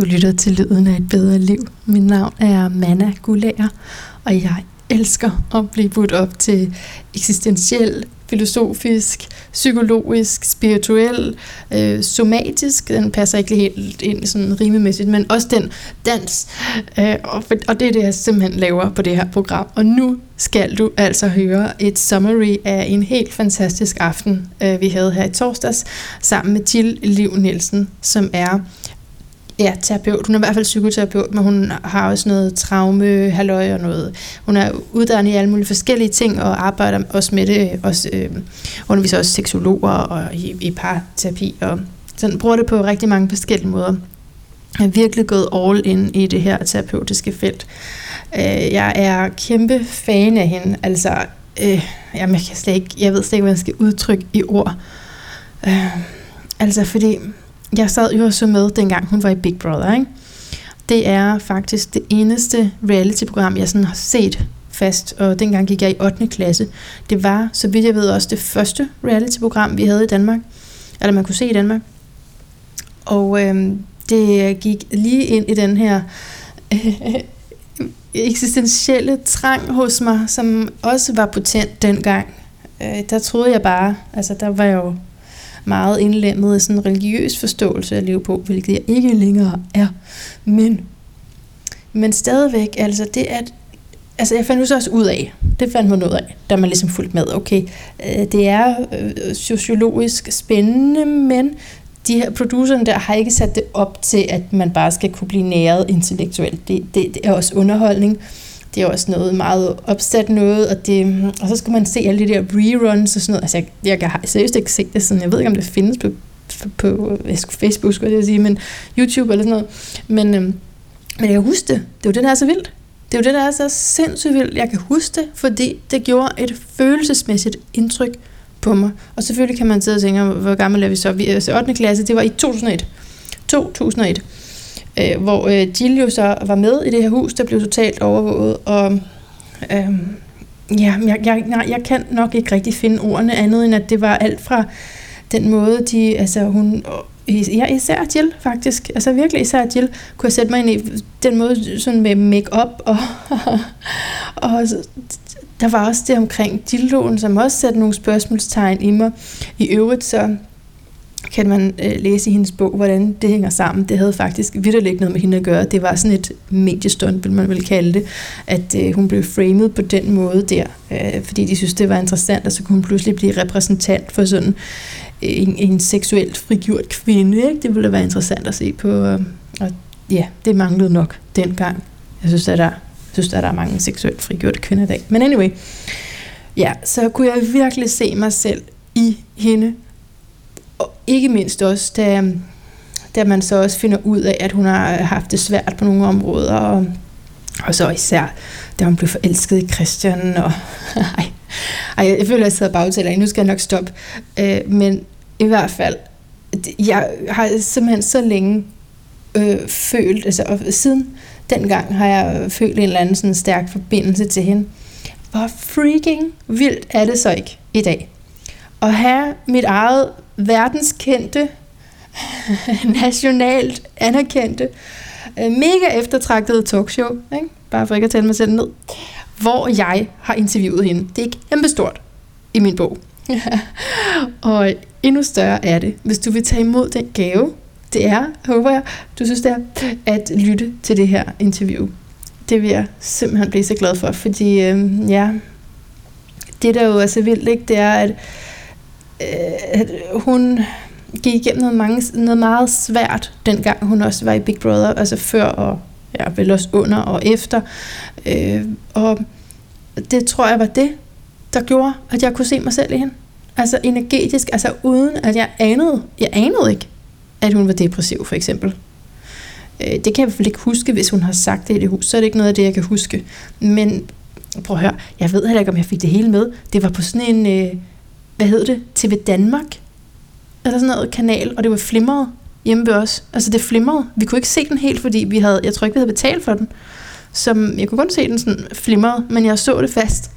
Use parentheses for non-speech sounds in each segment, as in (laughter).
Du lytter til Lyden af et bedre liv. Mit navn er Manna Gulager, og jeg elsker at blive budt op til eksistentiel, filosofisk, psykologisk, spirituel, øh, somatisk. Den passer ikke helt ind sådan rimemæssigt, men også den dans. Øh, og, og det er det, jeg simpelthen laver på det her program. Og nu skal du altså høre et summary af en helt fantastisk aften, øh, vi havde her i torsdags, sammen med Jill Liv Nielsen, som er ja, terapeut. Hun er i hvert fald psykoterapeut, men hun har også noget traume, halløj og noget. Hun er uddannet i alle mulige forskellige ting og arbejder også med det. Også, øh, underviser også seksologer og i, i parterapi. Og sådan bruger det på rigtig mange forskellige måder. Jeg er virkelig gået all in i det her terapeutiske felt. Øh, jeg er kæmpe fan af hende. Altså, øh, jamen, jeg, kan slet ikke, jeg ved slet ikke, hvad jeg skal udtrykke i ord. Øh, altså, fordi jeg sad jo så med, dengang hun var i Big Brother, ikke? Det er faktisk det eneste reality-program, jeg sådan har set fast, og dengang gik jeg i 8. klasse. Det var, så vidt jeg ved, også det første reality-program, vi havde i Danmark, eller man kunne se i Danmark. Og øh, det gik lige ind i den her øh, eksistentielle trang hos mig, som også var potent dengang. Øh, der troede jeg bare, altså der var jeg jo meget indlemmet i sådan en religiøs forståelse af leve på, hvilket jeg ikke længere er. Men, men stadigvæk, altså det at altså jeg fandt jo så også ud af, det fandt man ud af, da man ligesom fulgte med, okay, øh, det er øh, sociologisk spændende, men de her producerne der har ikke sat det op til, at man bare skal kunne blive næret intellektuelt. Det, det, det er også underholdning. Det er også noget meget opsat noget, og, det, og så skal man se alle de der reruns og sådan noget. Altså, jeg, jeg kan seriøst ikke se det sådan. Jeg ved ikke, om det findes på, på Facebook, skulle jeg sige, men YouTube eller sådan noget. Men, øhm, men jeg kan huske det. Det er jo det, der er så vildt. Det er jo det, der er så sindssygt vildt. Jeg kan huske det, fordi det gjorde et følelsesmæssigt indtryk på mig. Og selvfølgelig kan man sidde og tænke, hvor gammel er vi så? Vi er så 8. klasse, det var i 2001. 2001 øh, hvor øh, Jill jo så var med i det her hus, der blev totalt overvåget, og øh, ja, jeg, jeg, nej, jeg kan nok ikke rigtig finde ordene andet, end at det var alt fra den måde, de, altså hun, ja, især Jill faktisk, altså virkelig især Jill, kunne jeg sætte mig ind i den måde sådan med make-up, og, (laughs) og der var også det omkring dildoen, som også satte nogle spørgsmålstegn i mig. I øvrigt så kan man øh, læse i hendes bog, hvordan det hænger sammen. Det havde faktisk vidderligt noget med hende at gøre. Det var sådan et mediestund, vil man vel kalde det, at øh, hun blev framed på den måde der, øh, fordi de synes, det var interessant, og så kunne hun pludselig blive repræsentant for sådan øh, en, en seksuelt frigjort kvinde. Ikke? Det ville være interessant at se på, øh, og ja, det manglede nok dengang. Jeg synes, at der, jeg synes, at der er mange seksuelt frigjorte kvinder i dag. Men anyway, ja, så kunne jeg virkelig se mig selv i hende, ikke mindst også, da, da man så også finder ud af, at hun har haft det svært på nogle områder, og, og så især, da hun blev forelsket i Christian, og (laughs) ej, ej jeg føler, at jeg sidder bagtaler, nu skal jeg nok stoppe, øh, men i hvert fald, jeg har simpelthen så længe øh, følt, altså og siden dengang har jeg følt en eller anden sådan stærk forbindelse til hende. Hvor freaking vildt er det så ikke i dag? At have mit eget verdenskendte, (laughs) nationalt anerkendte, øh, mega eftertragtede talkshow, ikke? bare for ikke at tale mig selv ned, hvor jeg har interviewet hende. Det er kæmpestort i min bog. (laughs) og endnu større er det, hvis du vil tage imod den gave, det er, håber jeg, du synes det er, at lytte til det her interview. Det vil jeg simpelthen blive så glad for, fordi øh, ja, det der jo er så vildt, ikke, det er, at øh, hun gik igennem noget, mange, noget meget svært, dengang hun også var i Big Brother, altså før og ja, vel også under og efter. Øh, og det tror jeg var det, der gjorde, at jeg kunne se mig selv i hende. Altså energetisk, altså uden at jeg anede, jeg anede ikke, at hun var depressiv for eksempel. Øh, det kan jeg i hvert fald ikke huske, hvis hun har sagt det i det hus, så er det ikke noget af det, jeg kan huske. Men prøv at høre, jeg ved heller ikke, om jeg fik det hele med. Det var på sådan en, øh, hvad hed det, TV Danmark, eller sådan noget kanal, og det var flimret hjemme ved os. Altså det flimrede. Vi kunne ikke se den helt, fordi vi havde, jeg tror ikke, vi havde betalt for den. Så jeg kunne kun se den sådan flimrede, men jeg så det fast.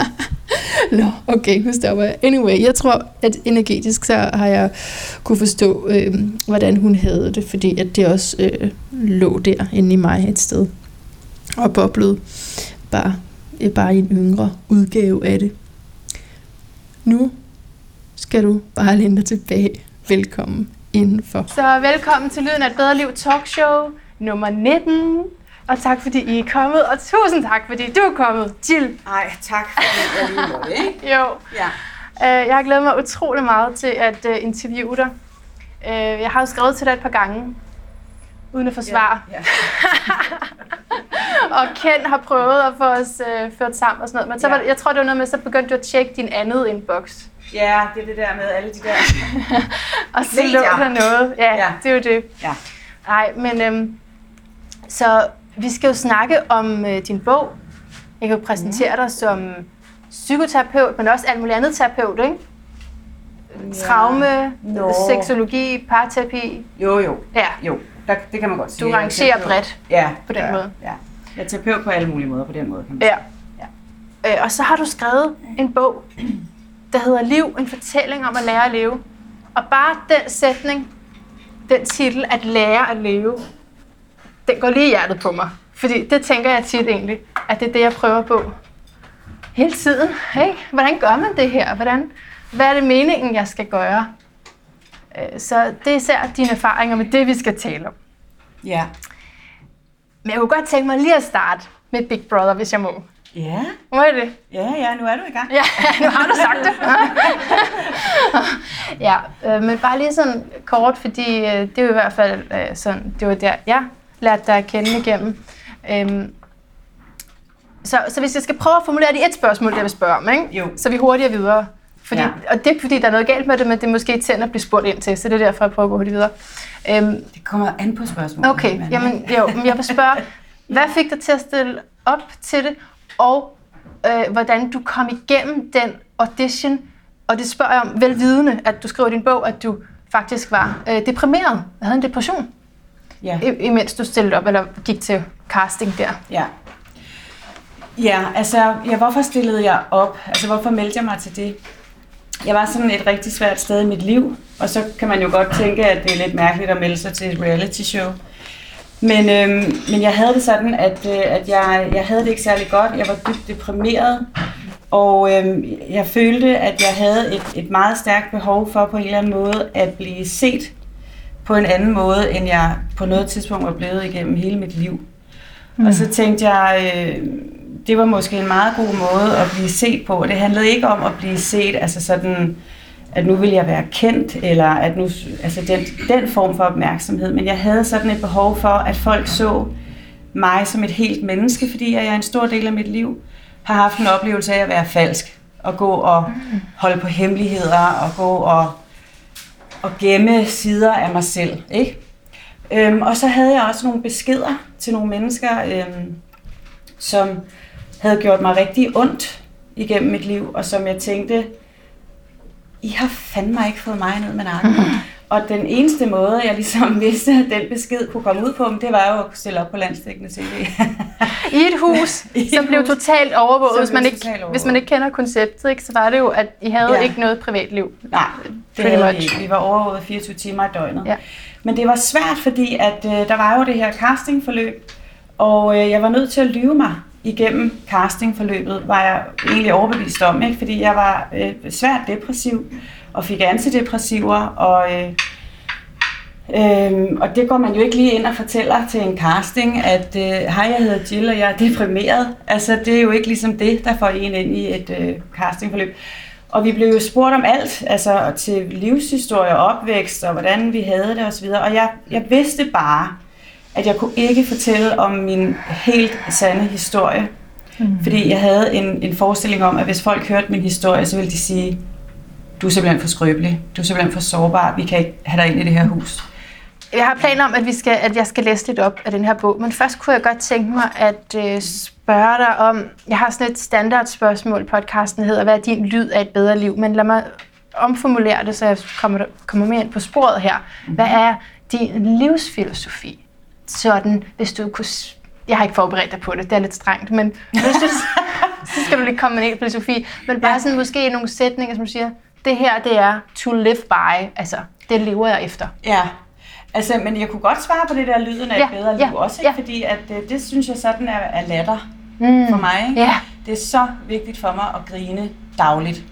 (laughs) Nå, okay, nu stopper jeg. Anyway, jeg tror, at energetisk så har jeg kunne forstå, øh, hvordan hun havde det, fordi at det også øh, lå der inde i mig et sted og boblede bare, øh, bare i en yngre udgave af det. Nu skal du bare læne dig tilbage. Velkommen indenfor. Så velkommen til Lyden af et bedre liv talkshow nummer 19. Og tak fordi I er kommet, og tusind tak fordi du er kommet, Jill. Ej, tak fordi jeg lige måtte, ikke? (laughs) Jo. Ja. Uh, jeg har glædet mig utrolig meget til at uh, interviewe dig. Uh, jeg har jo skrevet til dig et par gange, uden at få svar. Ja, ja. (laughs) og Ken har prøvet at få os uh, ført sammen og sådan noget. Men så var, Ja. det- jeg tror, det var noget med, så begyndte du at tjekke din andet inbox. ja, det er det der med alle de der... (laughs) Og så lå der noget. Ja, ja, Ja. det er jo det. Ja. Nej, men øhm, så vi skal jo snakke om øh, din bog. Jeg kan jo præsentere dig som psykoterapeut, men også alt muligt andet terapeut, ikke? Traume, Nå. seksologi, parterapi. Jo, jo, Ja, jo. Der, det kan man godt sige. du er rangerer bredt. Ja, på den ja, måde. Ja. Jeg er terapeut på alle mulige måder på den måde, kan man Ja. sige. Øh, og så har du skrevet en bog, der hedder Liv, en fortælling om at lære at leve. Og bare den sætning, den titel, at lære at leve, den går lige i hjertet på mig. Fordi det tænker jeg tit egentlig, at det er det, jeg prøver på hele tiden. Ikke? Hvordan gør man det her? Hvordan, hvad er det meningen, jeg skal gøre? Øh, Så det er især dine erfaringer med det, vi skal tale om. Ja. Men jeg kunne godt tænke mig lige at starte med Big Brother, hvis jeg må. Ja, Må jeg det? ja, ja, nu er du i gang. Ja, (laughs) nu har du sagt det. (laughs) ja, øh, men bare lige sådan kort, fordi øh, det er jo i hvert fald øh, sådan, det var der, jeg lærte dig at kende igennem. Øhm, så, så hvis jeg skal prøve at formulere det i et spørgsmål, det jeg vil spørge om, ikke? Jo. så vi hurtigere videre. Fordi, Ja. Og det er fordi, der er noget galt med det, men det er måske til at blive spurgt ind til, så det er derfor, jeg prøver at gå hurtigt videre. Øhm, Det kommer an på spørgsmålet. Okay, men- jamen jo, men jeg vil spørge, hvad fik dig til at stille op til det, og øh, hvordan du kom igennem den audition, og det spørger jeg om velvidende, at du skriver i din bog, at du faktisk var øh, deprimeret, havde en depression, Ja. imens du stillede op, eller gik til casting der. Ja. Ja, altså, ja, hvorfor stillede jeg op? Altså, hvorfor meldte jeg mig til det? Jeg var sådan et rigtig svært sted i mit liv, og så kan man jo godt tænke, at det er lidt mærkeligt at melde sig til et reality show. Men, øhm, men jeg havde det sådan, at, øh, at jeg, jeg havde det ikke særlig godt. Jeg var dybt deprimeret, og øhm, jeg følte, at jeg havde et, et meget stærkt behov for på en eller anden måde at blive set på en anden måde, end jeg på noget tidspunkt var blevet igennem hele mit liv. Mm. Og så tænkte jeg, øh, det var måske en meget god måde at blive set på. Det handlede ikke om at blive set, altså sådan, at nu vil jeg være kendt, eller at nu, altså den, den form for opmærksomhed. Men jeg havde sådan et behov for, at folk så mig som et helt menneske, fordi jeg en stor del af mit liv har haft en oplevelse af at være falsk. Og gå og holde på hemmeligheder, og gå og, og gemme sider af mig selv. Ikke? Øhm, og så havde jeg også nogle beskeder til nogle mennesker, øhm, som havde gjort mig rigtig ondt igennem mit liv, og som jeg tænkte, I har fandme ikke fået mig ned med nakken. (laughs) Og den eneste måde, jeg ligesom (laughs) vidste, at den besked kunne komme ud på, men det var jo at stille op på landstækkende tv. (laughs) I et hus, I et som blev hus, totalt overvåget. Hvis man, blev ikke, overvåget. hvis man ikke kender konceptet, ikke, så var det jo, at I havde Ja. ikke noget privatliv. Nej, det Pretty havde vi much. ikke. Vi var overvåget 24 timer i døgnet. Ja. Men det var svært, fordi at, øh, der var jo det her castingforløb, og øh, jeg var nødt til at lyve mig igennem castingforløbet, var jeg egentlig overbevist om, ikke? fordi jeg var øh, svært depressiv og fik antidepressiver, og, øh, øh, og det går man jo ikke lige ind og fortæller til en casting, at øh, hej, jeg hedder Jill, og jeg er deprimeret. Altså, det er jo ikke ligesom det, der får en ind i et øh, castingforløb. Og vi blev jo spurgt om alt, altså til livshistorie og opvækst, og hvordan vi havde det osv. Og jeg, jeg vidste bare, at jeg kunne ikke fortælle om min helt sande historie. Mm. Fordi jeg havde en, en forestilling om, at hvis folk hørte min historie, så ville de sige, du er simpelthen for skrøbelig, du er simpelthen for sårbar, vi kan ikke have dig ind i det her hus. Jeg har planer om, at, vi skal, at jeg skal læse lidt op af den her bog, men først kunne jeg godt tænke mig at øh, spørge dig om, jeg har sådan et standardspørgsmål podcasten, hedder, hvad er din lyd af et bedre liv? Men lad mig omformulere det, så jeg kommer, kommer mere ind på sporet her. Hvad er din livsfilosofi? Sådan, hvis du kunne... Jeg har ikke forberedt dig på det, det er lidt strengt, men (laughs) hvis du, så skal du lige komme med en filosofi. Men bare sådan måske nogle sætninger, som siger, det her, det er to live by. Altså, det lever jeg efter. Ja, altså, men jeg kunne godt svare på det der lyden af Ja, et bedre liv ja, også, ikke? ja. fordi at, øh, det synes jeg sådan er, er latter Mm. for mig. Ikke? Ja. Det er så vigtigt for mig at grine dagligt.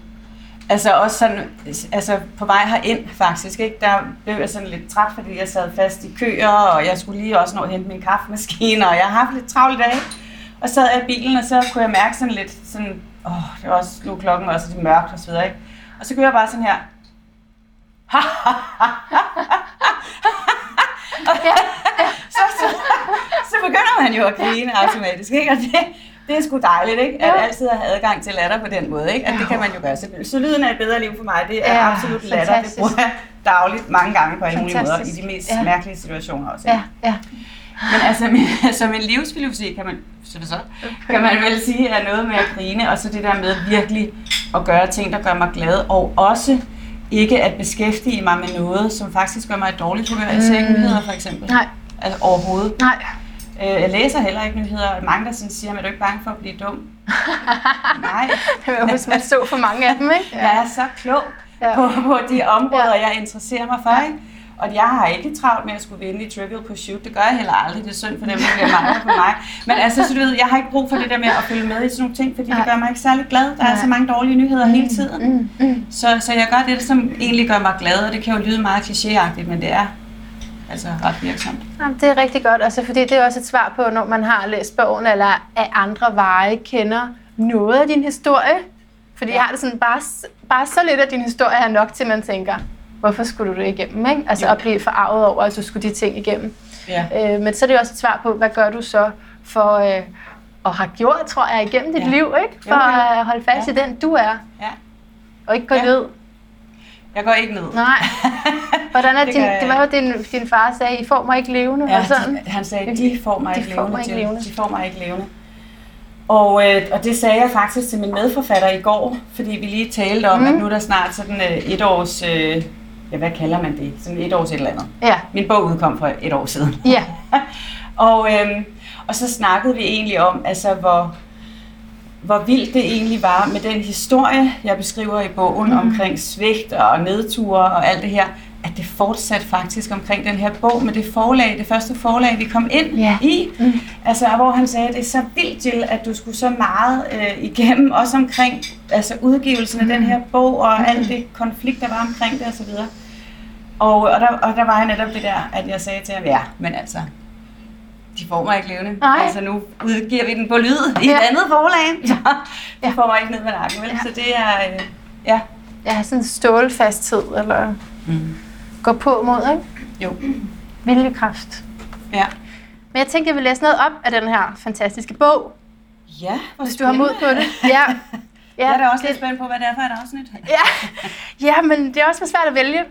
Altså også sådan, altså på vej herind faktisk, ikke? der blev jeg sådan lidt træt, fordi jeg sad fast i køer, og jeg skulle lige også nå at hente min kaffemaskine, og jeg har haft lidt travlt i dag. Og så sad jeg i bilen, og så kunne jeg mærke sådan lidt, sådan, åh, det var også, nu klokken også lidt mørkt og så videre, ikke? Og så gør jeg bare sådan her, (laughs) så, så, så begynder man jo at grine automatisk, ikke? Og det, det er sgu dejligt, ikke? At Ja. altid have adgang til latter på den måde, ikke? At det kan man jo gøre. Så, så lyden af et bedre liv for mig, det er Ja, absolut latter. Det fantastisk. bruger jeg dagligt mange gange på alle mulige måder, i Fantastisk. de mest Ja. mærkelige situationer også. Ikke? Ja, ja. Men altså, min, (laughs) som en livsfilosofi kan man, så det så, kan man vel sige, er noget med at grine, og så det der med virkelig at gøre ting, der gør mig glad, og også ikke at beskæftige mig med noget, som faktisk gør mig i dårligt humør. Jeg ser ikke Mm. nyheder, for eksempel. Nej, Altså overhovedet. nej. Øh, jeg læser heller ikke nyheder, og mange, der sådan siger, at er du ikke bange for at blive dum? (laughs) Nej, Det var, hvis man så for mange af dem, ikke? (laughs) jeg er så klog Ja. på, på de områder, Ja. jeg interesserer mig for. Ikke? Og jeg har ikke travlt med at skulle vinde i Trivial Pursuit. Det gør jeg heller aldrig. Det er synd for dem, der bliver mange på mig. Men altså, så du ved, jeg har ikke brug for det der med at følge med i sådan nogle ting, fordi det Nej. gør mig ikke særlig glad. Der er Nej. så mange dårlige nyheder hele tiden. Mm, mm. Så, så jeg gør det, som egentlig gør mig glad, og det kan jo lyde meget klichéagtigt, men det er altså ret virksomt. Jamen, det er rigtig godt, altså, fordi det er også et svar på, når man har læst bogen, eller af andre veje kender noget af din historie. Fordi ja. jeg har det sådan, bare, bare så lidt af din historie er nok til, man tænker, hvorfor skulle du det igennem? Ikke? Altså Jo. at blive forarvet over, at du skulle de ting igennem. Ja. Øh, men så er det også et svar på, hvad gør du så for øh, at have gjort, tror jeg, igennem dit Ja. liv, ikke? For Jo, jo. at holde fast Ja. i den, du er, ja. og ikke gå Ja. ned. Jeg går ikke ned. Nej. (laughs) Hvordan er Det din, det var jo din, din far sagde, I får mig ikke levende, Ja, og sådan. de, han sagde, de får mig De ikke får levende. mig ikke levende. De får mig ikke levende. Og, øh, og det sagde jeg faktisk til min medforfatter i går, fordi vi lige talte om, mm. at nu er der snart sådan øh, et års, øh, ja hvad kalder man det, sådan et års et eller andet. Ja, Min bog udkom for et år siden. ja. (laughs) og, øhm, og så snakkede vi egentlig om, altså hvor, hvor vildt det egentlig var med den historie, jeg beskriver i bogen mm. omkring svigt og nedture og alt det her, at det fortsatte faktisk omkring den her bog med det forlag, det første forlag, vi kom ind Ja. i. Mm. Altså, hvor han sagde, at det er så vildt, Jill, at du skulle så meget øh, igennem, også omkring altså, udgivelsen af den her bog, og mm. alt det konflikt, der var omkring det osv. Og, og, der, og der var jeg netop det der, at jeg sagde til ham, ja, men altså, de får mig ikke levende. Nej. Altså, nu udgiver vi den på lyd i Ja. et andet forlag, så Ja. de får mig ikke ned med nakken, vel? Ja. Så det er, øh, ja. Jeg har sådan en stålfasthed, eller Mm. gå på mod, ikke? Jo, Viljekraft. ja. Men jeg tænkte, jeg vil læse noget op af den her fantastiske bog, Ja, hvor hvis du har mod på det. (laughs) Ja. Jeg er da også det, lidt spændt på, hvad det er for et afsnit. ja. ja, men det er også svært at vælge.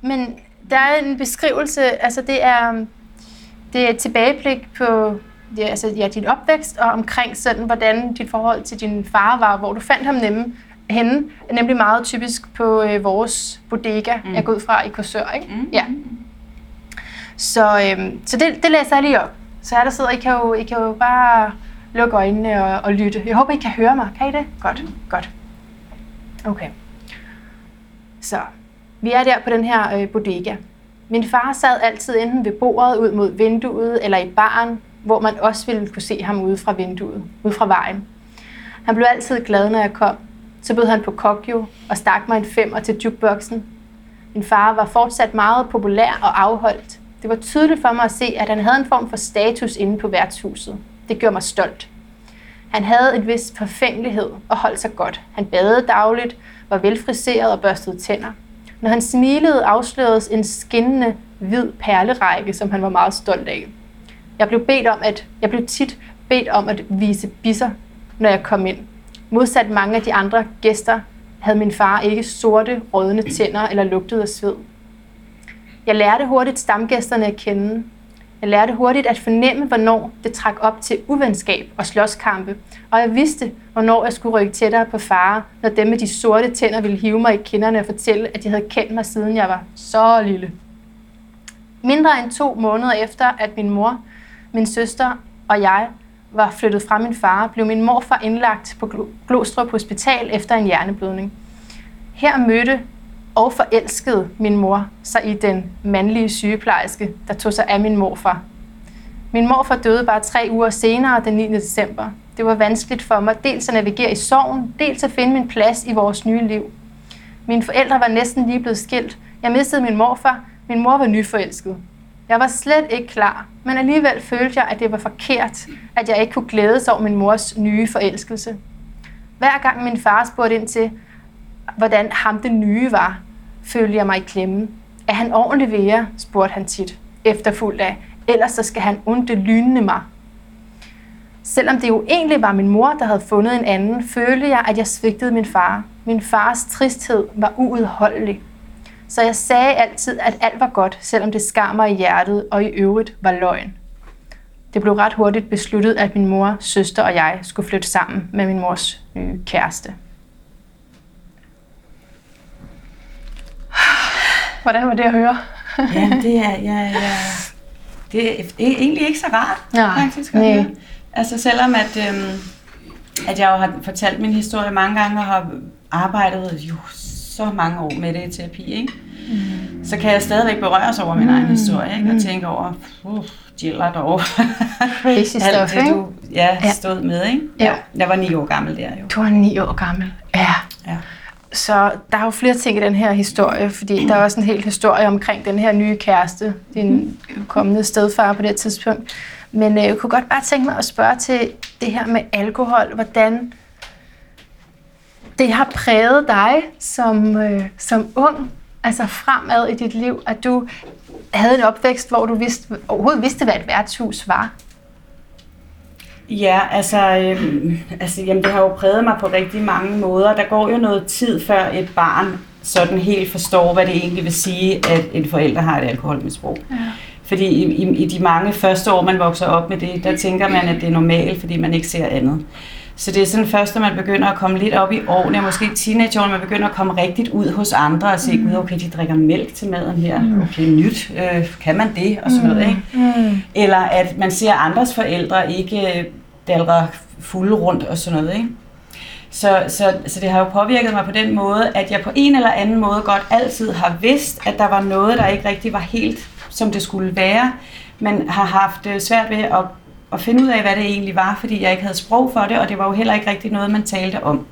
Men der er en beskrivelse, altså det er, det er et tilbageblik på ja, altså, ja, din opvækst, og omkring sådan, hvordan dit forhold til din far var, hvor du fandt ham nemme, henne, nemlig meget typisk på øh, vores bodega, mm. jeg går ud fra i Korsør, ikke? Mm. Ja. Så, øhm, så det, det læser jeg lige op. Så er der sidder, I kan jo, I kan jo bare lukke øjnene og, og lytte. Jeg håber, I kan høre mig. Kan I det? Godt, godt. Okay. Så, vi er der på den her øh, bodega. Min far sad altid enten ved bordet ud mod vinduet eller i baren, hvor man også ville kunne se ham ude fra vinduet, ude fra vejen. Han blev altid glad, når jeg kom. Så bød han på kokjo og stak mig en femmer til jukeboxen. Min far var fortsat meget populær og afholdt. Det var tydeligt for mig at se, at han havde en form for status inde på værtshuset. Det gjorde mig stolt. Han havde et vis forfængelighed og holdt sig godt. Han badede dagligt, var velfriseret og børstede tænder. Når han smilede, afsløredes en skinnende hvid perlerække, som han var meget stolt af. Jeg blev, bedt om at, jeg blev tit bedt om at vise bisser, når jeg kom ind. Modsat mange af de andre gæster havde min far ikke sorte, rødne tænder eller lugtede af sved. Jeg lærte hurtigt stamgæsterne at kende. Jeg lærte hurtigt at fornemme, hvornår det trak op til uvenskab og slåskampe, og jeg vidste, hvornår jeg skulle rykke tættere på far, når dem med de sorte tænder ville hive mig i kinderne og fortælle, at de havde kendt mig, siden jeg var så lille. Mindre end to måneder efter, at min mor, min søster og jeg var flyttet fra min far, blev min morfar indlagt på Glostrup Hospital efter en hjerneblødning. Her mødte og forelskede min mor sig i den mandlige sygeplejerske, der tog sig af min morfar. Min morfar døde bare tre uger senere, den 9. december. Det var vanskeligt for mig dels at navigere i sorgen, dels at finde min plads i vores nye liv. Mine forældre var næsten lige blevet skilt. Jeg mistede min morfar. Min mor var nyforelsket. Jeg var slet ikke klar, men alligevel følte jeg, at det var forkert, at jeg ikke kunne glæde sig over min mors nye forelskelse. Hver gang min far spurgte ind til, hvordan ham den nye var, følte jeg mig i klemme. Er han ordentlig ved jer, spurgte han tit, efterfulgt af, ellers så skal han ondt lynende mig. Selvom det jo egentlig var min mor, der havde fundet en anden, følte jeg, at jeg svigtede min far. Min fars tristhed var uudholdelig. Så jeg sagde altid, at alt var godt, selvom det skar mig i hjertet og i øvrigt var løgn. Det blev ret hurtigt besluttet, at min mor, søster og jeg skulle flytte sammen med min mors nye kæreste. Hvordan var det at høre? ja, det er, ja, ja. det er egentlig ikke så rart, ja, faktisk. At høre. Altså selvom at, øhm, at jeg jo har fortalt min historie mange gange og har arbejdet jo så mange år med det i terapi, ikke? Mm. så kan jeg stadigvæk berøres over min mm. egen historie ikke? og mm. tænke over, uh, gælder dog alt det, du ja, stod med. Ikke? Ja. Jeg var ni år gammel der jo. Du var ni år gammel, ja. ja. Så der er jo flere ting i den her historie, fordi der er også en hel historie omkring den her nye kæreste, din kommende stedfar på det tidspunkt. Men øh, jeg kunne godt bare tænke mig at spørge til det her med alkohol. Hvordan det har præget dig som, øh, som ung, altså fremad i dit liv, at du havde en opvækst, hvor du vidste, overhovedet vidste, hvad et værtshus var? Ja, altså, øh, altså jamen, det har jo præget mig på rigtig mange måder. Der går jo noget tid, før et barn sådan helt forstår, hvad det egentlig vil sige, at en forælder har et alkoholmisbrug. Ja. Fordi i, i, i de mange første år, man vokser op med det, der tænker man, at det er normalt, fordi man ikke ser andet. Så det er sådan først, når man begynder at komme lidt op i årene, og måske teenageårene, man begynder at komme rigtigt ud hos andre og se, mm. okay, de drikker mælk til maden her, mm. okay, nyt, øh, kan man det, og sådan noget, ikke? Mm. Eller at man ser andres forældre ikke øh, dalre fulde rundt og sådan noget, ikke? Så, så, så det har jo påvirket mig på den måde, at jeg på en eller anden måde godt altid har vidst, at der var noget, der ikke rigtig var helt, som det skulle være, men har haft øh, svært ved at at finde ud af, hvad det egentlig var, fordi jeg ikke havde sprog for det, og det var jo heller ikke rigtig noget, man talte om.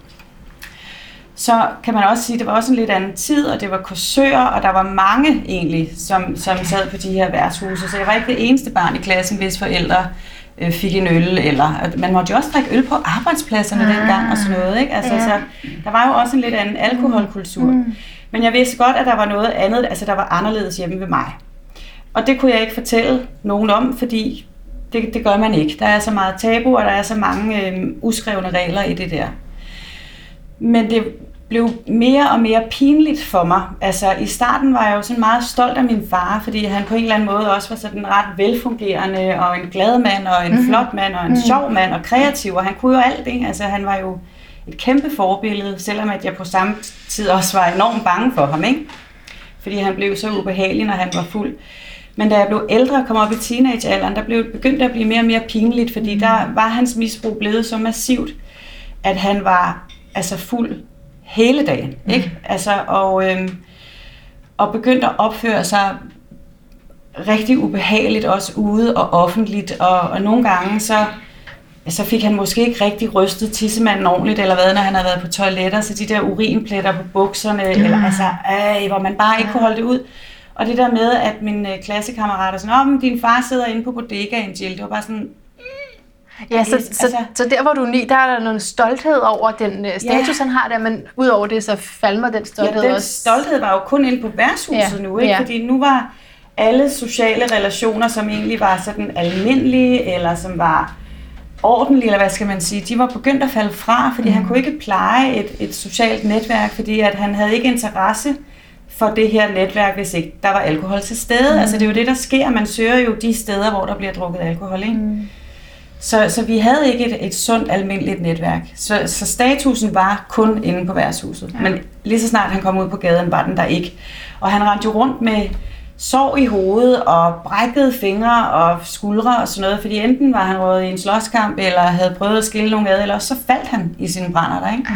Så kan man også sige, at det var også en lidt anden tid, og det var kursører, og der var mange egentlig, som, som sad på de her værtshuse. Så jeg var ikke det eneste barn i klassen, hvis forældre øh, fik en øl, eller man måtte jo også drikke øl på arbejdspladserne ja. dengang og sådan noget. Ikke? Altså, ja. så der var jo også en lidt anden alkoholkultur. Mm. Men jeg vidste godt, at der var noget andet, altså der var anderledes hjemme ved mig. Og det kunne jeg ikke fortælle nogen om, fordi det, det gør man ikke. Der er så meget tabu, og der er så mange øh, uskrevne regler i det der. Men det blev mere og mere pinligt for mig. Altså i starten var jeg jo sådan meget stolt af min far, fordi han på en eller anden måde også var sådan ret velfungerende, og en glad mand, og en mm-hmm. flot mand, og en mm-hmm. sjov mand, og kreativ, og han kunne jo alt det. Altså han var jo et kæmpe forbillede, selvom at jeg på samme tid også var enormt bange for ham, ikke? Fordi han blev så ubehagelig, når han var fuld. Men da jeg blev ældre og kom op i teenagealderen, der blev, begyndte at blive mere og mere pinligt, fordi mm. der var hans misbrug blevet så massivt, at han var altså fuld hele dagen. Mm. Ikke? Altså, og, øhm, og begyndte at opføre sig rigtig ubehageligt også ude og offentligt, og, og nogle gange så, så fik han måske ikke rigtig rystet tissemanden ordentligt, eller hvad, når han havde været på toiletter, så de der urinpletter på bukserne, mm. eller altså, øh, hvor man bare ikke kunne holde det ud. Og det der med, at mine øh, klassekammerater sådan, om din far sidder inde på bodegaen, Jill, det var bare sådan, Ja, så, altså, så, så der hvor du er ni, der er der noget stolthed over den uh, status, ja. han har der, men udover det, så falmer den stolthed ja, den også. stolthed var jo kun inde på værtshuset ja. nu, ikke? Ja. fordi nu var alle sociale relationer, som egentlig var sådan almindelige, eller som var ordentlige, eller hvad skal man sige, de var begyndt at falde fra, fordi mm. han kunne ikke pleje et, et socialt netværk, fordi at han havde ikke interesse for det her netværk, hvis ikke der var alkohol til stede. Mm. Altså det er jo det, der sker. Man søger jo de steder, hvor der bliver drukket alkohol. Ikke? Mm. Så, så vi havde ikke et, et sundt, almindeligt netværk. Så, så statusen var kun inde på værtshuset. Ja. Men lige så snart han kom ud på gaden, var den der ikke. Og han rendte jo rundt med sår i hovedet og brækkede fingre og skuldre og sådan noget, fordi enten var han rådet i en slåskamp, eller havde prøvet at skille nogen ad, eller så faldt han i sine brænder der, ikke?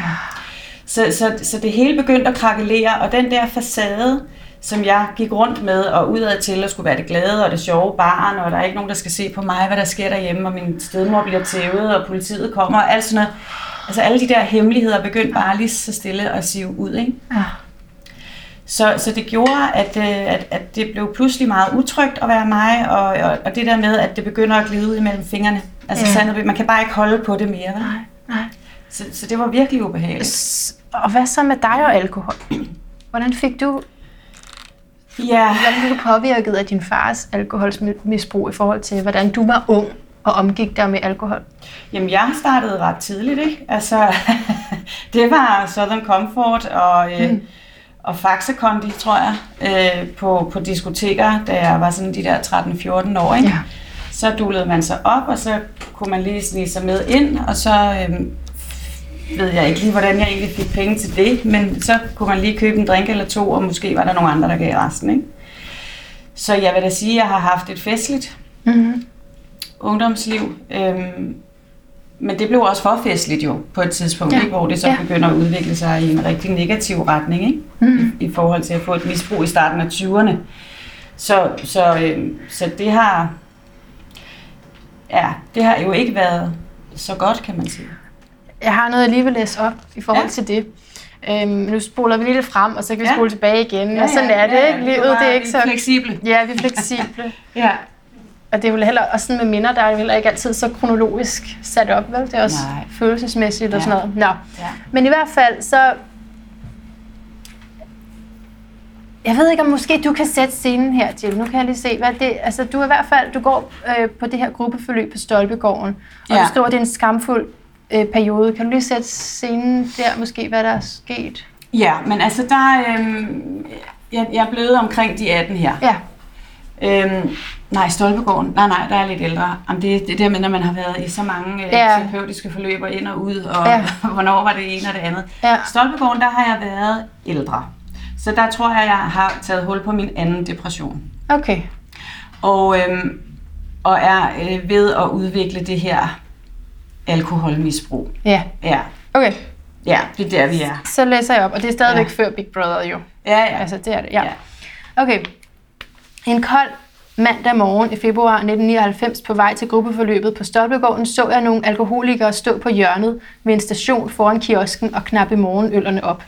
Så, så, så det hele begyndte at krakelere, og den der facade, som jeg gik rundt med og udad til at skulle være det glade og det sjove barn, og der er ikke nogen, der skal se på mig, hvad der sker derhjemme, og min stedmor bliver tævet, og politiet kommer, og alt sådan noget. Altså alle de der hemmeligheder begyndte bare lige så stille at sive ud, ikke? Ja. Så, så det gjorde, at, øh, at, at det blev pludselig meget utrygt at være mig, og, og, og det der med, at det begynder at glide ud imellem fingrene. Altså Ja. sandt, man kan bare ikke holde på det mere. Vel? Nej, nej. Så, så det var virkelig ubehageligt. Og hvad så med dig og alkohol? Hvordan fik du, Ja, hvordan blev du påvirket af din fars alkoholmisbrug i forhold til, hvordan du var ung og omgik dig med alkohol? jamen jeg startede ret tidligt, ikke? Altså, (laughs) det var Southern Comfort og, øh, mm. og Faxe Kondi, tror jeg, øh, på, på diskoteker, da jeg var sådan de der 13-14 år, ikke? Ja. Så dullede man sig op, og så kunne man lige snige sig med ind, og så øhm, ved jeg ikke lige, hvordan jeg egentlig fik penge til det, men så kunne man lige købe en drink eller to, og måske var der nogle andre, der gav resten. Ikke? Så jeg vil da sige, at jeg har haft et festligt Mm-hmm. ungdomsliv, øhm, men det blev også for festligt jo på et tidspunkt, Ja. ikke, hvor det så Ja. begynder at udvikle sig i en rigtig negativ retning, ikke? Mm. i forhold til at få et misbrug i starten af 20'erne. Så, så, øh, så det har ja, det har jo ikke været så godt, kan man sige. Jeg har noget, jeg lige vil læse op i forhold ja. Ja. til det. Øhm, nu spoler vi lidt frem, og så kan vi Ja. spole tilbage igen. Ja, og sådan er det, ikke? vi Livet, det er ikke så... fleksible. Ja, vi er fleksible. (laughs) Ja. Og det er vel heller også sådan med minder, der er jo heller ikke altid så kronologisk sat op, vel? Det er også Nej. følelsesmæssigt og Ja. sådan noget. Nå. ja. Men i hvert fald, så... Jeg ved ikke, om måske du kan sætte scenen her til. Nu kan jeg lige se, hvad det Altså, du er i hvert fald... Du går øh, på det her gruppeforløb på Stolpegården, og Ja. du skriver, at det er en skamfuld øh, periode. Kan du lige sætte scenen der, måske, hvad der er sket? ja, men altså der... Øhm, jeg, jeg er blevet omkring de 18 her. Ja. Øhm, nej, Stolpegården. Nej, nej, der er lidt ældre. Jamen, det, det er der med, når man har været i så mange øh, Ja. terapeutiske forløber ind og ud, og ja. (laughs) hvornår var det ene og det andet. Ja. Stolpegården, der har jeg været ældre. Så der tror jeg, jeg har taget hul på min anden depression. Okay. Og, øhm, og er øh, ved at udvikle det her alkoholmisbrug. Ja. Ja, Okay. ja det er der, vi er. Så læser jeg op, og det er stadigvæk Ja. før Big Brother jo. Ja, ja. Altså, det er det, ja. Ja. Okay. En kold mandag morgen i februar 1999 på vej til gruppeforløbet på Stolpegården så jeg nogle alkoholikere stå på hjørnet ved en station foran kiosken og knappe morgenøllerne op.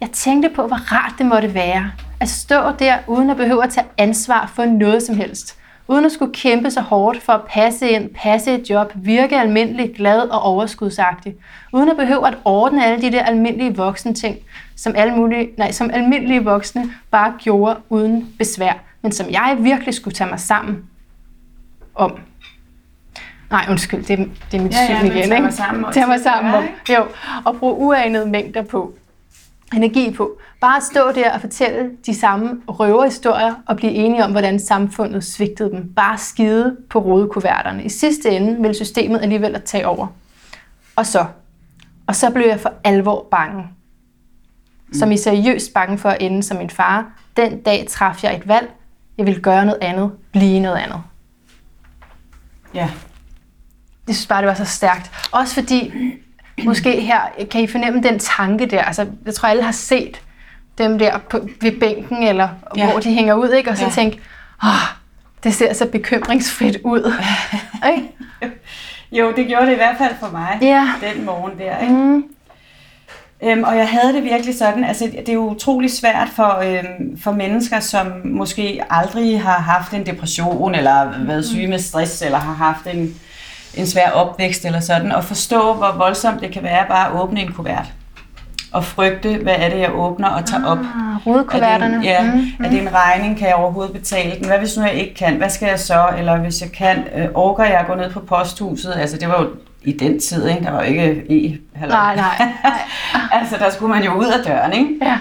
Jeg tænkte på, hvor rart det måtte være at stå der uden at behøve at tage ansvar for noget som helst. Uden at skulle kæmpe så hårdt for at passe ind, passe et job, virke almindelig, glad og overskudsagtig. Uden at behøve at ordne alle de der almindelige voksne ting, som, alle mulige, nej, som almindelige voksne bare gjorde uden besvær, men som jeg virkelig skulle tage mig sammen om. Nej, undskyld, det er, det er mit Ja, ja, syn men igen, tage ikke? mig sammen Tage mig sammen om. Jo, og bruge uanede mængder på energi på. Bare at stå der og fortælle de samme røverhistorier og blive enige om, hvordan samfundet svigtede dem. Bare skide på rodekuverterne. I sidste ende vil systemet alligevel at tage over. Og så. Og så blev jeg for alvor bange. Som i seriøst bange for at ende som min far. Den dag traf jeg et valg. Jeg ville gøre noget andet. Blive noget andet. Ja. Jeg synes bare, det var så stærkt. Også fordi, måske her, kan I fornemme den tanke der, altså jeg tror alle har set dem der på, ved bænken, eller ja. Hvor de hænger ud, ikke? og så ja. Tænke, åh, det ser så bekymringsfrit ud. (laughs) ikke? Jo, det gjorde det i hvert fald for mig, Ja. den morgen der. Ikke? Mm. Øhm, og jeg havde det virkelig sådan, altså det er jo utrolig svært for, øhm, for mennesker, som måske aldrig har haft en depression, eller været syge med stress, eller har haft en, en svær opvækst eller sådan, at forstå, hvor voldsomt det kan være bare at åbne en kuvert. Og frygte, hvad er det, jeg åbner og tager op. Ah, Er det, rodekuverterne. en, ja, Mm, mm. er det en regning? Kan jeg overhovedet betale den? Hvad hvis nu jeg ikke kan? Hvad skal jeg så? Eller hvis jeg kan, øh, orker jeg at gå ned på posthuset? Altså det var jo i den tid, ikke? Der var jo ikke e Nej, nej, nej. (laughs) altså der skulle man jo ud af døren, ikke? Ja.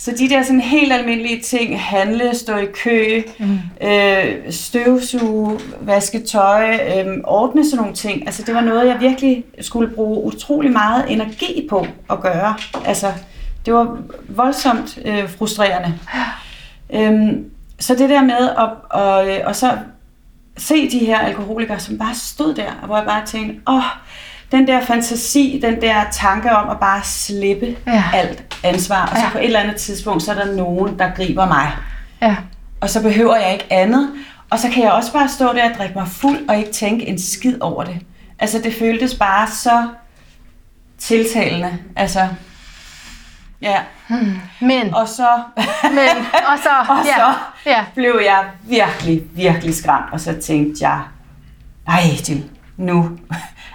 Så de der sådan helt almindelige ting, handle, stå i kø, mm. øh, støvsuge, vaske tøj, øh, ordne sådan nogle ting. Altså det var noget, jeg virkelig skulle bruge utrolig meget energi på at gøre. Altså det var voldsomt øh, frustrerende. Øhm, så det der med at, og, øh, og så se de her alkoholikere, som bare stod der, og hvor jeg bare tænkte, åh, den der fantasi, den der tanke om at bare slippe Ja. alt ansvar, og så Ja. på et eller andet tidspunkt, så er der nogen, der griber mig. Ja. Og så behøver jeg ikke andet. Og så kan jeg også bare stå der og drikke mig fuld og ikke tænke en skid over det. Altså det føltes bare så tiltalende. Altså, ja. Men, Og så, men, og så, (laughs) og ja, så ja. blev jeg virkelig, virkelig skræmt. Og så tænkte jeg, nej nu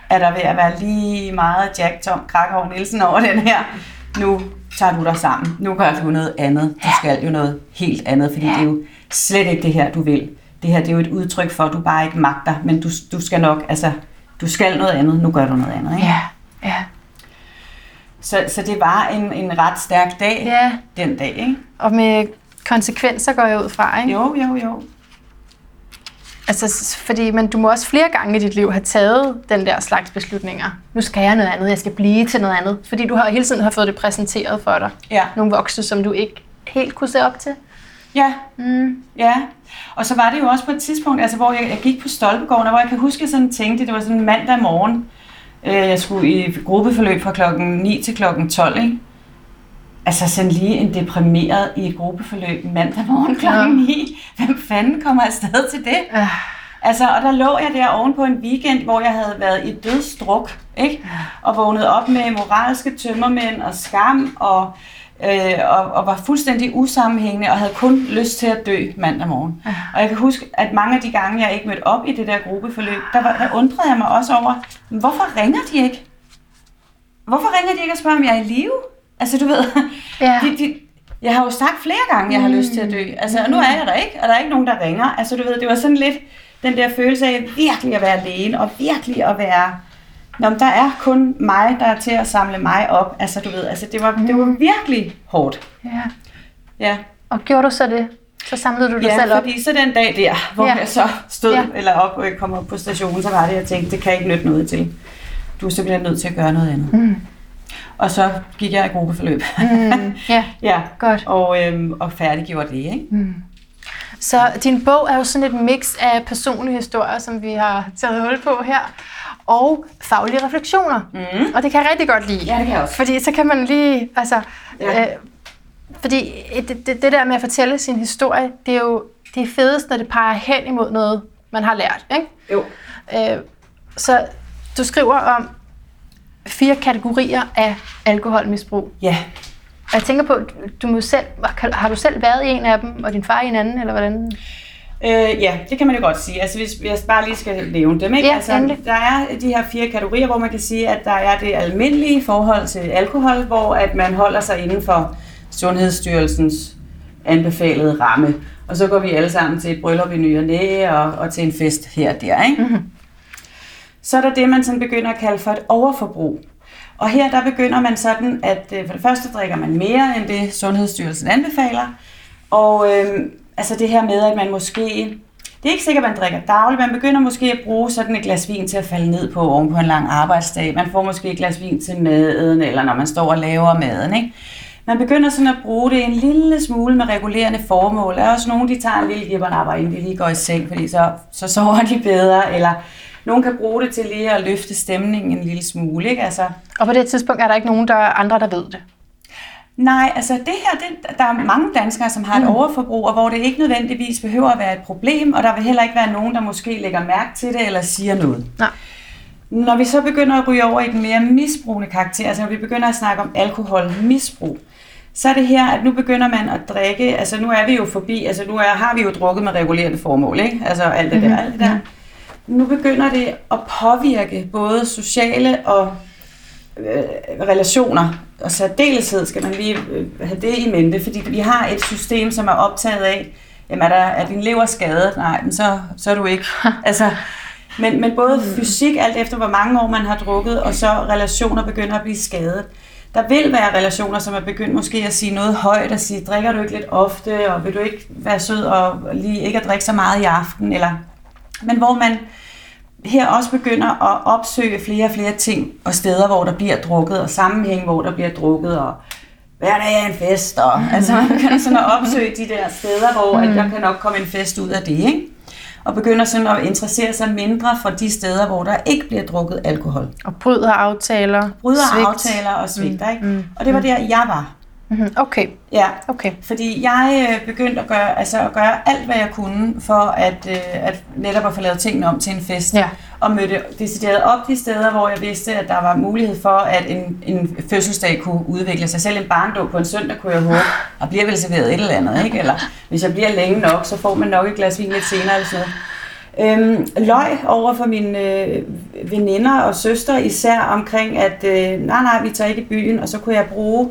er der ved at være lige meget Jack Tom Krakov Nielsen over den her. Nu tager du dig sammen. Nu gør du noget andet. Du skal jo noget helt andet, fordi det er jo slet ikke det her, du vil. Det her det er jo et udtryk for, at du bare ikke magter, men du, du skal nok, altså, du skal noget andet, nu gør du noget andet. Ikke? Ja, ja, Så, så det var en, en ret stærk dag, ja. den dag. Ikke? Og med konsekvenser går jeg ud fra, ikke? Jo, jo, jo. Altså, fordi, men du må også flere gange i dit liv have taget den der slags beslutninger. Nu skal jeg noget andet, jeg skal blive til noget andet. Fordi du har hele tiden har fået det præsenteret for dig. Ja. Nogle voksne, som du ikke helt kunne se op til. Ja, Mm. Ja, og så var det jo også på et tidspunkt, altså, hvor jeg, jeg gik på Stolpegården, og hvor jeg kan huske, at jeg sådan tænkte, det var sådan mandag morgen, øh, jeg skulle i gruppeforløb fra klokken 9 til klokken 12, ikke? Altså sådan lige en deprimeret i et gruppeforløb mandag morgen klokken 9. Hvem fanden kommer afsted til det? Altså, og der lå jeg der oven på en weekend, hvor jeg havde været i dødsdruk, ikke? Og vågnet op med moralske tømmermænd og skam, og, øh, og, og var fuldstændig usammenhængende, og havde kun lyst til at dø mandag morgen. Og jeg kan huske, at mange af de gange, jeg ikke mødte op i det der gruppeforløb, der, var, der undrede jeg mig også over, hvorfor ringer de ikke? Hvorfor ringer de ikke og spørger, om jeg er i live? Altså, du ved, Ja. de, de, jeg har jo sagt flere gange, jeg har lyst til at dø. Altså, og nu er jeg der ikke, og der er ikke nogen, der ringer. Altså, du ved, det var sådan lidt den der følelse af virkelig at være alene, og virkelig at være... Nå, men der er kun mig, der er til at samle mig op. Altså, du ved, altså, det var, det var virkelig hårdt. ja. Ja, Og gjorde du så det? Så samlede du dig ja selv op? fordi så den dag der, hvor Ja. ja. jeg så stod Ja. ja. eller op og kom op på stationen, så var det, jeg tænkte, det kan ikke nytte noget til. Du er simpelthen nødt til at gøre noget andet. Mm. Og så gik jeg i gruppeforløb. Mm. (laughs) Ja, ja, godt. og, øhm, og færdiggjorde det, ikke? Så din bog er jo sådan et mix af personlige historier, som vi har taget hul på her, og faglige refleksioner. Mm. Og det kan jeg rigtig godt lide. Ja, det kan jeg også. Fordi så kan man lige, altså, ja. Ja. øh, fordi det, det, det der med at fortælle sin historie, det er jo det er fedest, når det peger hen imod noget, man har lært. Ikke? Jo. Øh, så du skriver om fire kategorier af alkoholmisbrug. Ja, Og jeg tænker på, du må selv, har du selv været i en af dem, og din far i en anden, eller hvordan? øh, ja, det kan man jo godt sige. Altså hvis jeg bare lige skal nævne dem, ikke? Ja, altså, endelig. der er de her fire kategorier, hvor man kan sige, at der er det almindelige forhold til alkohol, hvor at man holder sig inden for Sundhedsstyrelsens anbefalede ramme. Og så går vi alle sammen til et bryllup i ny og næ, og, og til en fest her og der, ikke? Mm-hmm. Så er der det, man sådan begynder at kalde for et overforbrug. Og her der begynder man sådan, at øh, for det første drikker man mere end det Sundhedsstyrelsen anbefaler. Og øh, altså det her med, at man måske... Det er ikke sikkert, at man drikker dagligt. Man begynder måske at bruge sådan et glas vin til at falde ned på oven på en lang arbejdsdag. Man får måske et glas vin til maden, eller når man står og laver maden. Ikke? Man begynder sådan at bruge det en lille smule med regulerende formål. Der er også nogen, de tager en lille gibbernapper, inden de lige går i seng, fordi så, så sover de bedre. Eller nogen kan bruge det til lige at løfte stemningen en lille smule. Ikke? Altså, Og på det tidspunkt er der ikke nogen der andre, der ved det. Nej, altså det her, det, der er mange danskere, som har et mm. overforbrug, og hvor det ikke nødvendigvis behøver at være et problem, og der vil heller ikke være nogen, der måske lægger mærke til det eller siger noget. Nej. Når vi så begynder at ryge over i den mere misbrugende karakter, altså når vi begynder at snakke om alkoholmisbrug, så er det her, at nu begynder man at drikke, altså nu er vi jo forbi, altså nu er, har vi jo drukket med regulerende formål, ikke? Altså alt det der, alt det der. Nu begynder det at påvirke både sociale og øh, relationer, og særdeleshed skal man lige øh, have det i mente, fordi vi har et system, som er optaget af, jamen er, der, er din lever skadet? Nej, men så, så er du ikke. (laughs) altså, men, men både fysik, alt efter hvor mange år man har drukket, og så relationer begynder at blive skadet. Der vil være relationer, som er begyndt måske at sige noget højt, og sige, drikker du ikke lidt ofte, og vil du ikke være sød og lige ikke at drikke så meget i aften, eller men hvor man her også begynder at opsøge flere og flere ting og steder, hvor der bliver drukket, og sammenhæng, hvor der bliver drukket, og hver dag er en fest, og altså man begynder sådan at opsøge de der steder, hvor at der kan nok komme en fest ud af det, ikke? Og begynder sådan at interessere sig mindre for de steder, hvor der ikke bliver drukket alkohol. Og bryder aftaler. Bryder svigt. aftaler og svigter, ikke? mm, Og det var der, jeg var. Mhm, Okay, Ja, okay. fordi jeg øh, begyndte at gøre, altså at gøre alt, hvad jeg kunne, for at, øh, at netop at få lavet tingene om til en fest. Ja. Og mødte decideret op de steder, hvor jeg vidste, at der var mulighed for, at en, en fødselsdag kunne udvikle sig. Selv en barndåb på en søndag kunne jeg håbe, og bliver vel serveret et eller andet, ikke? Eller hvis jeg bliver længe nok, så får man nok et glas vin lidt senere eller sådan noget. Øhm, løg over for mine øh, veninder og søster især omkring, at øh, nej, nej, vi tager ikke i byen, og så kunne jeg bruge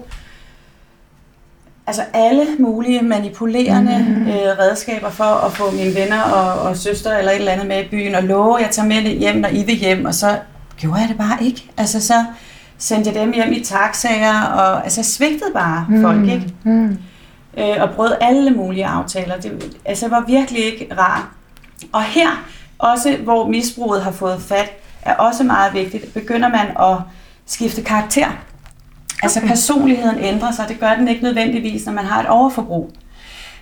altså alle mulige manipulerende mm. øh, redskaber for at få mine venner og, og søster eller et eller andet med i byen og love, at jeg tager med det hjem, når I vil hjem, og så gjorde jeg det bare ikke. Altså så sendte jeg dem hjem i taxaer, og altså jeg svigtede bare mm. folk, ikke? Mm. øh, og brød alle mulige aftaler. Det altså, var virkelig ikke rart. Og her, også hvor misbruget har fået fat, er også meget vigtigt. Begynder man at skifte karakter. Altså personligheden ændrer sig. Det gør den ikke nødvendigvis, når man har et overforbrug.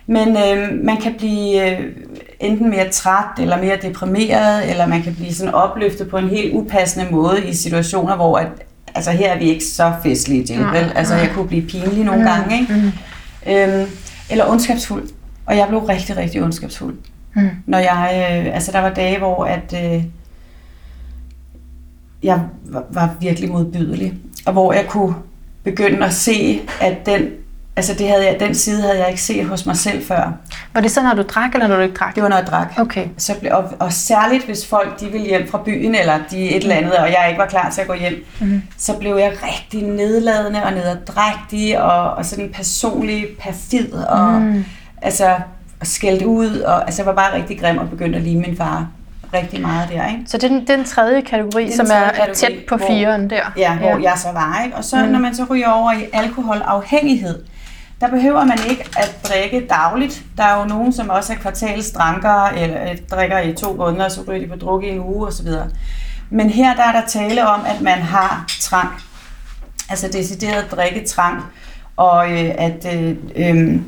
Men øh, man kan blive øh, enten mere træt, eller mere deprimeret, eller man kan blive sådan opløftet på en helt upassende måde i situationer, hvor at, altså her er vi ikke så festlige til, vel? Altså jeg kunne blive pinlig nogle Mm, gange, ikke? mm. Øhm, eller ondskabsfuld. Og jeg blev rigtig, rigtig ondskabsfuld. Mm. Når jeg, øh, altså der var dage, hvor at, øh, jeg var, var virkelig modbydelig. Og hvor jeg kunne begynde at se, at den, altså det havde jeg, den side havde jeg ikke set hos mig selv før. Var det så, når du drak, eller når du ikke drak? Det var, når jeg drak. Okay. Så og, og særligt hvis folk de ville hjem fra byen, eller de et eller andet, og jeg ikke var klar til at gå hjem, Mhm. så blev jeg rigtig nedladende og nederdrægtig, og, og sådan personlig perfid, og Mm. altså skældt ud, og altså jeg var bare rigtig grim og begyndte at ligne min far rigtig meget der, ikke? Så det er den, den tredje kategori, Den som tredje er kategori, tæt på firen der. Ja, hvor jeg så var, ikke? Og så Mm. når man så ryger over i alkoholafhængighed, der behøver man ikke at drikke dagligt. Der er jo nogen, som også er kvartalsdrankere, eller øh, drikker i to måneder, og så ryger de på druk i en uge osv. Men her der er der tale om, at man har trang. Altså decideret drikketrang. Og øh, at, øh, øh,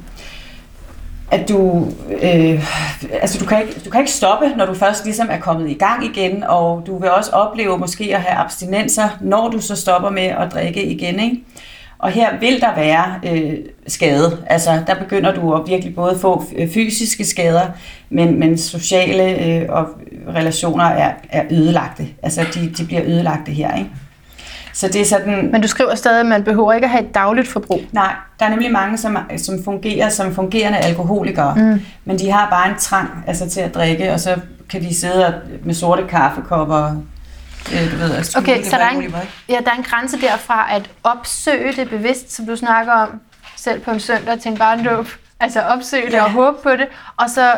at du, øh, altså du, kan ikke, du kan ikke stoppe, når du først ligesom er kommet i gang igen, og du vil også opleve måske at have abstinenser, når du så stopper med at drikke igen. Ikke? Og her vil der være øh, skade. Altså, der begynder du at virkelig både få øh, fysiske skader, men, men sociale øh, og relationer er, er ødelagte. Altså, de, de bliver ødelagte her. Ikke? Så det er sådan... Men du skriver stadig, at man behøver ikke at have et dagligt forbrug. Nej, der er nemlig mange, som, som fungerer som fungerende alkoholikere, Mm. men de har bare en trang altså, til at drikke, og så kan de sidde med sorte kaffekopper, øh, du ved, skjule Okay, det så der er, en, ja, der er en grænse derfra at opsøge det bevidst, som du snakker om, selv på en søndag til en barndåb. Altså opsøge det Ja. og håbe på det, og så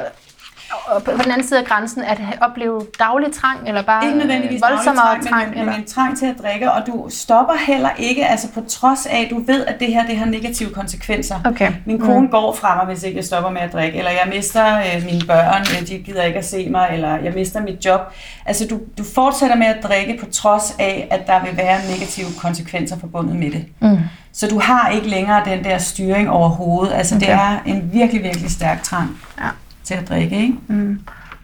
og på den anden side af grænsen at opleve daglig trang, eller bare Ikke nødvendigvis øh, voldsommere daglig trang. trang, men, eller? men en trang til at drikke, og du stopper heller ikke, altså på trods af, at du ved, at det her det har negative konsekvenser. Okay. Min kone går fra mig, hvis ikke jeg stopper med at drikke, eller jeg mister øh, mine børn, øh, de gider ikke at se mig, eller jeg mister mit job. Altså du, du fortsætter med at drikke på trods af, at der vil være negative konsekvenser forbundet med det. Mm. Så du har ikke længere den der styring overhovedet. Altså okay. det er en virkelig, virkelig stærk trang Ja. Til at drikke, ikke? Mm.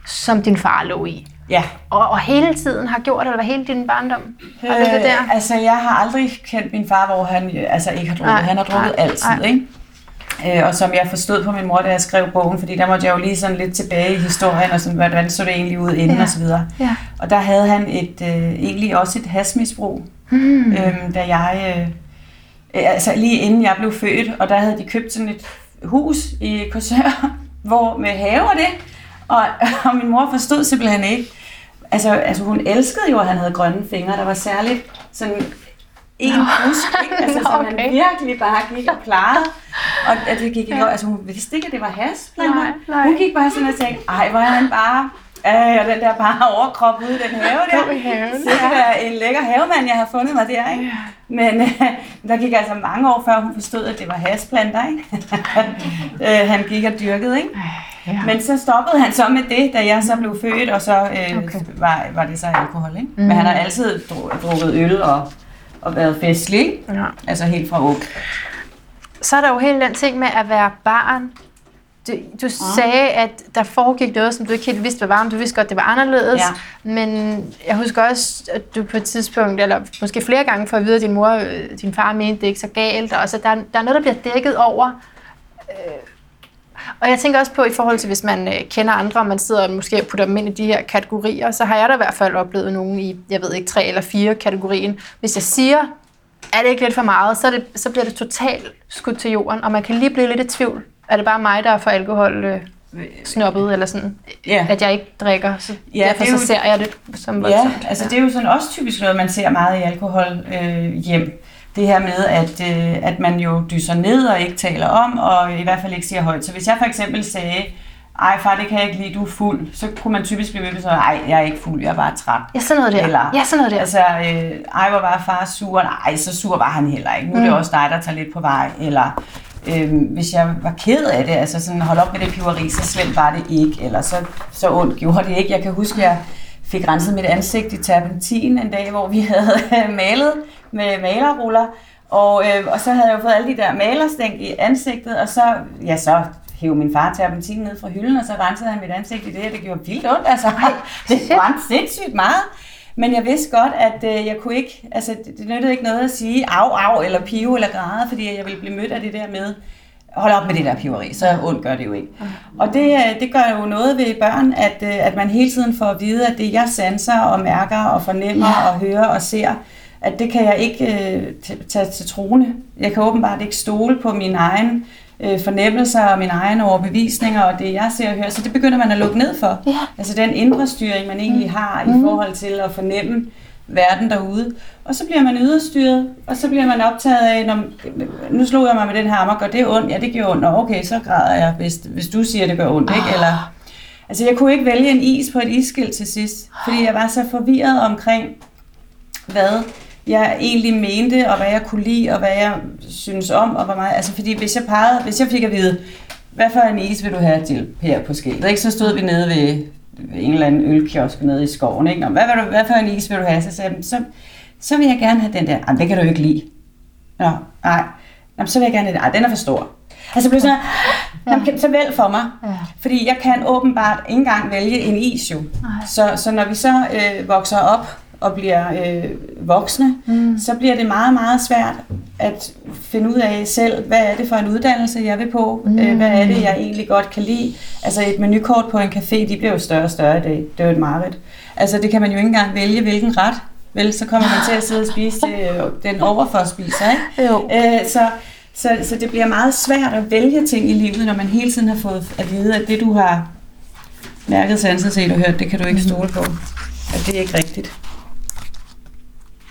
Som din far lå i. Ja. Og, og hele tiden har gjort, eller hele din barndom Øh, der. altså, jeg har aldrig kendt min far, hvor han altså, ikke har drukket. Nej, han har drukket nej, altid, nej. ikke? Øh, og som jeg forstod på min mor, da jeg skrev bogen, fordi der måtte jeg jo lige sådan lidt tilbage i historien, og sådan, hvordan så det egentlig ud inden Ja. og så videre. Ja. Og der havde han et, øh, egentlig også et hasmisbrug, Mm. øhm, da jeg, øh, øh, altså lige inden jeg blev født, og der havde de købt sådan et hus i Korsør, hvor med have og det, og, (laughs) og min mor forstod simpelthen ikke, altså, altså hun elskede jo, at han havde grønne fingre, der var særligt sådan en busk, ikke? (laughs) Altså, Nå, som han okay. virkelig bare gik og plejede. Og at det gik ikke, altså hun vidste ikke, at det var hasplanter. Nej, nej. Hun gik bare sådan og tænkte, ej, hvor er han bare, øh, og den der bare (laughs) overkrop ude i den have der. Gå i haven. Er en lækker havemand, jeg har fundet mig der, ikke? Men øh, der gik altså mange år før hun forstod, at det var hasplanter, ikke? (laughs) øh, han gik og dyrkede, ikke? Ja. Men så stoppede han så med det, da jeg så blev født, og så øh, Okay. var, var det så alkohol, ikke? Mm. Mm. Men han har altid dru- drukket øl og, og været festlig, ikke? ja. altså helt fra ung. så er der jo hele den ting med at være barn. Du, du sagde, at der foregik noget, som du ikke helt vidste, hvad var, men du vidste godt, det var anderledes. Ja. Men jeg husker også, at du på et tidspunkt, eller måske flere gange for at vide, at din mor øh, din far mente, det er ikke så galt. Og så der, der er noget, der bliver dækket over. Øh, og jeg tænker også på, i forhold til, hvis man øh, kender andre, og man sidder og måske putter dem ind i de her kategorier, så har jeg da i hvert fald oplevet nogen i, jeg ved ikke, tre eller fire kategorien. Hvis jeg siger, er det ikke lidt for meget, så, det, så bliver det totalt skudt til jorden, og man kan lige blive lidt i tvivl. Er det bare mig, der er for alkohol øh, snobbet, eller sådan, Ja. at jeg ikke drikker, så Ja, ja, derfor det er så jo- ser jeg det som Ja, voldsomt. altså det er jo sådan også typisk noget, man ser meget i alkohol øh, hjem. Det her med, at, øh, at man jo dyser ned og ikke taler om, og i hvert fald ikke siger højt. Så hvis jeg for eksempel sagde, ej far, det kan jeg ikke lide, du er fuld, så kunne man typisk blive ved med sige, ej, jeg er ikke fuld, jeg er bare træt. Ja, sådan noget der. Eller, ja, sådan noget der. Altså, øh, ej, hvor var far sur. Nej, så sur var han heller ikke. Nu er det Mm. også dig, der tager lidt på vej. Eller øh, hvis jeg var ked af det, altså sådan, hold op med det piveri, så slemt var det ikke. Eller så, så ondt gjorde det ikke. Jeg kan huske, jeg fik renset mit ansigt i terpentin en dag, hvor vi (laughs) havde malet med malerruller. Og, øh, og så havde jeg jo fået alle de der malerstænk i ansigtet, og så, ja, så hævde min far terpentin ned fra hylden, og så rensede han mit ansigt i det, og det gjorde vildt ondt. Altså, det brændte sindssygt meget. Men jeg vidste godt, at øh, jeg kunne ikke, altså det, nyttede ikke noget at sige au, au, eller pive, eller græde, fordi jeg ville blive mødt af det der med, hold op med det der piveri, så ondt gør det jo ikke. Og det, øh, det gør jo noget ved børn, at, øh, at man hele tiden får at vide, at det jeg sanser og mærker og fornemmer Ja. og hører og ser, at det kan jeg ikke øh, tage til trone. Jeg kan åbenbart ikke stole på min egen øh, fornemmelser og mine egne overbevisninger og det, jeg ser og hører. Så det begynder man at lukke ned for. Ja. Altså den indre styring, man egentlig har i forhold til at fornemme verden derude. Og så bliver man yderstyret, og så bliver man optaget af, når, nu slog jeg mig med den her hammer, gør det ondt? Ja, det gjorde ondt. Nå, okay, så græder jeg, hvis, hvis du siger, det gør ondt, ikke? Eller, altså jeg kunne ikke vælge en is på et isskilt til sidst, fordi jeg var så forvirret omkring, hvad jeg egentlig mente, og hvad jeg kunne lide, og hvad jeg synes om, og hvor meget, altså fordi hvis jeg pegede, hvis jeg fik at vide, hvad for en is vil du have til her på skiltet, ikke? så stod vi nede ved en eller anden ølkiosk nede i skoven, ikke? Nå, hvad, vil du, hvad for en is vil du have? Så sagde jeg, så, så vil jeg gerne have den der. Jamen, det kan du ikke lide. Nå, nej. Jamen, så vil jeg gerne have den. Ej, den er for stor. Altså, blev sådan, ja. så vælg for mig. Ja. Fordi jeg kan åbenbart ikke engang vælge en is jo. Så, så når vi så øh, vokser op og bliver øh, voksne, mm. så bliver det meget, meget svært at finde ud af selv, hvad er det for en uddannelse, jeg vil på? Mm. Øh, hvad er det, jeg egentlig godt kan lide? Altså et menukort på en café, de bliver jo større og større i dag. Det er jo et mareridt. Altså det kan man jo ikke engang vælge, hvilken ret. Vel, så kommer man til at sidde og spise øh, den overfor spiser, ikke? (laughs) Jo. Øh, så, så, så det bliver meget svært at vælge ting i livet, når man hele tiden har fået at vide, at det du har mærket, sanset, set og hørt, det kan du ikke stole på. At det er ikke rigtigt.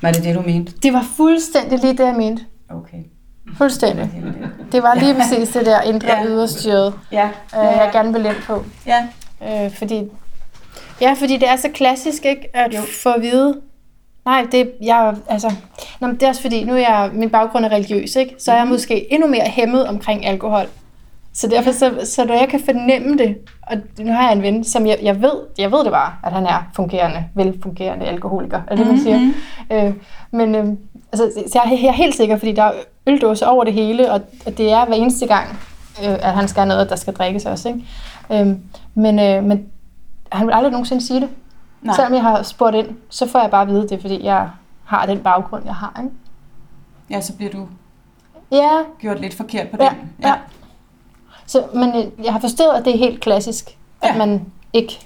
Var det det, du mente? Det var fuldstændig lige det, jeg mente. Okay. Fuldstændig. Det var lige præcis det der indre Ja. yderstyret, Ja, øh, jeg gerne vil ind på. ja. Øh, fordi, ja, fordi det er så klassisk, ikke? At Jo. få at vide, nej, det, jeg, altså, nå, det er også fordi, nu er jeg, min baggrund er religiøs, ikke? Så er jeg måske endnu mere hæmmet omkring alkohol. Så derfor, så, så når jeg kan fornemme det, og nu har jeg en ven, som jeg, jeg ved, jeg ved det bare, at han er fungerende, velfungerende alkoholiker, er det, man siger. Øh, men øh, altså, så jeg, er- jeg er helt sikker, fordi der er øldåser over det hele, og, og det er hver eneste gang, øh, at han skal have noget, der skal drikkes også. Ikke? Øh, men, øh, men han vil aldrig nogensinde sige det. Nej. Selvom jeg har spurgt ind, så får jeg bare at vide det, fordi jeg har den baggrund, jeg har. Ikke? Ja, så bliver du Ja, gjort lidt forkert på Ja, den. ja. Så, men øh, jeg har forstået, at det er helt klassisk, at Ja. man ikke...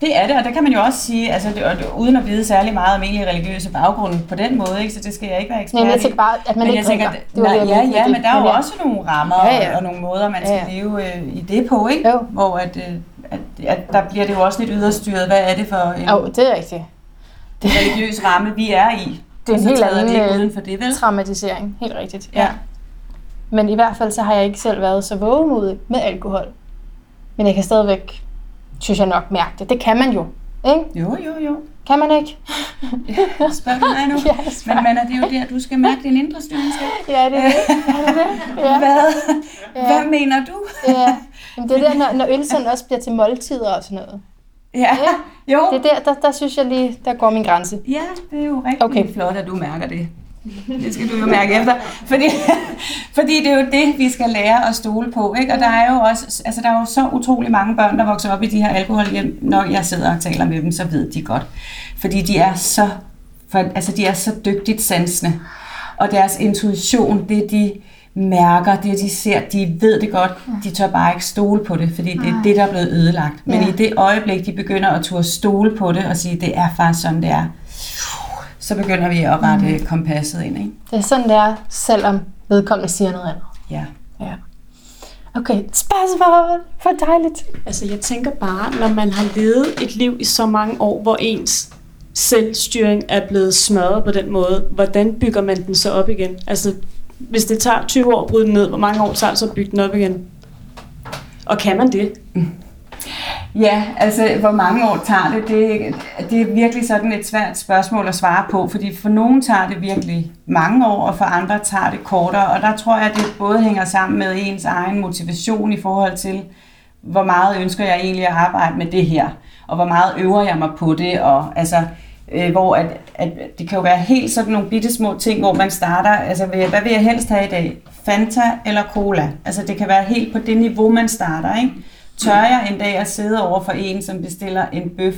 Det er det, og der kan man jo også sige, altså, det, og det, uden at vide særlig meget om egentlig religiøse baggrunde på den måde, ikke? så det skal jeg ikke være ekspert Nej, men jeg i. tænker bare, at man men ikke tænker, at- Det nej, det, ja, ja, det. men der er jo ja. også nogle rammer Ja, ja, ja. ja. Og, nogle måder, man skal Ja, ja. leve øh, i det på, ikke? Jo. Hvor at, øh, at, at der bliver det jo også lidt yderstyret. Hvad er det for en Jo, det er rigtigt. religiøs ramme, vi er i? Det er Og en helt anden det øh, uden for det, vel? traumatisering. Helt rigtigt. Ja. Men i hvert fald så har jeg ikke selv været så vågemodig med alkohol. Men jeg kan stadigvæk, synes jeg nok, mærke det. Det kan man jo. Ikke? Jo, jo, jo. Kan man ikke? (laughs) Spørg du mig nu? (laughs) Ja, jeg spørger. men, men er det jo der, du skal mærke din indre styringskab? Ja, det er det. (laughs) Er det det? Ja. Hvad? Ja. Hvad mener du? ja. Jamen, det er der, når, når øl sådan også bliver til måltider og sådan noget. Ja, jo. Det er der, der, der synes jeg lige, der går min grænse. Ja, det er jo rigtig okay. flot, at du mærker det. Det skal du jo mærke efter. Fordi, (laughs) fordi det er jo det, vi skal lære at stole på. Ikke? Og der er jo også, altså der er jo så utrolig mange børn, der vokser op i de her alkoholhjem. Når jeg sidder og taler med dem, så ved de godt. Fordi de er så, for, altså de er så dygtigt sansende. Og deres intuition, det de mærker, det de ser, de ved det godt, de tør bare ikke stole på det, fordi det er det, der er blevet ødelagt. Men Ja. i det øjeblik, de begynder at turde stole på det og sige, det er faktisk sådan, det er, så begynder vi at rette mm. kompasset ind. Ikke? Det er sådan, det er, selvom vedkommende siger noget andet. Ja. Ja. Okay, spørgsmål. For dejligt. Altså, jeg tænker bare, når man har levet et liv i så mange år, hvor ens selvstyring er blevet smadret på den måde, hvordan bygger man den så op igen? Altså, hvis det tager 20 år at bryde den ned, hvor mange år tager det så at bygge den op igen? Og kan man det? Ja, altså hvor mange år tager det? det? Det er virkelig sådan et svært spørgsmål at svare på, fordi for nogen tager det virkelig mange år, og for andre tager det kortere. Og der tror jeg, at det både hænger sammen med ens egen motivation i forhold til, hvor meget ønsker jeg egentlig at arbejde med det her, og hvor meget øver jeg mig på det, og altså, øh, hvor at, at det kan jo være helt sådan nogle bitte små ting, hvor man starter, altså hvad hvad vil jeg helst have i dag? Fanta eller cola? Altså det kan være helt på det niveau, man starter, ikke? Tør jeg en dag at sidde over for en, som bestiller en bøf,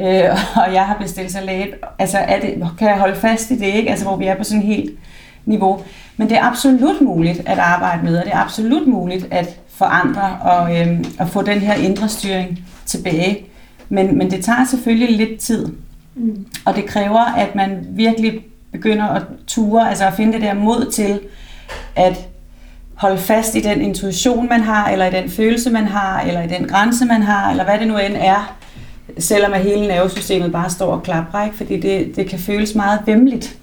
øh, og jeg har bestilt salat? Altså er det, kan jeg holde fast i det, ikke? Altså hvor vi er på sådan helt niveau. Men det er absolut muligt at arbejde med, og det er absolut muligt at forandre og øhm, at få den her indre styring tilbage. Men, men det tager selvfølgelig lidt tid. Mm. Og det kræver, at man virkelig begynder at ture, altså at finde det der mod til at holde fast i den intuition, man har, eller i den følelse, man har, eller i den grænse, man har, eller hvad det nu end er, selvom at hele nervesystemet bare står og klapper, ikke? fordi det, det kan føles meget vemmeligt.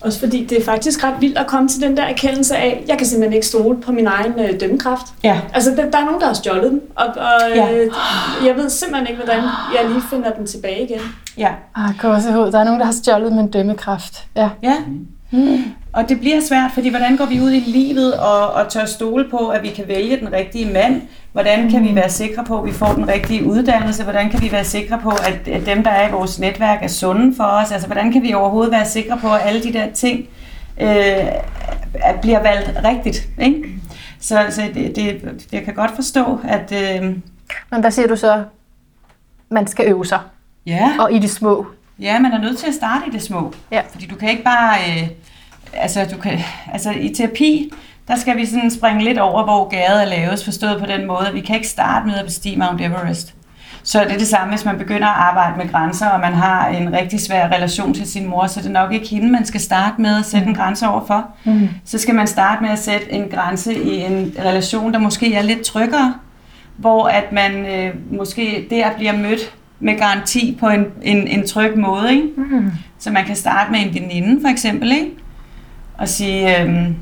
Også fordi det er faktisk ret vildt at komme til den der erkendelse af, jeg kan simpelthen ikke stole på min egen øh, dømmekraft. Ja, Altså, der, der er nogen, der har stjålet den, og, og Ja. øh, jeg ved simpelthen ikke, hvordan jeg lige finder den tilbage igen. ja, Ah, gåsehud. Der er nogen, der har stjålet min dømmekraft. Ja. ja. Og det bliver svært, fordi hvordan går vi ud i livet og, og tør stole på, at vi kan vælge den rigtige mand? Hvordan kan vi være sikre på, at vi får den rigtige uddannelse? Hvordan kan vi være sikre på, at, at dem, der er i vores netværk, er sunde for os? Altså, hvordan kan vi overhovedet være sikre på, at alle de der ting øh, bliver valgt rigtigt? Ikke? Så, så det, det, jeg kan godt forstå, at... Øh, Men der siger du så, man skal øve sig. ja, Og i de små. Ja, man er nødt til at starte i det små. Ja. Fordi du kan ikke bare... Øh, altså, du kan, altså, i terapi, der skal vi sådan springe lidt over, hvor gaden er laves, forstået på den måde, at vi kan ikke starte med at bestige Mount Everest. Så det er det samme, hvis man begynder at arbejde med grænser, og man har en rigtig svær relation til sin mor, så det er nok ikke hende, man skal starte med at sætte en grænse over for. Mm. Så skal man starte med at sætte en grænse i en relation, der måske er lidt tryggere, hvor at man øh, måske der bliver mødt med garanti på en, en, en tryg måde. Ikke? Mm. Så man kan starte med en veninde for eksempel, ikke? Og sige, øhm,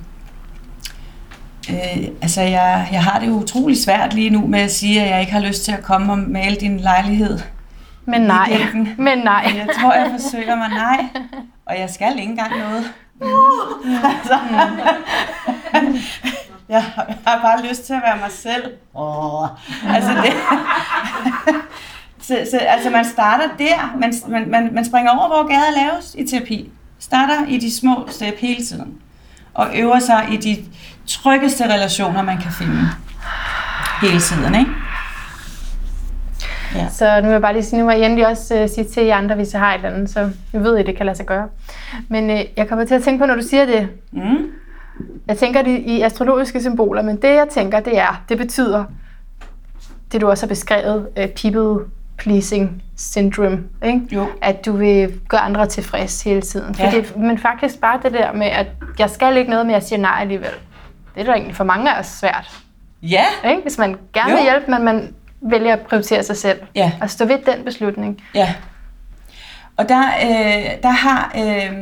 øh, altså jeg, jeg har det utrolig svært lige nu med at sige, at jeg ikke har lyst til at komme og male din lejlighed. Men nej. (laughs) Men nej. Jeg tror, jeg forsøger mig nej, og jeg skal ikke engang noget. (laughs) (laughs) altså, jeg har bare lyst til at være mig selv. Oh. Altså det. så, så, altså man starter der, man, man, man, man springer over, hvor gader laves i terapi. Starter i de små step hele tiden. Og øver sig i de tryggeste relationer, man kan finde. Hele tiden, ikke? Ja. Så nu vil jeg bare lige sige, nu må jeg endelig også uh, sige til jer andre, hvis jeg har et eller andet, så vi ved, at det kan lade sig gøre. Men uh, jeg kommer til at tænke på, når du siger det, Mm. jeg tænker det i astrologiske symboler, men det jeg tænker, det er, det betyder, det du også har beskrevet, uh, people pleasing syndrome, ikke? Jo. at du vil gøre andre tilfreds hele tiden. Ja. Fordi, men faktisk bare det der med, at jeg skal ikke noget, men jeg siger nej alligevel. Det er da egentlig for mange af os svært. Ja, Ikke? Hvis man gerne vil Jo. hjælpe, men man vælger at prioritere sig selv. Ja. Og stå ved den beslutning. Ja. Og der, øh, der har... Øh,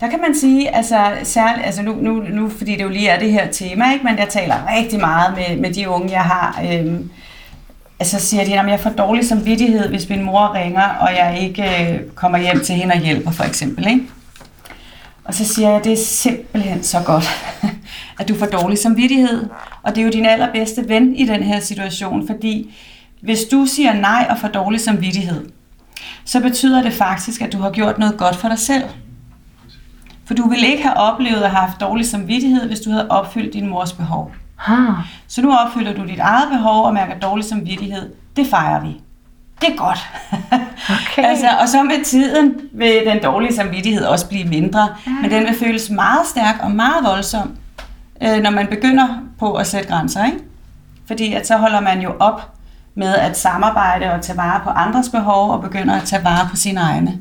der kan man sige, altså særligt, altså nu, nu, nu, fordi det jo lige er det her tema, ikke? men jeg taler rigtig meget med, med de unge, jeg har. Øh, så siger de, at jeg får dårlig samvittighed, hvis min mor ringer, og jeg ikke øh, kommer hjem til hende og hjælper, for eksempel. Ikke? Og så siger jeg, det er simpelthen så godt, (laughs) at du får dårlig samvittighed. Og det er jo din allerbedste ven i den her situation, fordi hvis du siger nej og får dårlig samvittighed, så betyder det faktisk, at du har gjort noget godt for dig selv. For du ville ikke have oplevet at have haft dårlig samvittighed, hvis du havde opfyldt din mors behov. Ah. Så nu opfylder du dit eget behov og mærker dårlig samvittighed. Det fejrer vi. Det er godt. (laughs) Okay. altså, og så med tiden vil den dårlige samvittighed også blive mindre, men den vil føles meget stærk og meget voldsom, øh, når man begynder på at sætte grænser. Ikke? Fordi at så holder man jo op med at samarbejde og tage vare på andres behov og begynder at tage vare på sine egne.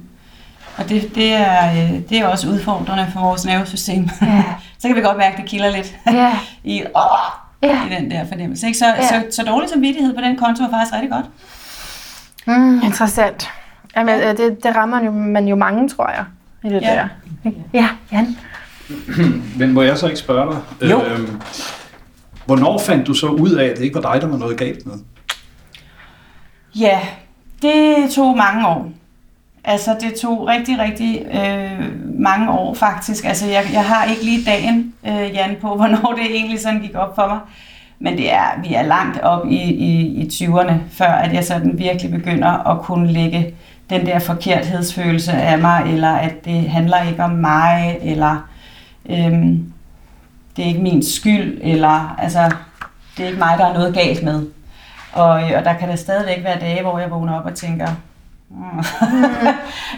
Og det, det, er, øh, det er også udfordrende for vores nervesystem. Ja. (laughs) så kan vi godt mærke, at det kilder lidt Ja. (laughs) i, åh, Ja. i den der fornemmelse. Ikke? Så, Ja. så, så dårlig samvittighed på den konto er faktisk rigtig godt. Mm, interessant. Jamen, ja. det, det rammer jo, man jo mange, tror jeg, i det Ja. der. Ja, Jan. (clears throat) Men må jeg så ikke spørge dig? Jo. Øhm, hvornår fandt du så ud af, at det ikke var dig, der var noget galt med? Ja, det tog mange år. Altså, det tog rigtig, rigtig øh, mange år faktisk. Altså, jeg, jeg har ikke lige dagen, øh, Jan, på, (laughs) hvornår det egentlig sådan gik op for mig. Men det er, vi er langt op i, i, i 20'erne, før at jeg sådan virkelig begynder at kunne lægge den der forkerthedsfølelse af mig, eller at det handler ikke om mig, eller øhm, det er ikke min skyld, eller altså, det er ikke mig, der er noget galt med. Og, og der kan der stadigvæk være dage, hvor jeg vågner op og tænker, mm. (laughs)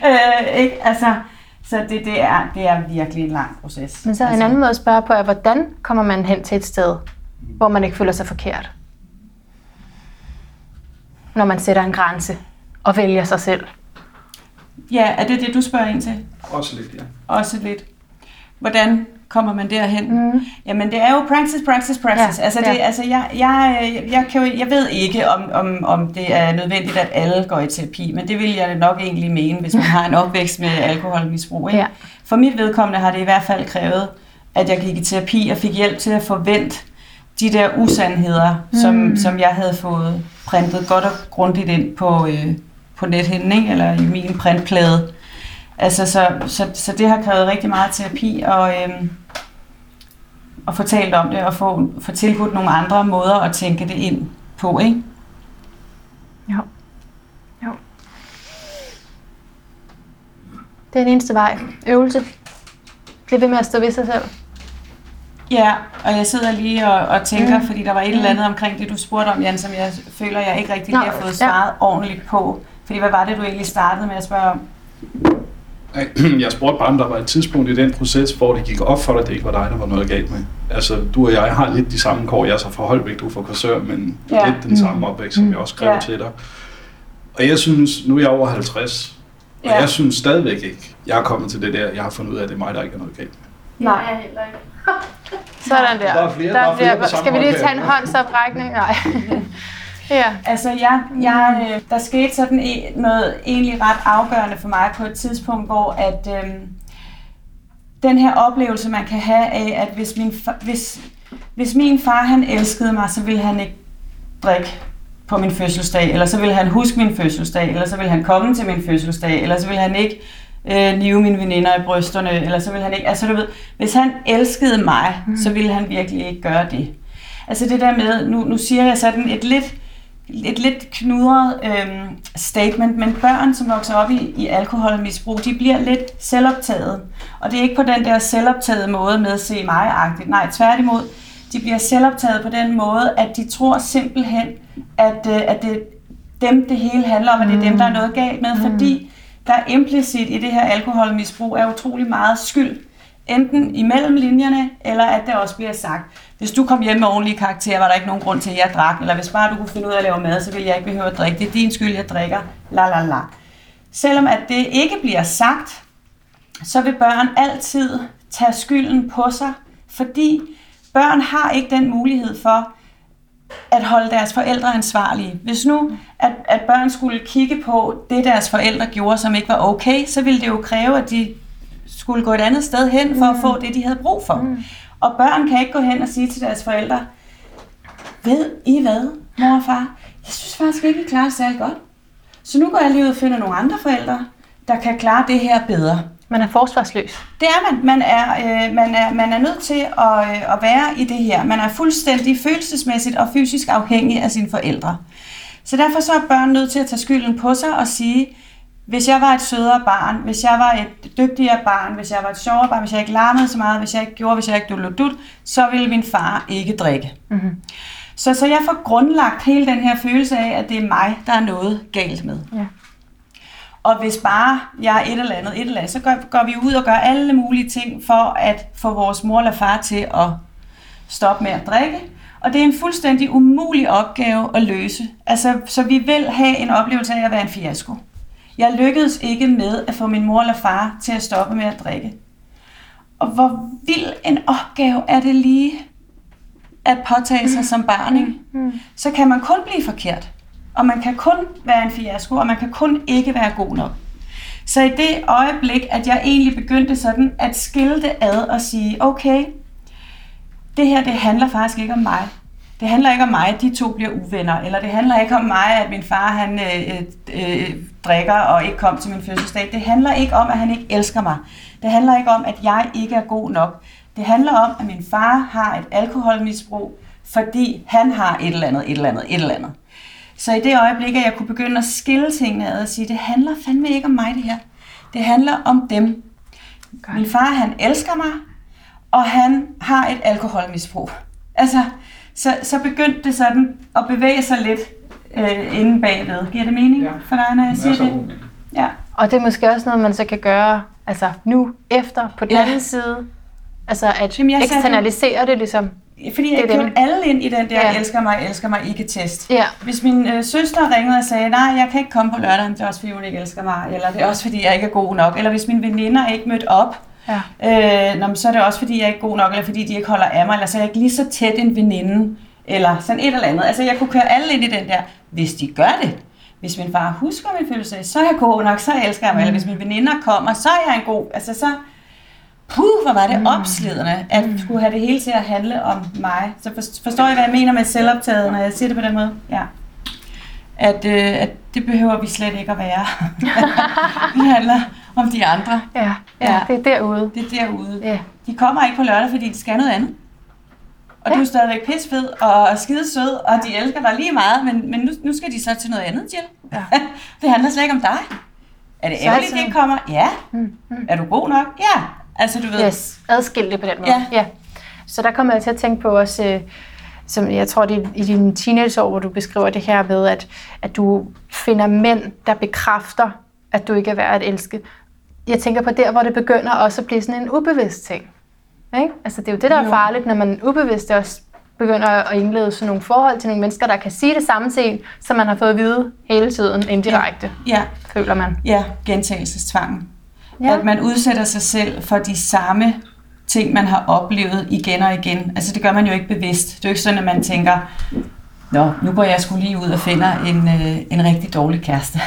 øh, ikke? Altså, så det, det, er, det er virkelig en lang proces. Men så altså, en anden måde at spørge på er, hvordan kommer man hen til et sted, hvor man ikke føler sig forkert? Når man sætter en grænse og vælger sig selv. Ja, er det det, du spørger ind til? Også lidt, ja. Også lidt. Hvordan kommer man derhen? Mm. Jamen, det er jo practice, practice, practice. Ja, altså, det, ja. altså jeg, jeg, jeg, kan jo, jeg ved ikke, om, om, om det er nødvendigt, at alle går i terapi, men det vil jeg nok egentlig mene, hvis man har en opvækst med alkoholmisbrug. Ikke? Ja. For mit vedkommende har det i hvert fald krævet, at jeg gik i terapi og fik hjælp til at forvente de der usandheder, mm. som, som jeg havde fået printet godt og grundigt ind på, øh, på nethinden, ikke? eller i min printplade. Altså, så, så, så det har krævet rigtig meget terapi og, øhm, og få talt om det og få, få tilbudt nogle andre måder at tænke det ind på. Ikke? Jo. Jo. Det er den eneste vej. Øvelse. Bliv ved med at stå ved sig selv. Ja, og jeg sidder lige og, og tænker, Mm. mm. fordi der var et eller andet omkring det, du spurgte om, Jan, som jeg føler, jeg ikke rigtig Nå, lige har fået ja. svaret ordentligt på. Fordi hvad var det, du egentlig startede med at spørge om? (clears throat) Jeg spurgte bare, om der var et tidspunkt i den proces, hvor det gik op for dig, at det ikke var dig, der var noget galt med. Altså, du og jeg har lidt de samme kår. Jeg er så fra Holbæk, du er fra Korsør, men Ja. lidt den samme opvækst, som jeg også skrev Ja. til dig. Og jeg synes, nu er jeg over 50, og Ja. jeg synes stadigvæk ikke, jeg er kommet til det der, jeg har fundet ud af, at det er mig, der ikke er noget galt med. Nej. Sådan der. Der er flere- der er flere på samme Skal vi lige tage en håndsoprækning? Nej. (laughs) ja. Altså, jeg, jeg, øh, der skete sådan e- noget egentlig ret afgørende for mig på et tidspunkt, hvor at øhm, den her oplevelse, man kan have af, at hvis min, fa- hvis, hvis min far han elskede mig, så ville han ikke drikke på min fødselsdag, eller så ville han huske min fødselsdag, eller så ville han komme til min fødselsdag, eller så ville han ikke øh, nive mine veninder i brysterne, eller så ville han ikke, altså du ved, hvis han elskede mig, mm. så ville han virkelig ikke gøre det. Altså det der med, nu, nu siger jeg sådan et lidt, et lidt knudret øhm, statement, men børn, som vokser op i, i alkoholmisbrug, de bliver lidt selvoptaget. Og det er ikke på den der selvoptaget måde med at se mig-agtigt. Nej, tværtimod. De bliver selvoptaget på den måde, at de tror simpelthen, at, øh, at det er dem, det hele handler om, at det er dem, der er noget galt med, fordi der er implicit i det her alkoholmisbrug er utrolig meget skyld. Enten imellem linjerne, eller at det også bliver sagt, hvis du kom hjem med ordentlige karakterer, var der ikke nogen grund til, at jeg drak, eller hvis bare du kunne finde ud af at lave mad, så ville jeg ikke behøve at drikke. Det er din skyld, jeg drikker. La la la. Selvom at det ikke bliver sagt, så vil børn altid tage skylden på sig, fordi børn har ikke den mulighed for at holde deres forældre ansvarlige. Hvis nu, at, at børn skulle kigge på det, deres forældre gjorde, som ikke var okay, så ville det jo kræve, at de skulle gå et andet sted hen for at få det, de havde brug for. Mm. Og børn kan ikke gå hen og sige til deres forældre, ved I hvad, mor og far? Jeg synes faktisk ikke, I klarer det særlig godt. Så nu går jeg lige ud og finder nogle andre forældre, der kan klare det her bedre. Man er forsvarsløs. Det er man. Man er, øh, man er, man er nødt til at, øh, at være i det her. Man er fuldstændig følelsesmæssigt og fysisk afhængig af sine forældre. Så derfor så er børn nødt til at tage skylden på sig og sige, Hvis jeg var et sødere barn, hvis jeg var et dygtigere barn, hvis jeg var et sjovere barn, hvis jeg ikke larmede så meget, hvis jeg ikke gjorde, hvis jeg ikke dut, så ville min far ikke drikke. Mm-hmm. Så, så jeg får grundlagt hele den her følelse af, at det er mig, der er noget galt med. Ja. Og hvis bare jeg er et eller andet, et eller andet, så går, går vi ud og gør alle mulige ting for at få vores mor eller far til at stoppe med at drikke. Og det er en fuldstændig umulig opgave at løse. Altså, så vi vil have en oplevelse af at være en fiasko. Jeg lykkedes ikke med at få min mor eller far til at stoppe med at drikke. Og hvor vild en opgave er det lige at påtage sig som barn, ikke? så kan man kun blive forkert. Og man kan kun være en fiasko, og man kan kun ikke være god nok. Så i det øjeblik, at jeg egentlig begyndte sådan at skille det ad og sige, okay, det her det handler faktisk ikke om mig. Det handler ikke om mig, at de to bliver uvenner, eller det handler ikke om mig, at min far han øh, øh, drikker og ikke kom til min fødselsdag. Det handler ikke om, at han ikke elsker mig. Det handler ikke om, at jeg ikke er god nok. Det handler om, at min far har et alkoholmisbrug, fordi han har et eller andet, et eller andet, et eller andet. Så i det øjeblik, at jeg kunne begynde at skille tingene ad og sige, det handler fandme ikke om mig det her. Det handler om dem. Min far, han elsker mig, og han har et alkoholmisbrug. Altså, så, så begyndte det sådan at bevæge sig lidt øh, inde bagved. Giver det mening Ja. for dig, når jeg siger det? mening. Ja. Og det er måske også noget, man så kan gøre altså nu, efter, på den Ja. anden side. Altså at Jamen, eksternalisere det ligesom. Fordi jeg Det er kørte dem. alle ind i den der, Ja. elsker mig, elsker mig, ikke test. Ja. Hvis min øh, søster ringede og sagde, nej, jeg kan ikke komme på lørdag, det er også fordi, hun ikke elsker mig, eller det er også fordi, jeg ikke er god nok, eller hvis mine veninder ikke mødt op, Ja. øh, nå, men så er det også fordi, jeg er ikke god nok, eller fordi de ikke holder af mig, eller så er jeg ikke lige så tæt en veninde, eller sådan et eller andet. Altså, jeg kunne køre alle ind i den der, hvis de gør det. Hvis min far husker min fødselsdag, så er jeg god nok, så elsker jeg mig. Eller hvis mine veninder kommer, så er jeg en god. Altså så, puh, hvor var det opslidende, at skulle have det hele til at handle om mig. Så for- forstår I, hvad jeg mener med selvoptaget, når jeg siger det på den måde? Ja. At, øh, at det behøver vi slet ikke at være. (laughs) det handler om de andre. Ja, ja, Ja. det er derude. Det er derude. Ja. De kommer ikke på lørdag, fordi de skal noget andet. Og Ja. du er stadigvæk pissfed og skide sød, og de elsker dig lige meget, men, men nu, nu skal de så til noget andet, Jill. Ja. (laughs) det handler slet ikke om dig. Er det ærgerligt, det kommer? Ja. Mm, mm. Er du god nok? Ja. Altså, du ved. Yes, adskil det på den måde. Ja. ja. Så der kommer jeg til at tænke på også, øh, som jeg tror, det er i dine teenageår, hvor du beskriver det her med, at, at du finder mænd, der bekræfter, at du ikke er værd at elske. Jeg tænker på der, hvor det begynder også at blive sådan en ubevidst ting. Ikke? Altså det er jo det, der er farligt, når man ubevidst også begynder at indlede sådan nogle forhold til nogle mennesker, der kan sige det samme til en, som man har fået at vide hele tiden indirekte, Ja, føler man. ja, gentagelsestvangen. Ja. At man udsætter sig selv for de samme ting, man har oplevet igen og igen. Altså, det gør man jo ikke bevidst. Det er jo ikke sådan, at man tænker, Nå, nu går jeg skulle lige ud og finder en, øh, en rigtig dårlig kæreste.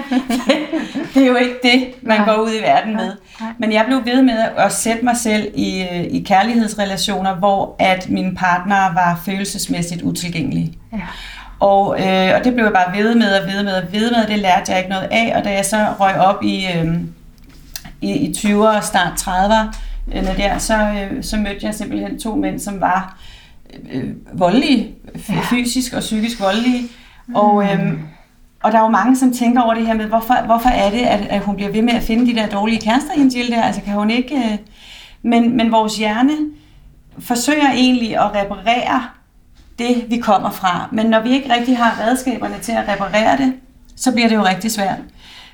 (laughs) det er jo ikke det, man Nej. går ud i verden med. Men jeg blev ved med at sætte mig selv i, øh, i kærlighedsrelationer, hvor at mine partnere var følelsesmæssigt utilgængelige. Ja. Og, øh, og det blev jeg bare ved med og ved med og ved med, det lærte jeg ikke noget af. Og da jeg så røg op i, øh, i, i 20'ere og start 30'erne der, så, øh, så mødte jeg simpelthen to mænd, som var øh, voldelige, f- Ja. fysisk og psykisk voldelige. Og, øh, og der er jo mange, som tænker over det her med, hvorfor, hvorfor er det, at, at hun bliver ved med at finde de der dårlige kærester, hende Jill der? Altså kan hun ikke... Øh, men, men vores hjerne forsøger egentlig at reparere det, vi kommer fra. Men når vi ikke rigtig har redskaberne til at reparere det, så bliver det jo rigtig svært.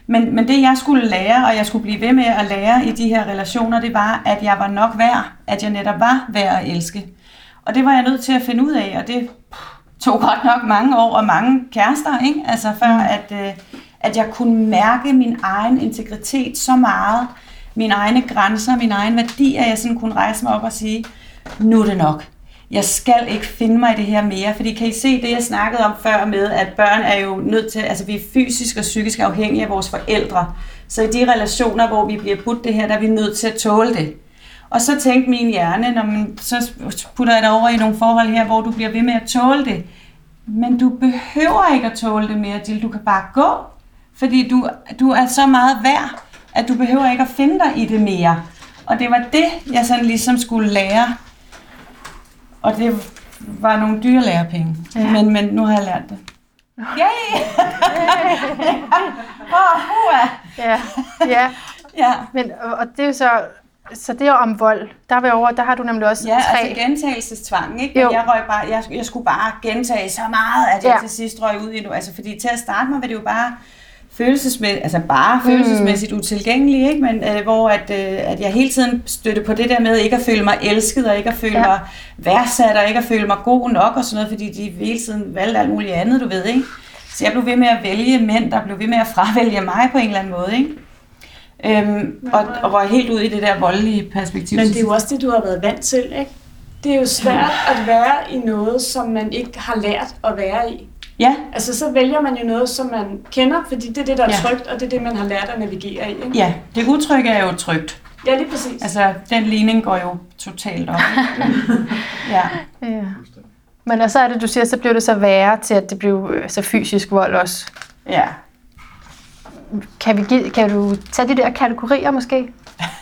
Men, men det, jeg skulle lære, og jeg skulle blive ved med at lære i de her relationer, det var, at jeg var nok værd, at jeg netop var værd at elske. Og det var jeg nødt til at finde ud af, og det tog godt nok mange år og mange kærester, ikke? Altså før, at, øh, at jeg kunne mærke min egen integritet så meget, mine egne grænser, min egen værdi, at jeg sådan kunne rejse mig op og sige, nu er det nok. Jeg skal ikke finde mig i det her mere, fordi kan I se det, jeg snakkede om før med, at børn er jo nødt til, altså vi er fysisk og psykisk afhængige af vores forældre. Så i de relationer, hvor vi bliver budt det her, der er vi nødt til at tåle det. Og så tænkte min hjerne, når man, så putter jeg dig over i nogle forhold her, hvor du bliver ved med at tåle det. Men du behøver ikke at tåle det mere, Jill. Du kan bare gå. Fordi du, du er så meget værd, at du behøver ikke at finde dig i det mere. Og det var det, jeg sådan ligesom skulle lære. Og det var nogle dyre lærepenge. Ja. Men, men nu har jeg lært det. (laughs) Yay! (laughs) Åh, hua! Ja, ja. Ja. Men, og og det er jo så, så det er om vold. Der over, der har du nemlig også Ja, tre. altså gentagelsestvang, ikke? Jo. Jeg, røg bare, jeg, jeg skulle bare gentage så meget, at jeg Ja. til sidst røg ud i nu. Altså, fordi til at starte med var det jo bare følelsesmæssigt, altså bare følelsesmæssigt utilgængelig, ikke? Men øh, hvor at, øh, at jeg hele tiden støtte på det der med ikke at føle mig elsket, og ikke at føle Ja. ja. mig værdsat, og ikke at føle mig god nok, og sådan noget, fordi de hele tiden valgte alt muligt andet, du ved, ikke? Så jeg blev ved med at vælge mænd, der blev ved med at fravælge mig på en eller anden måde, ikke? Øhm, og, og røg helt ud i det der voldelige perspektiv. Men det er jo også det, du har været vant til, ikke? Det er jo svært at være i noget, som man ikke har lært at være i. Ja, Altså, så vælger man jo noget, som man kender, fordi det er det, der er Ja. trygt, og det er det, man har lært at navigere i. Ikke? ja, det utrygge er jo trygt. ja lige præcis. Altså, den ligning går jo totalt op. (laughs) ja. Ja. Men og så er det, du siger, så blev det så værre til, at det blev øh, så fysisk vold også. ja. Kan, vi give, kan du tage de der kategorier måske?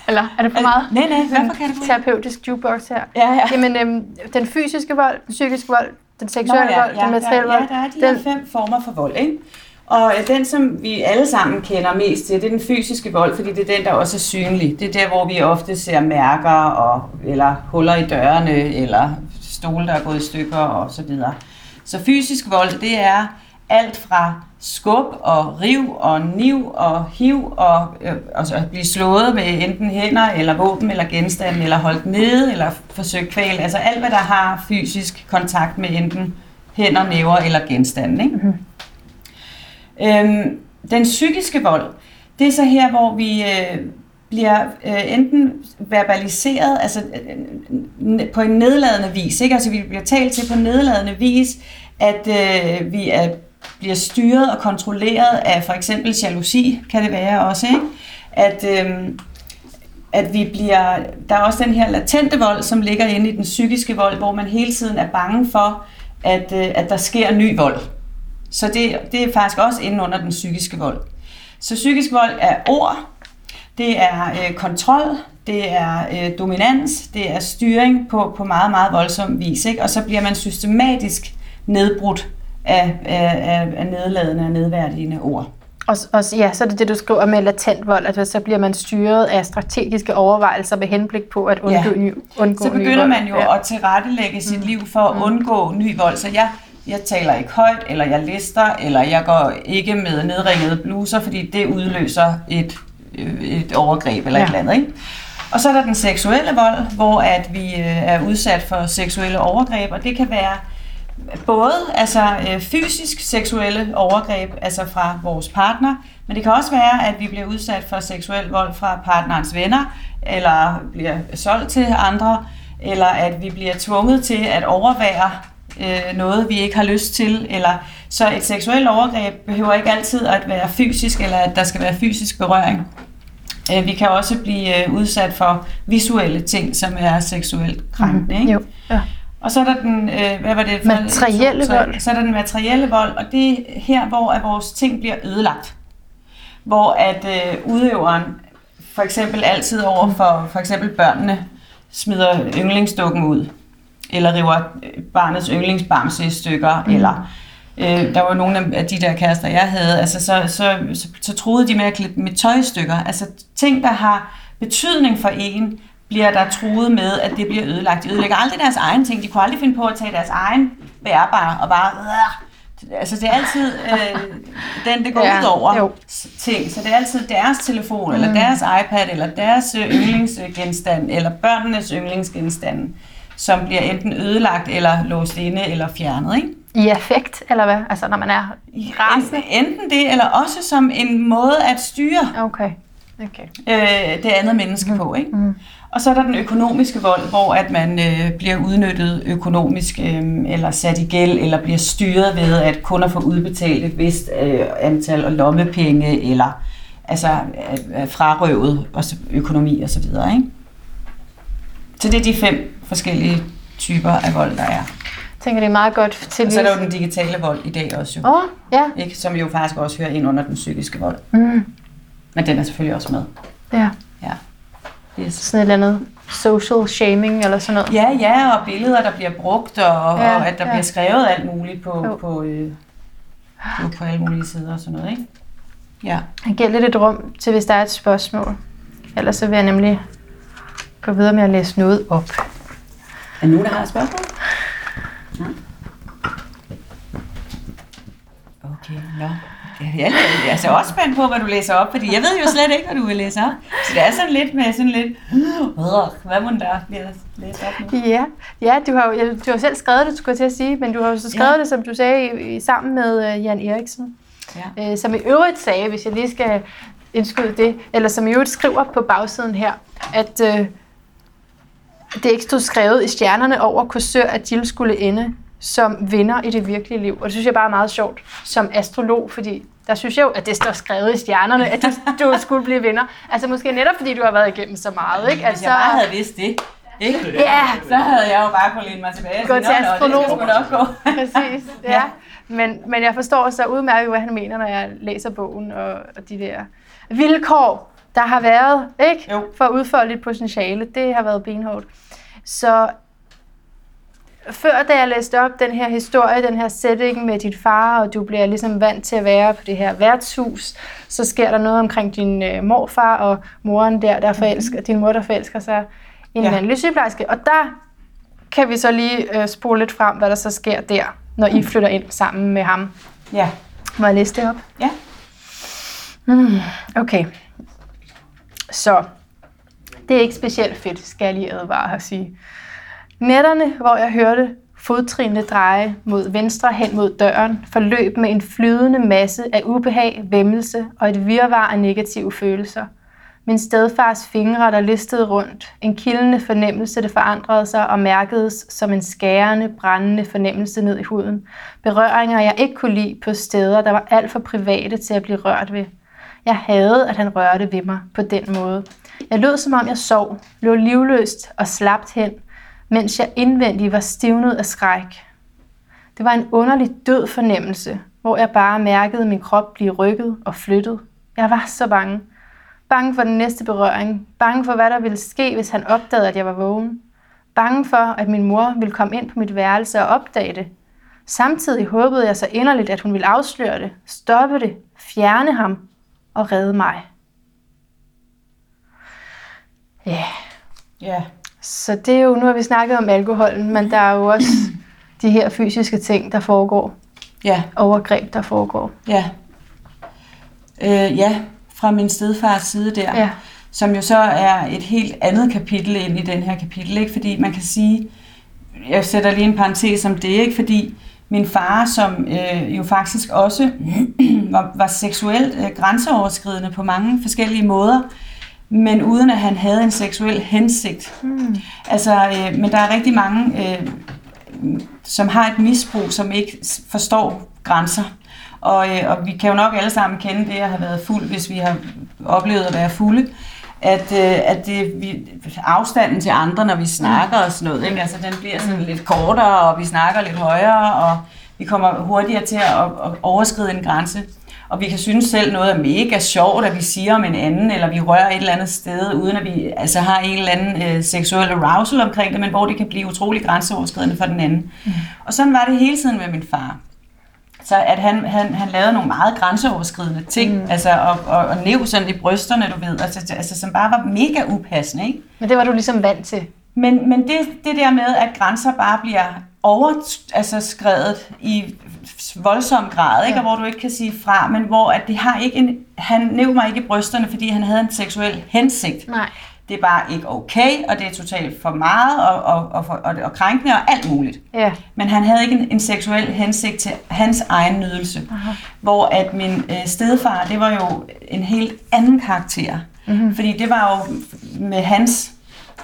Eller er det for meget? Nej, nej, hvad for kategori? Terapeutisk jukebox her. Ja, ja. Jamen, øhm, den fysiske vold, den psykiske vold, den Nå, seksuelle ja, vold, ja, den materielle vold. ja, der er de den, her fem former for vold, ikke? Og øh, den, som vi alle sammen kender mest til, det er den fysiske vold, fordi det er den, der også er synlig. Det er der, hvor vi ofte ser mærker, og, eller huller i dørene, eller stole, der er gået i stykker, og så videre. Så fysisk vold, det er alt fra skub og riv og niv og hiv og, øh, og så at blive slået med enten hænder eller våben eller genstande eller holdt nede eller forsøgt kvæl. Altså alt, hvad der har fysisk kontakt med enten hænder, næver eller genstande. Ikke? Mm-hmm. Øhm, den psykiske vold, det er så her, hvor vi øh, bliver øh, enten verbaliseret, altså øh, på en nedladende vis, ikke? altså vi bliver talt til på nedladende vis, at øh, vi er, bliver styret og kontrolleret af for eksempel jalousi, kan det være også, ikke? At, øh, at vi bliver, der er også den her latente vold, som ligger inde i den psykiske vold, hvor man hele tiden er bange for, at, øh, at der sker ny vold. Så det, det er faktisk også inde under den psykiske vold. Så psykisk vold er ord, det er øh, kontrol, det er øh, dominans, det er styring på, på meget, meget voldsom vis. Ikke? Og så bliver man systematisk nedbrudt af, af, af, nedladende og nedværdigende ord. og, og, ja, så er det det, du skriver med latent vold, at så bliver man styret af strategiske overvejelser med henblik på at undgå, Ja. ny, undgå Så begynder man jo ja. at tilrettelægge sit liv for at undgå ny vold. Så jeg, jeg taler ikke højt, eller jeg lister, eller jeg går ikke med nedringede bluser, fordi det udløser et, øh, et overgreb eller Ja. ja. et eller andet. Ikke? Og så er der den seksuelle vold, hvor at vi øh, er udsat for seksuelle overgreb, og det kan være både altså, øh, fysisk seksuelle overgreb, altså fra vores partner, men det kan også være, at vi bliver udsat for seksuel vold fra partnerens venner, eller bliver solgt til andre, eller at vi bliver tvunget til at overvære øh, noget, vi ikke har lyst til. Eller, så et seksuelt overgreb behøver ikke altid at være fysisk, eller at der skal være fysisk berøring. Øh, vi kan også blive øh, udsat for visuelle ting, som er seksuelt krænkende. Ikke? Jo, ja. Og så er der den, øh, hvad var det? for- Materielle vold. Så er der den materielle vold, og det er her, hvor at vores ting bliver ødelagt. Hvor at øh, udøveren for eksempel altid over for for eksempel børnene smider yndlingsdukken ud, eller river øh, barnets yndlingsbamse i stykker, mm. eller øh, der var nogle af de der kærester, jeg havde, altså så, så, så, så troede de med at klippe mit tøj i stykker. Altså ting, der har betydning for en, bliver der truet med, at det bliver ødelagt. De ødelægger aldrig deres egen ting. De kunne aldrig finde på at tage deres egen bærbare og bare... Øh, altså det er altid øh, den, det går (laughs) Ja, ud over jo. ting. Så det er altid deres telefon, mm. eller deres iPad, eller deres øh, yndlingsgenstand, eller børnenes yndlingsgenstande, som bliver enten ødelagt, eller låst inde, eller fjernet. Ikke? I affekt, eller hvad? Altså, når man er rasende? En, enten det, eller også som en måde at styre Okay. okay. øh, det andet menneske mm. på. Ikke? Mm. Og så er der den økonomiske vold, hvor at man øh, bliver udnyttet økonomisk, øh, eller sat i gæld, eller bliver styret ved at kun at få udbetalt et vist øh, antal lommepenge, eller altså øh, øh, frarøvet og så økonomi og så videre. Ikke? Så det er de fem forskellige typer af vold, der er. Jeg tænker, det er meget godt til Og så er der jo den digitale vold i dag også jo. Oh, ja. Ikke? Som jo faktisk også hører ind under den psykiske vold. Mm, Men den er selvfølgelig også med. ja. Ja. Yes. Sådan et eller andet social shaming, eller sådan noget. Ja, ja, og billeder, der bliver brugt, og, Ja, ja, og at der ja. ja. bliver skrevet alt muligt på, Jo. på, øh, på, på alle mulige sider og sådan noget, ikke? Ja. Jeg giver lidt et rum til, hvis der er et spørgsmål. Ellers så vil jeg nemlig gå videre med at læse noget op. Er nogen, der har et spørgsmål? Nej. Okay, nå. Ja, jeg er altså også spændt på, hvad du læser op, fordi jeg ved jo slet ikke, hvad du vil læse op. Så det er sådan lidt med sådan lidt, hvad må der bliver læst op nu? Ja, ja du, har jo, du har selv skrevet det, skulle jeg til at sige, men du har jo så skrevet ja. det, som du sagde, sammen med uh, Jan Eriksen. Ja. Øh, som i øvrigt sagde, hvis jeg lige skal indskyde det, eller som i øvrigt skriver på bagsiden her, at øh, det ikke stod skrevet i stjernerne over kursør, at Jill skulle ende som vinder i det virkelige liv. Og det synes jeg bare er meget sjovt som astrolog, fordi der synes jeg jo, at det står skrevet i stjernerne, at du, du skulle blive vinder. Altså måske netop fordi du har været igennem så meget. Ikke? Altså, Hvis jeg bare havde vidst det, ikke? Ja. Så havde jeg jo bare kunnet læne mig tilbage. Gå til astrolog. Det nok gå. (laughs) Præcis, ja. ja. Men, men jeg forstår så udmærket, hvad han mener, når jeg læser bogen og, og de der vilkår, der har været, ikke? Jo. For at udfolde dit potentiale. Det har været benhårdt. Så før da jeg læste op den her historie, den her setting med dit far, og du bliver ligesom vant til at være på det her værtshus, så sker der noget omkring din øh, morfar og moren der, der forelsker, din mor, der forelsker sig i en Ja. mandlig sygeplejerske. Og der kan vi så lige øh, spole lidt frem, hvad der så sker der, når I flytter ind sammen med ham. Ja. Må jeg læse det op? Ja. Mm, okay. Så, det er ikke specielt fedt, skal jeg lige advare at sige. Nætterne, hvor jeg hørte fodtrinene dreje mod venstre hen mod døren, forløb med en flydende masse af ubehag, vemmelse og et virvar af negative følelser. Min stedfars fingre, der listede rundt. En kildende fornemmelse, der forandrede sig og mærkedes som en skærende, brændende fornemmelse ned i huden. Berøringer, jeg ikke kunne lide på steder, der var alt for private til at blive rørt ved. Jeg havde, at han rørte ved mig på den måde. Jeg lød, som om jeg sov, lå livløst og slapt hen, mens jeg indvendigt var stivnet af skræk. Det var en underlig død fornemmelse, hvor jeg bare mærkede min krop blive rykket og flyttet. Jeg var så bange. Bange for den næste berøring. Bange for, hvad der ville ske, hvis han opdagede, at jeg var vågen. Bange for, at min mor ville komme ind på mit værelse og opdage det. Samtidig håbede jeg så inderligt, at hun ville afsløre det, stoppe det, fjerne ham og redde mig. Ja, yeah. Ja så det er jo, nu har vi snakket om alkoholen, men der er jo også (clears throat) de her fysiske ting, der foregår. Ja. Overgreb, der foregår. Ja. Øh, ja, fra min stedfars side der. Ja. Som jo så er et helt andet kapitel ind i den her kapitel, ikke? Fordi man kan sige, jeg sætter lige en parentes om det, ikke? Fordi min far, som øh, jo faktisk også (clears throat) var, var seksuelt øh, grænseoverskridende på mange forskellige måder, men uden at han havde en seksuel hensigt. Mm. Altså, øh, men der er rigtig mange, øh, som har et misbrug, som ikke forstår grænser. Og, øh, og vi kan jo nok alle sammen kende det at have været fuld, hvis vi har oplevet at være fulde. At, øh, at det, vi, afstanden til andre, når vi snakker og sådan noget, ikke? Altså, den bliver sådan lidt kortere, og vi snakker lidt højere, og vi kommer hurtigere til at, at overskride en grænse. Og vi kan synes selv noget er mega sjovt, at vi siger om en anden, eller vi rører et eller andet sted, uden at vi altså, har en eller anden øh, seksuel arousal omkring det, men hvor det kan blive utrolig grænseoverskridende for den anden. Mm. Og sådan var det hele tiden med min far. Så at han, han, han lavede nogle meget grænseoverskridende ting, mm. altså og, og, og næv sådan i brysterne, du ved, altså, altså som bare var mega upassende, ikke? Men det var du ligesom vant til. Men, men det, det der med, at grænser bare bliver over, altså skrevet i voldsom grad, ikke? Ja. og hvor du ikke kan sige fra, men hvor at det har ikke en, han næv mig ikke i brysterne, fordi han havde en seksuel hensigt. Nej. Det er bare ikke okay, og det er totalt for meget, og, og, og, og, og, og krænkende, og alt muligt. Ja. Men han havde ikke en, en seksuel hensigt til hans egen nydelse. Aha. Hvor at min øh, stedfar, det var jo en helt anden karakter. Mm-hmm. Fordi det var jo med hans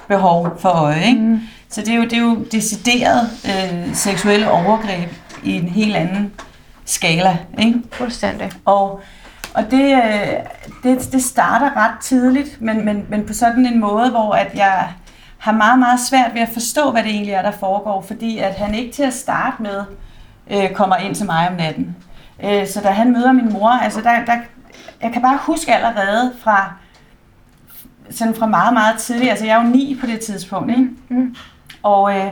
behov for øje. Ikke? Mm. Så det er jo, det er jo decideret øh, seksuelle overgreb i en helt anden skala. Ikke? Fuldstændig. Og, og det, øh, det, det starter ret tidligt, men, men, men på sådan en måde, hvor at jeg har meget, meget svært ved at forstå, hvad det egentlig er, der foregår, fordi at han ikke til at starte med øh, kommer ind til mig om natten. Øh, så da han møder min mor, altså der, der, jeg kan bare huske allerede fra, sådan fra meget, meget tidligt, altså jeg er jo ni på det tidspunkt, ikke? Mm. Og, øh,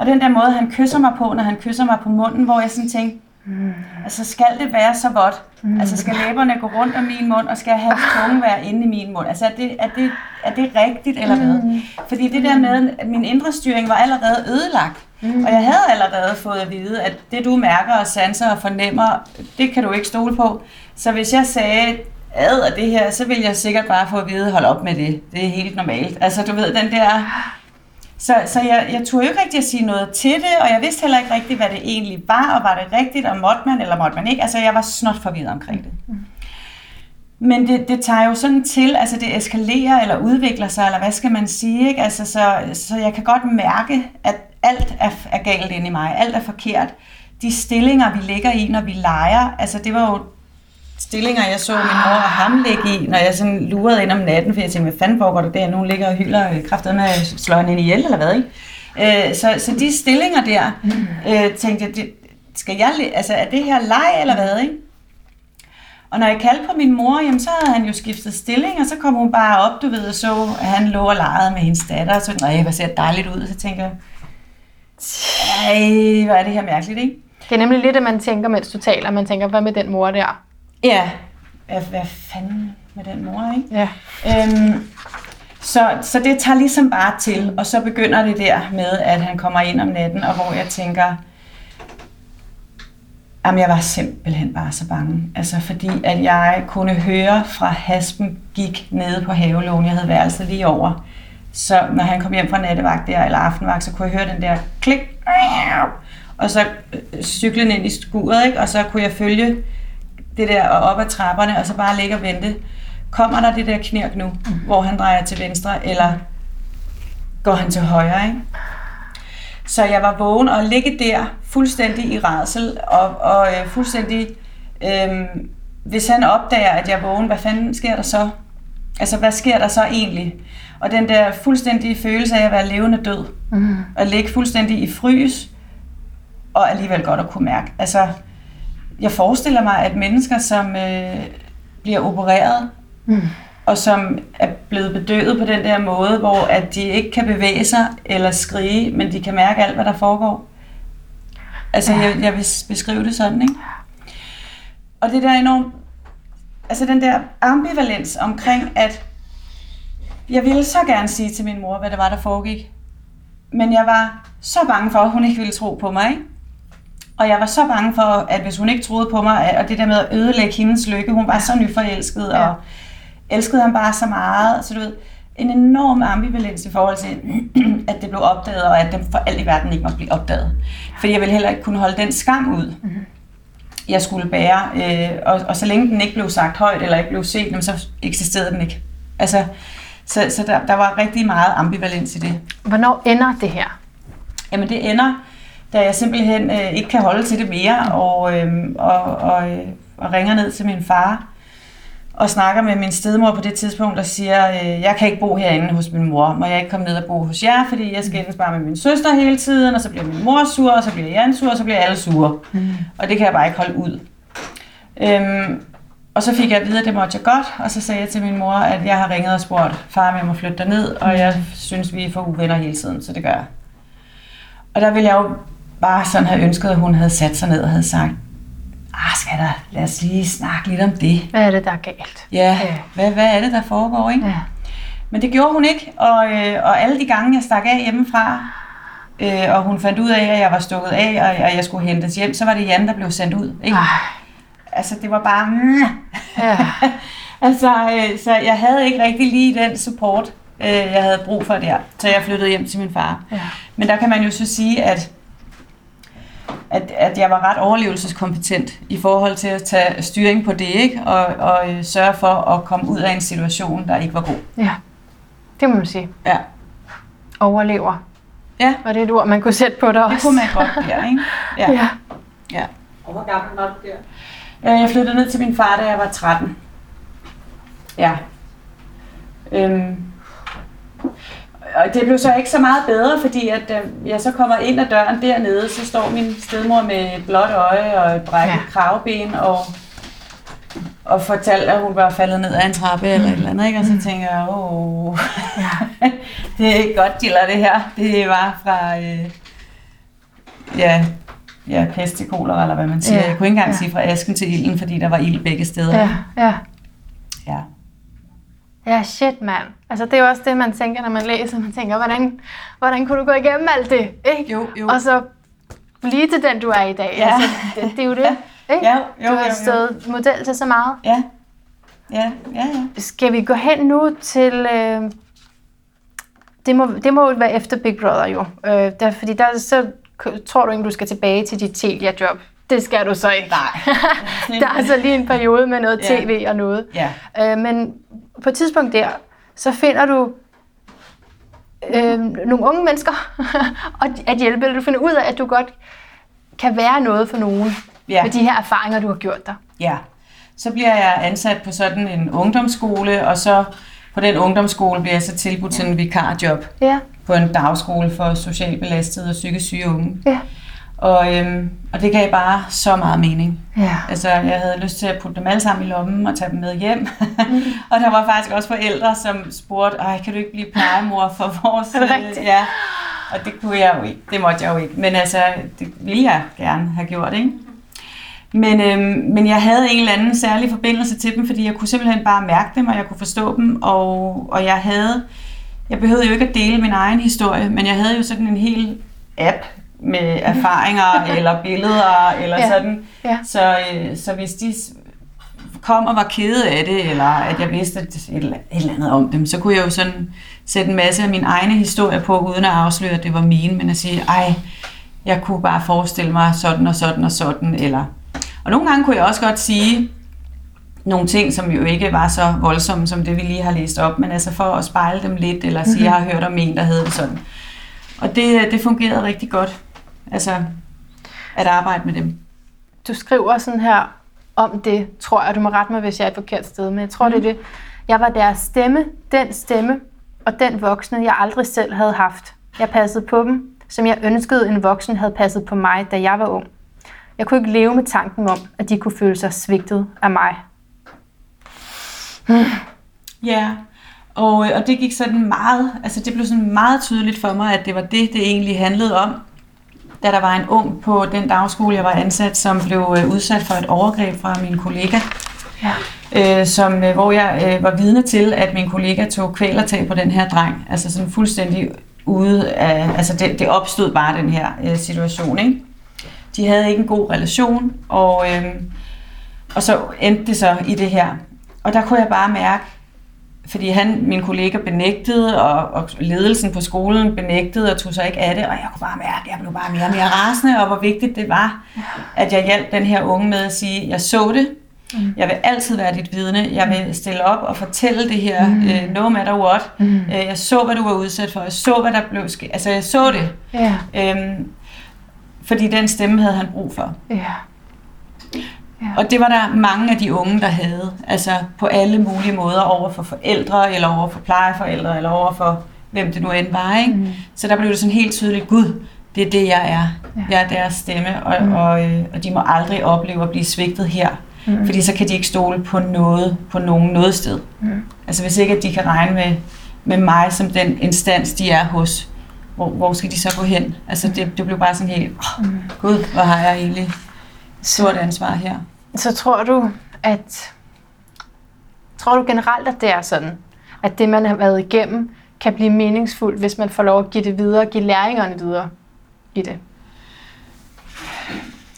og den der måde, han kysser mig på, når han kysser mig på munden, hvor jeg sådan tænkte, Mm. Altså skal det være så vådt? Mm. Altså skal læberne gå rundt om min mund, og skal hans tunge være inde i min mund? Altså er det, er det, er det rigtigt eller hvad? Mm. Fordi det der med, at min indre styring var allerede ødelagt. Mm. Og jeg havde allerede fået at vide, at det du mærker og sanser og fornemmer, det kan du ikke stole på. Så hvis jeg sagde, ad af det her, så ville jeg sikkert bare få at vide, hold op med det. Det er helt normalt. Altså du ved, den der... Så, så jeg, jeg turde jo ikke rigtig at sige noget til det, og jeg vidste heller ikke rigtigt, hvad det egentlig var, og var det rigtigt, og måtte man, eller måtte man ikke. Altså jeg var snot forvirret omkring det. Men det, det tager jo sådan til, altså det eskalerer eller udvikler sig, eller hvad skal man sige, ikke? Altså, så, så jeg kan godt mærke, at alt er, er galt inde i mig, alt er forkert. De stillinger, vi ligger i, når vi leger, altså det var jo stillinger, jeg så min mor og ham ligge i, når jeg sådan lurede ind om natten, for jeg tænkte, hvad fanden foregår der der? Nogen ligger og hylder kraftet med at slå hende ind ihjel, eller hvad, ikke? Øh, så, så de stillinger der, øh, tænkte jeg, det, skal jeg, altså er det her leg, eller hvad, ikke? Og når jeg kaldte på min mor, jamen, så havde han jo skiftet stilling, og så kom hun bare op, du ved, og så, at han lå og legede med hendes datter, og så, nej, hvad ser dejligt ud, så tænker jeg, ej, hvor er det her mærkeligt, ikke? Det er nemlig lidt, at man tænker, mens du taler, man tænker, hvad med den mor der? Ja, hvad, hvad fanden med den mor, ikke? Ja. Øhm, så, så det tager ligesom bare til, og så begynder det der med, at han kommer ind om natten, og hvor jeg tænker, Jamen, jeg var simpelthen bare så bange. Altså, fordi at jeg kunne høre fra haspen gik nede på havelågen. Jeg havde værelset lige over. Så når han kom hjem fra nattevagt der, eller aftenvagt, så kunne jeg høre den der klik. Og så øh, cyklen ind i skuret, ikke? Og så kunne jeg følge det der og op ad trapperne, og så bare ligge og vente. Kommer der det der knirk nu, mm. hvor han drejer til venstre, eller går han til højre, ikke? Så jeg var vågen og ligge der fuldstændig i rædsel, og, og øh, fuldstændig, øh, hvis han opdager, at jeg er vågen, hvad fanden sker der så? Altså, hvad sker der så egentlig? Og den der fuldstændige følelse af at være levende død, mm. og ligge fuldstændig i frys, og alligevel godt at kunne mærke. Altså, jeg forestiller mig, at mennesker, som øh, bliver opereret, mm. og som er blevet bedøvet på den der måde, hvor at de ikke kan bevæge sig eller skrige, men de kan mærke alt, hvad der foregår. Altså, ja. jeg, jeg vil beskrive det sådan, ikke? Og det der enormt, altså den der ambivalens omkring, at jeg ville så gerne sige til min mor, hvad det var, der foregik. Men jeg var så bange for, at hun ikke ville tro på mig, ikke? Og jeg var så bange for, at hvis hun ikke troede på mig, og det der med at ødelægge hendes lykke, hun var så nyforelsket, ja. og elskede ham bare så meget. Så du ved, en enorm ambivalens i forhold til, (clears throat) at det blev opdaget, og at det for alt i verden ikke måtte blive opdaget. Fordi jeg ville heller ikke kunne holde den skam ud, mm-hmm. jeg skulle bære. Øh, og, og så længe den ikke blev sagt højt, eller ikke blev set, så eksisterede den ikke. Altså, så så der, der var rigtig meget ambivalens i det. Hvornår ender det her? Jamen det ender da jeg simpelthen øh, ikke kan holde til det mere, og, øh, og, og, øh, og ringer ned til min far, og snakker med min stedmor på det tidspunkt, og siger, øh, jeg kan ikke bo herinde hos min mor, må jeg ikke komme ned og bo hos jer, fordi jeg skændes bare med min søster hele tiden, og så bliver min mor sur, og så bliver Jan sur, og så bliver alle sure. Mm. Og det kan jeg bare ikke holde ud. Øhm, og så fik jeg at vide, at det måtte jeg godt, og så sagde jeg til min mor, at jeg har ringet og spurgt far, om jeg må flytte ned, og jeg synes, vi er for uvenner hele tiden, så det gør jeg. Og der ville jeg jo bare sådan have ønsket, at hun havde sat sig ned og havde sagt, ah, skal der, lad os lige snakke lidt om det. Hvad er det, der er galt? Ja, ja. Hvad, hvad er det, der foregår, ikke? Ja. Men det gjorde hun ikke, og, øh, og alle de gange, jeg stak af hjemmefra, øh, og hun fandt ud af, at jeg var stukket af, og, og jeg skulle hentes hjem, så var det Jan, der blev sendt ud. Ikke? Ej. Altså, det var bare... Ja. (laughs) altså, øh, så jeg havde ikke rigtig lige den support, øh, jeg havde brug for der, så jeg flyttede hjem til min far. Ja. Men der kan man jo så sige, at at, at jeg var ret overlevelseskompetent i forhold til at tage styring på det, ikke? Og, og øh, sørge for at komme ud af en situation, der ikke var god. Ja, det må man sige. Ja. Overlever. Ja. Var det et ord, man kunne sætte på dig også? Det kunne man godt, ja, ikke? Ja. ja. ja. Og hvor gammel var du der? Jeg flyttede ned til min far, da jeg var 13. Ja. Øhm, og det blev så ikke så meget bedre, fordi at øh, jeg så kommer ind ad døren dernede, så står min stedmor med et blåt øje og et brækket ja. kravben, og, og fortalte, at hun var faldet ned af en trappe mm. eller et eller andet, ikke? og så mm. tænker jeg, åh, ja. (laughs) det er ikke godt, Giller, det her. Det var fra, øh, ja, ja, pest i kolera, eller hvad man siger. Ja, Jeg kunne ikke engang ja. sige fra asken til ilden, fordi der var ild begge steder. Ja, ja. ja. Ja, shit, mand. Altså, det er jo også det, man tænker, når man læser. Man tænker, hvordan, hvordan kunne du gå igennem alt det, ikke? Jo, jo. Og så blive til den, du er i dag. Ja. Altså, det, det er jo det, ikke? Ja, jo, du jo, har jo. stået model til så meget. Ja. Ja, ja, ja. Skal vi gå hen nu til... Øh, det, må, det må jo være efter Big Brother jo. Øh, der, fordi der så tror du ikke, du skal tilbage til dit Telia-job. Det skal du så ikke. Nej. (laughs) der er så lige en periode med noget Ja. tv og noget. Ja. Øh, men på et tidspunkt der, så finder du øh, nogle unge mennesker (laughs) og at hjælpe, eller du finder ud af, at du godt kan være noget for nogen Ja. med de her erfaringer, du har gjort dig. Ja, så bliver jeg ansat på sådan en ungdomsskole, og så på den ungdomsskole bliver jeg så tilbudt sådan en vikarjob Ja, på en dagskole for socialt belastede og psykisk syge unge. ja, Og, øhm, og det gav bare så meget mening. ja. Altså, jeg havde lyst til at putte dem alle sammen i lommen og tage dem med hjem. (laughs) og der var faktisk også forældre, som spurgte, Ej, kan du ikke blive plejemor for vores... Er det øh, rigtigt? Ja, og det kunne jeg jo ikke. Det måtte jeg jo ikke. Men altså, det ville jeg gerne have gjort, ikke? Men, øhm, men jeg havde en eller anden særlig forbindelse til dem, fordi jeg kunne simpelthen bare mærke dem, og jeg kunne forstå dem, og, og jeg havde... Jeg behøvede jo ikke at dele min egen historie, men jeg havde jo sådan en hel app med erfaringer (laughs) eller billeder eller Ja. sådan. Ja. Så, øh, så hvis de kom og var kede af det, eller at jeg vidste et, et, eller- et eller andet om dem, så kunne jeg jo sådan sætte en masse af min egne historie på, uden at afsløre, at det var mine, men at sige, ej, jeg kunne bare forestille mig sådan og sådan og sådan, eller... Og nogle gange kunne jeg også godt sige nogle ting, som jo ikke var så voldsomme, som det vi lige har læst op, men altså for at spejle dem lidt, eller sige, jeg har hørt om en, der havde det sådan. Og det, det fungerede rigtig godt, altså at arbejde med dem. Du skriver sådan her om det, tror jeg, du må rette mig, hvis jeg er et forkert sted, men jeg tror, mm. det er det. Jeg var deres stemme, den stemme og den voksne, jeg aldrig selv havde haft. Jeg passede på dem, som jeg ønskede, en voksen havde passet på mig, da jeg var ung. Jeg kunne ikke leve med tanken om, at de kunne føle sig svigtet af mig. Ja, og, og det gik sådan meget, altså det blev sådan meget tydeligt for mig, at det var det, det egentlig handlede om. Da der var en ung på den dagskole, jeg var ansat, som blev øh, udsat for et overgreb fra min kollega, Ja. øh, som, øh, hvor jeg øh, var vidne til, at min kollega tog kvælertag på den her dreng. Altså sådan fuldstændig ude af, altså det, det opstod bare den her øh, situation, ikke? De havde ikke en god relation, og, øh, og så endte det så i det her. Og der kunne jeg bare mærke, fordi han, min kollega benægtede, og, og ledelsen på skolen benægtede og tog sig ikke af det, og jeg kunne bare mærke, at jeg blev bare mere og mere rasende, og hvor vigtigt det var, at jeg hjalp den her unge med at sige, jeg så det, jeg vil altid være dit vidne, jeg vil stille op og fortælle det her, mm. uh, no matter what. Mm. Uh, jeg så, hvad du var udsat for, jeg så, hvad der blev sket, altså jeg så det, Ja, um, fordi den stemme havde han brug for. Ja. Og det var der mange af de unge, der havde. Altså på alle mulige måder over for forældre, eller over for plejeforældre, eller over for hvem det nu end var. Ikke? Mm. Så der blev det sådan helt tydeligt, Gud, det er det, jeg er. Ja. Jeg er deres stemme, og, mm. og, øh, og de må aldrig opleve at blive svigtet her. Mm. Fordi så kan de ikke stole på noget, på nogen noget sted. Mm. Altså hvis ikke, at de kan regne med, med mig som den instans, de er hos, hvor, hvor skal de så gå hen? Altså det, det blev bare sådan helt, oh, mm. Gud, hvor har jeg egentlig stort ansvar her. Så tror du, at tror du generelt, at det er sådan, at det, man har været igennem, kan blive meningsfuldt, hvis man får lov at give det videre, give læringerne videre i det?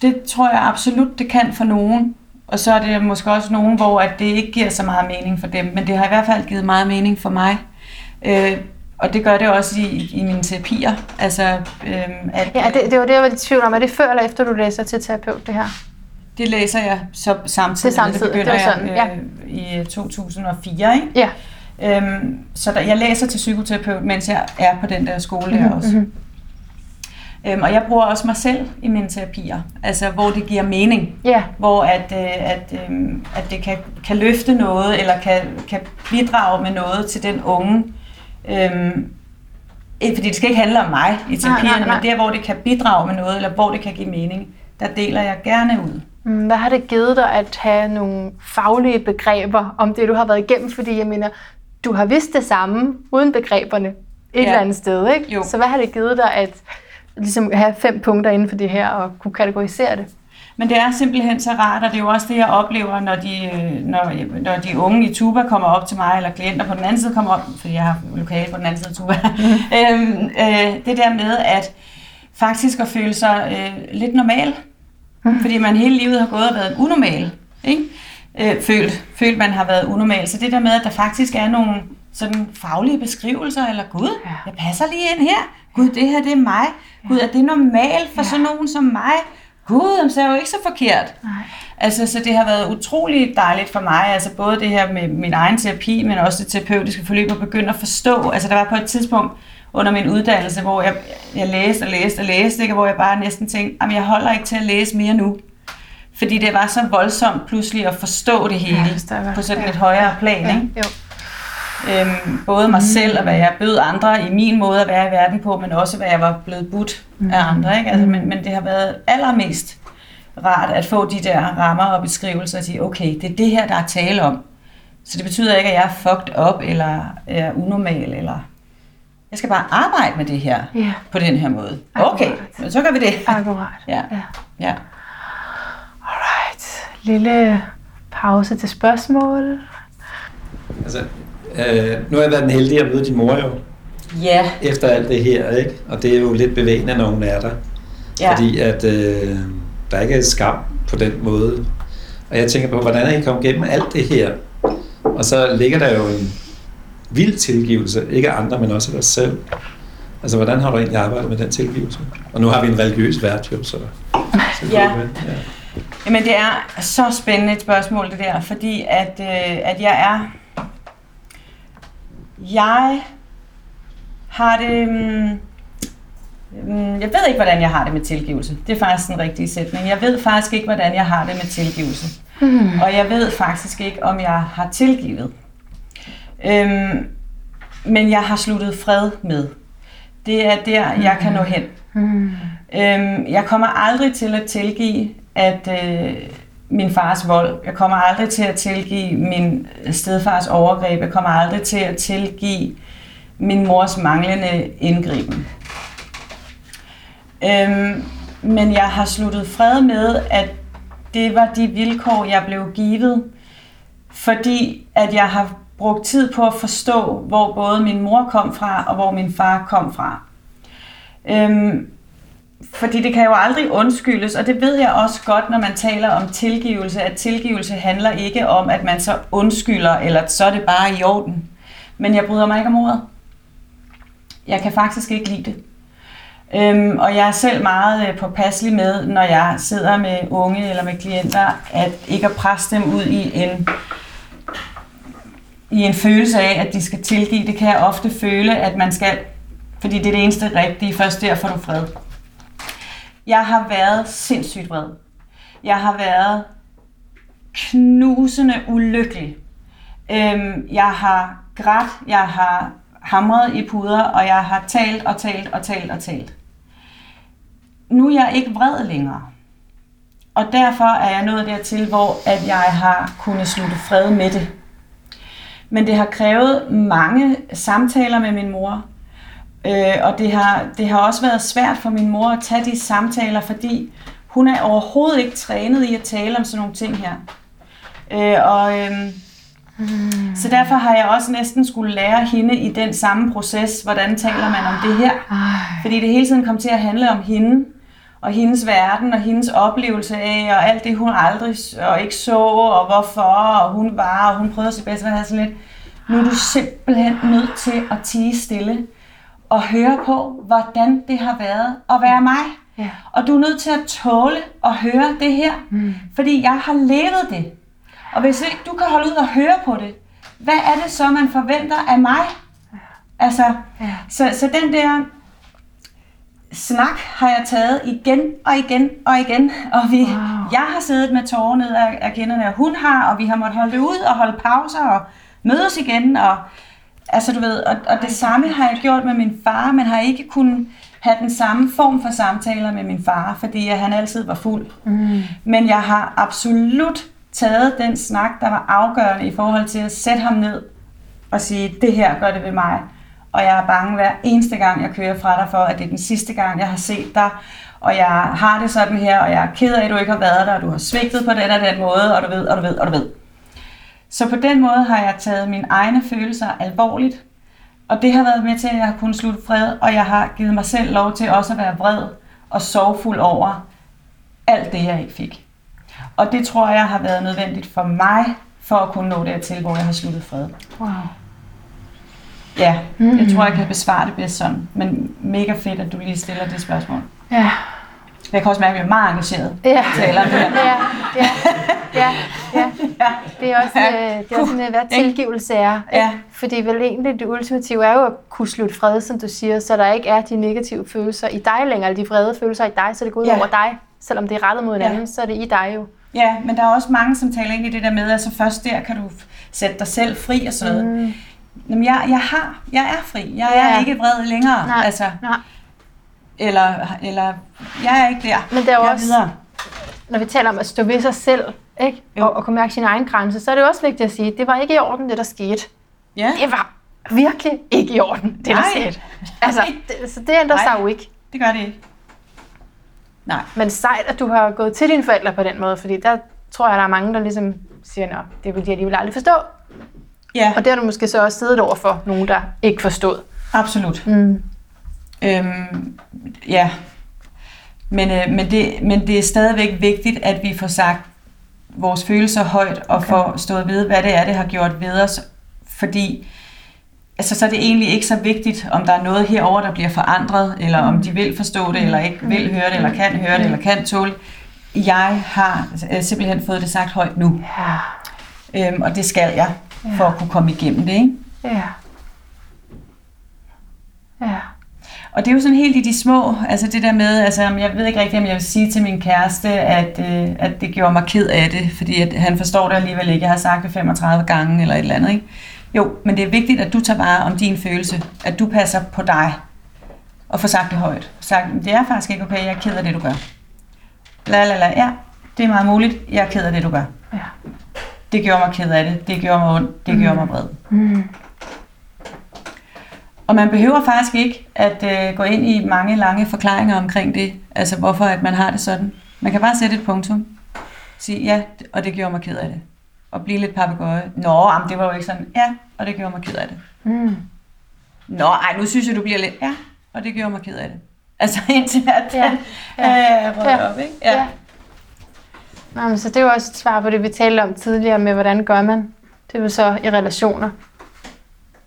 Det tror jeg absolut, det kan for nogen. Og så er det måske også nogen, hvor at det ikke giver så meget mening for dem. Men det har i hvert fald givet meget mening for mig. Øh, og det gør det også i, i mine terapier. Altså, øh, at, Ja, det, det var det, jeg var i tvivl om. Er det før eller efter, du læser til terapeut, det her? det læser jeg så samtidig. Det er samtidig, Det begynder det sådan, jeg øh, i 2004. Ikke? Ja. Øhm, så der, jeg læser til psykoterapeut, mens jeg er på den der skole mm-hmm. der også. mhm. Øhm, og jeg bruger også mig selv i mine terapier, altså hvor det giver mening. Ja, hvor at, øh, at, øh, at det kan, kan løfte noget, eller kan, kan bidrage med noget til den unge. Øhm, ikke fordi det skal ikke handle om mig i terapierne, men der, hvor det kan bidrage med noget, eller hvor det kan give mening, der deler jeg gerne ud. Mm, Hvad har det givet dig at have nogle faglige begreber om det, du har været igennem? Fordi jeg mener, du har vidst det samme uden begreberne et Ja. eller andet sted, ikke? Jo. Så hvad har det givet dig at ligesom have fem punkter inden for det her og kunne kategorisere det. Men det er simpelthen så rart, og det er jo også det, jeg oplever, når de, øh, når, når de unge i Tuba kommer op til mig, eller klienter på den anden side kommer op, fordi jeg har lokale på den anden side af Tuba. Mm. (laughs) øhm, øh, det der med at faktisk at føle sig øh, lidt normal, mm. fordi man hele livet har gået og været unormal. Ikke? Øh, følt, følt, man har været unormal. Så det der med, at der faktisk er nogle sådan faglige beskrivelser, eller gud, ja. jeg passer lige ind her. Gud, det her det er mig. Gud, er det normalt for ja. sådan nogen som mig? Gud, så er jo ikke så forkert. Nej. Altså, så det har været utrolig dejligt for mig, altså både det her med min egen terapi, men også det terapeutiske forløb, at begynde at forstå. Altså, der var på et tidspunkt under min uddannelse, hvor jeg, jeg læste og læste og læste, ikke? hvor jeg bare næsten tænkte, at jeg holder ikke til at læse mere nu. Fordi det var så voldsomt pludselig at forstå det hele ja, på sådan et højere plan. Ja, ikke? Jo. Øhm, både mig mm. selv og hvad jeg bød andre i min måde at være i verden på, men også hvad jeg var blevet budt mm. af andre. Ikke? Altså, men, men det har været allermest rart at få de der rammer og beskrivelser og sige, okay, det er det her, der er tale om. Så det betyder ikke, at jeg er fucked up eller er unormal, eller jeg skal bare arbejde med det her ja. på den her måde. Okay, Akkurat. så gør vi det. Akkurat. ja. ja. ja. Alright. Lille pause til spørgsmål. Altså, øh, nu har jeg været den heldige at møde din mor jo. Ja. Efter alt det her, ikke? Og det er jo lidt bevægende, når hun er der. Ja. Fordi at øh, der ikke er skam på den måde. Og jeg tænker på, hvordan er I kommet igennem alt det her? Og så ligger der jo en vild tilgivelse, ikke af andre, men også af dig selv. Altså, hvordan har du egentlig arbejdet med den tilgivelse? Og nu har vi en religiøs vært jo, så... så ja. ja. Jamen, det er så spændende et spørgsmål, det der, fordi at, øh, at jeg er jeg har det... Um, jeg ved ikke, hvordan jeg har det med tilgivelse. Det er faktisk en rigtig sætning. Jeg ved faktisk ikke, hvordan jeg har det med tilgivelse. Mm. Og jeg ved faktisk ikke, om jeg har tilgivet. Øhm, men jeg har sluttet fred med. Det er der, jeg kan nå hen. Mm. Øhm, jeg kommer aldrig til at tilgive, at øh, min fars vold. Jeg kommer aldrig til at tilgive min øh, stedfars overgreb. Jeg kommer aldrig til at tilgive min mors manglende indgriben. Øhm, men jeg har sluttet fred med, at det var de vilkår, jeg blev givet, fordi at jeg har brugt tid på at forstå, hvor både min mor kom fra, og hvor min far kom fra. Øhm, fordi det kan jo aldrig undskyldes, og det ved jeg også godt, når man taler om tilgivelse, at tilgivelse handler ikke om, at man så undskylder, eller så er det bare i orden. Men jeg bryder mig ikke om ordet. Jeg kan faktisk ikke lide det. Øhm, og jeg er selv meget øh, påpasselig med, når jeg sidder med unge eller med klienter, at ikke at presse dem ud i en, i en følelse af, at de skal tilgive. Det kan jeg ofte føle, at man skal, fordi det er det eneste rigtige. Først der får du fred. Jeg har været sindssygt vred. Jeg har været knusende ulykkelig. Øhm, jeg har grædt, jeg har hamret i puder, og jeg har talt og talt og talt og talt. Nu er jeg ikke vred længere. Og derfor er jeg nået dertil, hvor at jeg har kunnet slutte fred med det. Men det har krævet mange samtaler med min mor. Øh, og det har, det har også været svært for min mor at tage de samtaler, fordi hun er overhovedet ikke trænet i at tale om sådan nogle ting her. Øh, og, øh, mm. Så derfor har jeg også næsten skulle lære hende i den samme proces, hvordan taler man om det her. Fordi det hele tiden kom til at handle om hende, og hendes verden, og hendes oplevelse af, og alt det, hun aldrig og ikke så, og hvorfor, og hun var, og hun prøvede at se bedst, og sådan lidt. Nu er du simpelthen nødt til at tige stille og høre på, hvordan det har været at være mig. Ja. Og du er nødt til at tåle at høre det her, mm. fordi jeg har levet det. Og hvis ikke du kan holde ud og høre på det, hvad er det så, man forventer af mig? Ja. Altså, ja. Så, så den der snak har jeg taget igen og igen og igen. Og vi, wow. jeg har siddet med tårer ned af, af kinderne, og hun har, og vi har måttet holde det ud og holde pauser og mødes igen. Og, Altså du ved, og, og det samme har jeg gjort med min far, men har ikke kunnet have den samme form for samtaler med min far, fordi han altid var fuld. Mm. Men jeg har absolut taget den snak, der var afgørende i forhold til at sætte ham ned og sige, det her gør det ved mig. og jeg er bange hver eneste gang, jeg kører fra dig for, at det er den sidste gang, jeg har set dig, og jeg har det sådan her, og jeg er ked af, at du ikke har været der, og du har svigtet på den og den måde, og du ved, og du ved, og du ved. Så på den måde har jeg taget mine egne følelser alvorligt, og det har været med til, at jeg har kunnet slutte fred, og jeg har givet mig selv lov til også at være vred og sorgfuld over alt det, jeg ikke fik. Og det tror jeg har været nødvendigt for mig, for at kunne nå dertil, hvor jeg har sluttet fred. Wow. Ja, mm. jeg tror, jeg kan besvare det bedst sådan. Men mega fedt, at du lige stiller det spørgsmål. Ja. Jeg kan også mærke, at jeg er meget engageret. Ja. Taler om det her. Ja, ja, ja, ja. Det er også, øh, det er også sådan, hvad tilgivelse er. Ikke? Ja. Fordi vel egentlig det ultimative er jo at kunne slutte fred, som du siger, så der ikke er de negative følelser i dig længere, eller de vrede følelser i dig, så det går ud Ja. over dig. Selvom det er rettet mod en Ja. anden, så er det i dig jo. Ja, men der er også mange, som taler ind i det der med, at så først der kan du sætte dig selv fri og sådan noget. Mm. Jamen, jeg, jeg har, jeg er fri. Jeg er Ja. ikke vred længere. Nej, Altså, nej. Eller, eller, jeg er ikke der. Men det er jeg også- videre. Når vi taler om at stå ved sig selv, ikke? Jo. Og, og kunne mærke sin egen grænse, så er det også vigtigt at sige, at det var ikke i orden, det der skete. Ja. Det var virkelig ikke i orden, det der Nej. skete. Altså, (laughs) det, så det ændrer Nej. sig jo ikke. Det gør det ikke. Nej. Men sejt, at du har gået til dine forældre på den måde, fordi der tror jeg, der er mange, der ligesom siger, at det vil de alligevel aldrig forstå. Ja, Og det har du måske så også siddet over for nogen, der ikke forstod. absolut. Mm. Øhm, ja. Men, øh, men, det, men det er stadigvæk vigtigt, at vi får sagt vores følelser højt, og okay. får stået ved, hvad det er, det har gjort ved os. Fordi altså, så er det egentlig ikke så vigtigt, om der er noget herover der bliver forandret, eller om de vil forstå det, eller ikke vil høre det, eller kan høre det, eller kan tåle. Jeg har øh, simpelthen fået det sagt højt nu, Ja. øhm, og det skal jeg, for at kunne komme igennem det. Ikke? Ja. Ja. Og det er jo sådan helt i de små, altså det der med, altså jeg ved ikke rigtigt, om jeg vil sige til min kæreste, at, øh, at det gjorde mig ked af det, fordi at han forstår det alligevel ikke. Jeg har sagt det 35 gange eller et eller andet, ikke? Jo, men det er vigtigt, at du tager vare om din følelse, at du passer på dig, og får sagt det højt. Sagt, det er faktisk ikke okay, jeg er ked af det, du gør. La la la, ja, det er meget muligt, jeg er ked af det, du gør. Ja. Det gjorde mig ked af det, det gjorde mig ondt, det gjorde mig vred. Mm. Og man behøver faktisk ikke at øh, gå ind i mange lange forklaringer omkring det, altså hvorfor at man har det sådan. Man kan bare sætte et punktum. Sige ja, og det gjorde mig ked af det. Og blive lidt papegøje. Nå, jamen, det var jo ikke sådan. Ja, og det gjorde mig ked af det. Mm. Nå, ej, nu synes jeg, du bliver lidt. Ja, og det gjorde mig ked af det. (laughs) Altså indtil at Ja, den ja, øh, ja, op, ikke? Ja. ja. Nå, men så det er jo også et svar på det, vi talte om tidligere med, hvordan gør man. Det er jo så i relationer,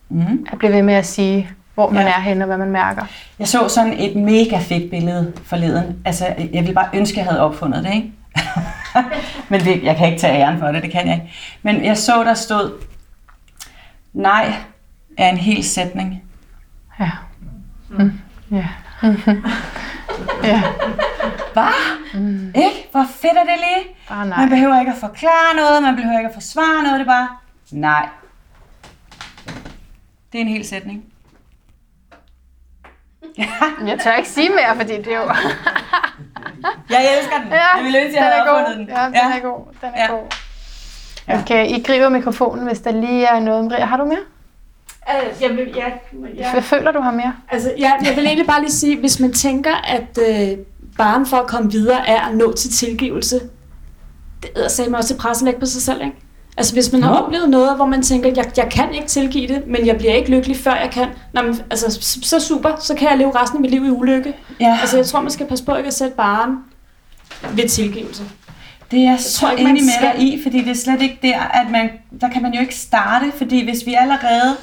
Mm. at blive ved med at sige, hvor man Ja. er henne og hvad man mærker. Jeg så sådan et mega fedt billede forleden. Altså, jeg ville bare ønske, jeg havde opfundet det, ikke? (laughs) Men det, jeg kan ikke tage æren for det, det kan jeg ikke. Men jeg så, der stod, nej er en hel sætning. Ja. Mm. Ja. (laughs) ja. Hvad? Mm. Ikke? Hvor fedt er det lige? Bare nej. Man behøver ikke at forklare noget, man behøver ikke at forsvare noget, det er bare, nej. Det er en hel sætning. (laughs) Jeg tør ikke sige mere, fordi det er jo... (laughs) Jeg elsker den. Jeg ville ønske, jeg den havde er opfundet god. den. Ja, den er god. Den er Ja. god. Okay, I griber mikrofonen, hvis der lige er noget. Maria, har du mere? Øh, jeg vil, ja, ja. Hvad føler du har mere? Altså, ja, jeg vil egentlig bare lige sige, hvis man tænker, at øh, barn for at komme videre er at nå til tilgivelse, det er sagde man også til pressen lægge på sig selv, ikke? Altså hvis man har oplevet noget, hvor man tænker, jeg, jeg kan ikke tilgive det, men jeg bliver ikke lykkelig, før jeg kan, Nå, men, altså, så, så super, så kan jeg leve resten af mit liv i ulykke. Ja, Altså jeg tror, man skal passe på ikke at sætte barn ved tilgivelse. det er jeg så ikke, man enig med skal. dig i, fordi det er slet ikke der, at man, der kan man jo ikke starte, fordi hvis vi allerede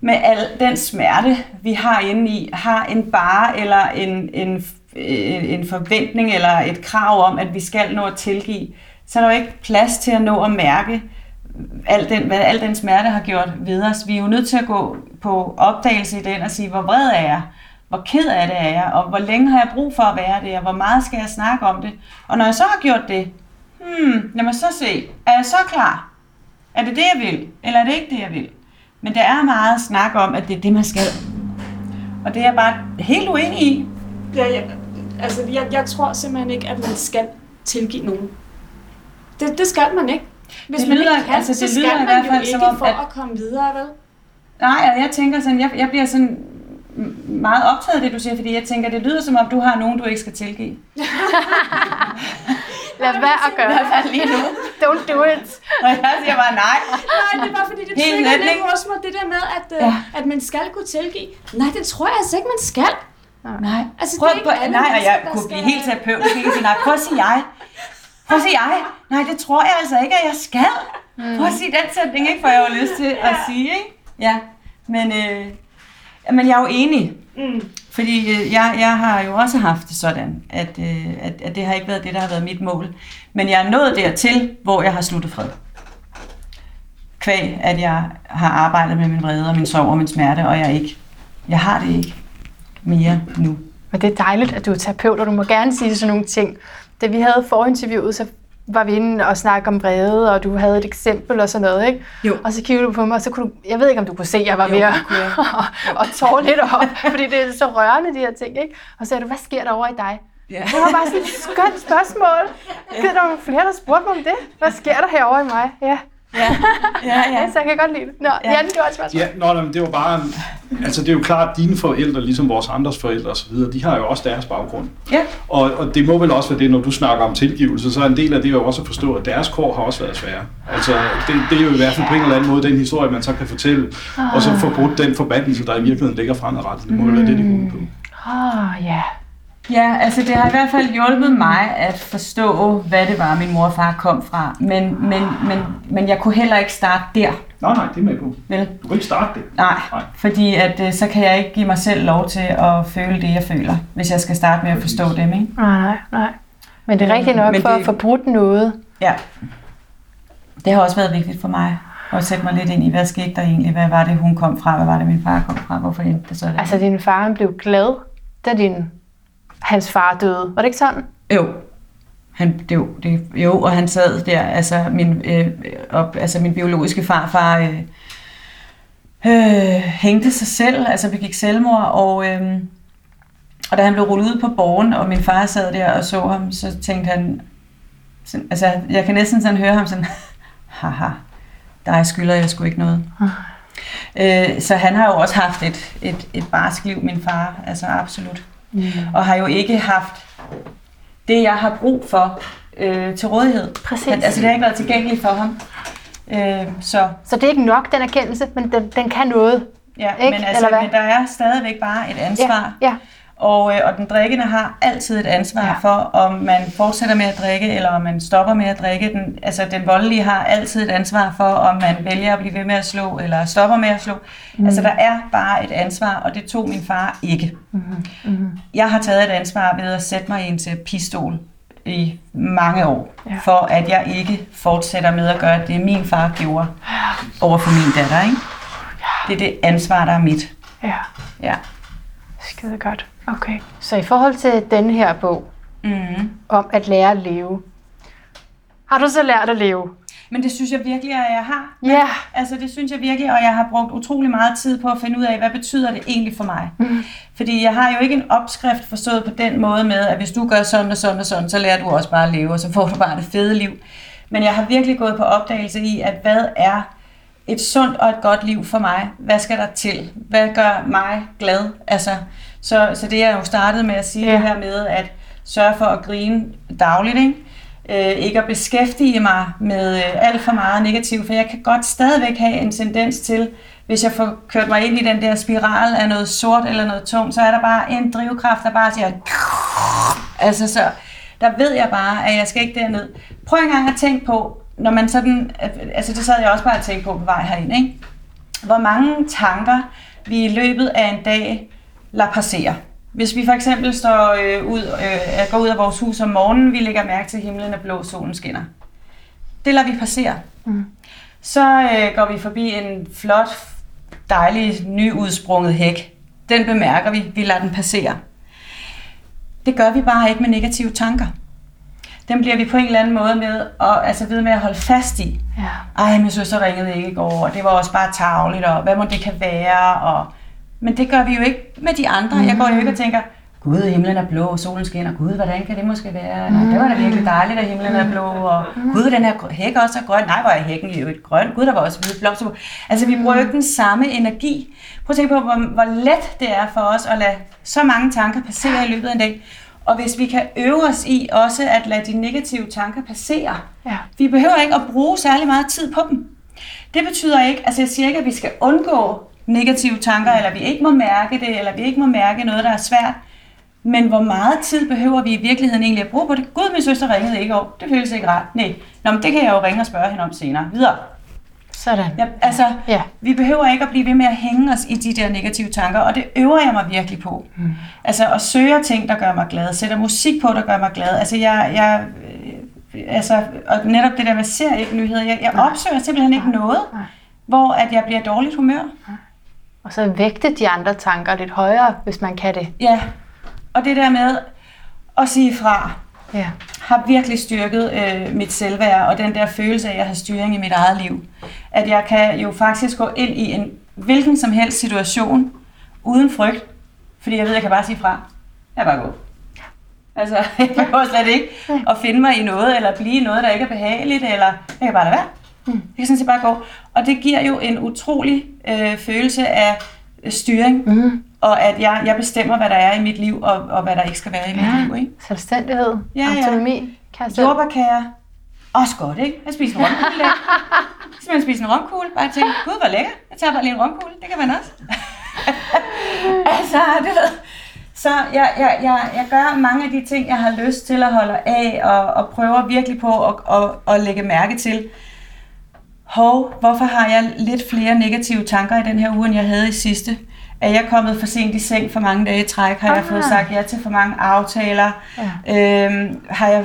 med al den smerte, vi har inde i, har en bare eller en, en, en, en forventning eller et krav om, at vi skal nå at tilgive, så er der jo ikke plads til at nå at mærke, al den, hvad al den smerte har gjort ved os. Vi er jo nødt til at gå på opdagelse i den og sige, hvor vred er jeg? Hvor ked af det er jeg? Og hvor længe har jeg brug for at være det? Og hvor meget skal jeg snakke om det? Og når jeg så har gjort det, hmm, lad mig så se, er jeg så klar? Er det det, jeg vil? Eller er det ikke det, jeg vil? Men der er meget snak om, at det er det, man skal. Og det er jeg bare helt uenig i. Ja, ja, altså jeg, jeg tror simpelthen ikke, at man skal tilgive nogen. Det, det skal man ikke. Hvis Det man lyder- ikke kan, altså, det så lyder skal i man hvert jo fald ikke som om, for at- at komme videre, vel? Nej, og jeg tænker sådan, jeg, jeg bliver sådan meget optaget af det, du siger, fordi jeg tænker, det lyder som om, du har nogen, du ikke skal tilgive. (laughs) Lad være at gøre det lige nu. Don't do it. Og jeg siger bare nej. Nej, det er bare fordi, det trigger lidt ikke? hos mig, det der med, at, øh, Ja. at man skal kunne tilgive. Nej, det tror jeg altså ikke, man skal. Nej, Altså, prøv, det er ikke prøv, nej, og jeg kunne blive helt terapeutisk, ikke? Nej, prøv at sige jeg. Prøv at sige jeg. Nej, det tror jeg altså ikke, at jeg skal. Prøv at sige den sætning, ikke? For jeg har lyst til at sige, ikke? Ja, men, øh, men jeg er jo enig. Mm. Fordi øh, jeg, jeg har jo også haft det sådan, at, øh, at, at det har ikke været det, der har været mit mål. Men jeg er nået dertil, hvor jeg har sluttet fred. Kvæg, at jeg har arbejdet med min vrede og min sorg og min smerte, og jeg ikke. Jeg har det ikke mere nu. Men det er dejligt, at du er terapeut, og du må gerne sige sådan nogle ting. Da vi havde forinterviewet, så var vi inde og snakke om vrede, og du havde et eksempel og sådan noget, ikke? Jo. Og så kiggede du på mig, og så kunne du, jeg ved ikke, om du kunne se, at jeg var Jo, ved at og (laughs) tåre lidt op, fordi det er så rørende, de her ting, ikke? Og så sagde du, hvad sker der over i dig? Ja. Det var bare sådan et skønt spørgsmål. Ja. Der var flere, der spurgte mig om det. Hvad sker der herovre i mig? Ja, Ja, (laughs) ja, ja. så jeg kan godt lide det. Nå, ja. Ja. Jan, du har et spørgsmål. Ja, nå, nej, men det var bare... Altså, det er jo klart, at dine forældre, ligesom vores andres forældre osv., de har jo også deres baggrund. Ja. Og, og det må vel også være det, når du snakker om tilgivelse, så er en del af det jo også at forstå, at deres kår har også været svære. Altså, det, det er jo i hvert fald på en eller anden måde den historie, man så kan fortælle, og så få brudt den forbandelse, der i virkeligheden ligger fremadrettet. Det må jo være det, det går ud på. Åh, oh, ja. Ja, altså det har i hvert fald hjulpet mig at forstå, hvad det var, min mor og far kom fra. Men, men, men, men jeg kunne heller ikke starte der, Nej, nej, det er med på. vel? Du kan ikke starte det. Nej, Nej. fordi at, øh, så kan jeg ikke give mig selv lov til at føle det, jeg føler, hvis jeg skal starte med at forstå dem, ikke? Nej, nej, nej. Men det er rigtigt nok Men for det- at få brudt noget. Ja. Det har også været vigtigt for mig at sætte mig lidt ind i, hvad skete der egentlig? Hvad var det, hun kom fra? Hvad var det, min far kom fra? Hvorfor endte det sådan? Altså, din far blev glad, da din, hans far døde. Var det ikke sådan? Jo. Han, det, jo, det, jo, og han sad der, altså min, øh, op, altså min biologiske farfar øh, øh, hængte sig selv, altså begik selvmord, og, øh, og da han blev rullet ud på borgen, og min far sad der og så ham, så tænkte han, sådan, altså jeg kan næsten sådan høre ham sådan, (laughs) haha, dig skylder jeg sgu ikke noget. Øh, så han har jo også haft et, et, et barsk liv, min far, altså absolut. Mm. Og har jo ikke haft det, jeg har brug for øh, til rådighed. Præcis. Han, altså det har ikke været tilgængeligt for ham. Øh, så Så det er ikke nok, den erkendelse, men den, den kan noget. ja, Ikke? men, altså, Eller hvad? men der er stadigvæk bare et ansvar. Ja, ja. Og, øh, og den drikkende har altid et ansvar Ja. ja. for, om man fortsætter med at drikke, eller om man stopper med at drikke. Den, altså den voldelige har altid et ansvar for, om man vælger at blive ved med at slå, eller stopper med at slå. Mm. Altså der er bare et ansvar, og det tog min far ikke. Mm-hmm. Mm-hmm. Jeg har taget et ansvar ved at sætte mig i en pistol i mange år, Ja. ja. for at jeg ikke fortsætter med at gøre det, min far gjorde over for min datter. Ikke? Det er det ansvar, der er mit. Ja, Ja. Skide godt. Okay. Så i forhold til den her bog Mm. om at lære at leve, har du så lært at leve? Men det synes jeg virkelig, at jeg har. Ja. Altså det synes jeg virkelig, og jeg har brugt utrolig meget tid på at finde ud af, hvad betyder det egentlig for mig. Mm. Fordi jeg har jo ikke en opskrift forstået på den måde med, at hvis du gør sådan og sådan og sådan, så lærer du også bare at leve, og så får du bare det fede liv. Men jeg har virkelig gået på opdagelse i, at hvad er et sundt og et godt liv for mig? Hvad skal der til? Hvad gør mig glad? Altså, så, så det er jo startet med at sige Ja. ja. det her med, at sørge for at grine dagligt, ikke? øh, ikke at beskæftige mig med øh, alt for meget negativt, for jeg kan godt stadigvæk have en tendens til, hvis jeg får kørt mig ind i den der spiral af noget sort eller noget tungt, så er der bare en drivkraft, der bare siger, altså så, der ved jeg bare, at jeg skal ikke derned. Prøv engang at tænke på, når man sådan, altså det sad jeg også bare og tænkte på på vej herind, ikke? hvor mange tanker vi i løbet af en dag lader passere. Hvis vi for eksempel står øh, ud, øh, går ud af vores hus om morgenen, vi lægger mærke til, at himlen er blå, solen skinner. Det lader vi passere. Mm. Så øh, går vi forbi en flot, dejlig, nyudsprunget hæk. Den bemærker vi, vi lader den passere. Det gør vi bare ikke med negative tanker. Den bliver vi på en eller anden måde med, og, altså ved med at holde fast i. Ja. Ej, min søster ringede ikke i går, og det var også bare tavligt, og hvad må det kan være, og... Men det gør vi jo ikke med de andre. Jeg går jo ikke og tænker, gud, himlen er blå, og solen skinner, gud, hvordan kan det måske være? Nej, det var da virkelig dejligt, at himlen er blå, og gud, den her hæk også er grøn. Nej, hvor er hækken i øvrigt grøn. Gud, der var også hvide blomster på. Altså, vi bruger jo ikke den samme energi. Prøv at tænke på, hvor, hvor let det er for os at lade så mange tanker passere i løbet af en dag. Og hvis vi kan øve os i også at lade de negative tanker passere, Ja. vi behøver ikke at bruge særlig meget tid på dem. Det betyder ikke, altså jeg siger ikke, at vi skal undgå negative tanker, eller vi ikke må mærke det, eller vi ikke må mærke noget, der er svært. Men hvor meget tid behøver vi i virkeligheden egentlig at bruge på det? Gud, min søster ringede ikke over. Det føles ikke rart. Nej. Nå, men det kan jeg jo ringe og spørge hende om senere. Videre. Sådan. Ja, altså, Ja. vi behøver ikke at blive ved med at hænge os i de der negative tanker, og det øver jeg mig virkelig på. Mm. Altså at søge ting, der gør mig glad, sætter musik på, der gør mig glad. Altså jeg, jeg øh, altså, og netop det der med, ser ikke nyheder, jeg, jeg opsøger simpelthen ikke noget, hvor at jeg bliver dårligt humør. Og så vægte de andre tanker lidt højere, hvis man kan det. Ja, og det der med at sige fra, Ja. har virkelig styrket øh, mit selvværd og den der følelse af, at jeg har styring i mit eget liv. At jeg kan jo faktisk gå ind i en hvilken som helst situation uden frygt, fordi jeg ved, at jeg kan bare sige fra. Jeg er bare gå. Altså, (laughs) jeg behøver slet ikke at finde mig i noget, eller blive i noget, der ikke er behageligt, eller jeg kan bare lade være. Jeg kan sådan set bare gå. Og det giver jo en utrolig øh, følelse af øh, styring, Mm. og at jeg, jeg bestemmer, hvad der er i mit liv, og, og hvad der ikke skal være i mit Ja. liv. Ikke? Selvstændighed, Ja, ja. autonomi, kan jeg selv. Jordbærkager. Også godt, ikke? Jeg spiser en romkugle. Så man spiser en romkugle. Bare tænke, gud, hvor lækker. Jeg tager bare lige en romkugle. Det kan man også. (laughs) altså, du ved. Så jeg, jeg, jeg, jeg gør mange af de ting, jeg har lyst til at holde af, og, og prøver virkelig på at, at, at lægge mærke til. Hov, hvorfor har jeg lidt flere negative tanker i den her uge, end jeg havde i sidste? Er jeg kommet for sent i seng for mange dage i træk? Har jeg Ah. fået sagt ja til for mange aftaler? Ja. Øhm, har jeg,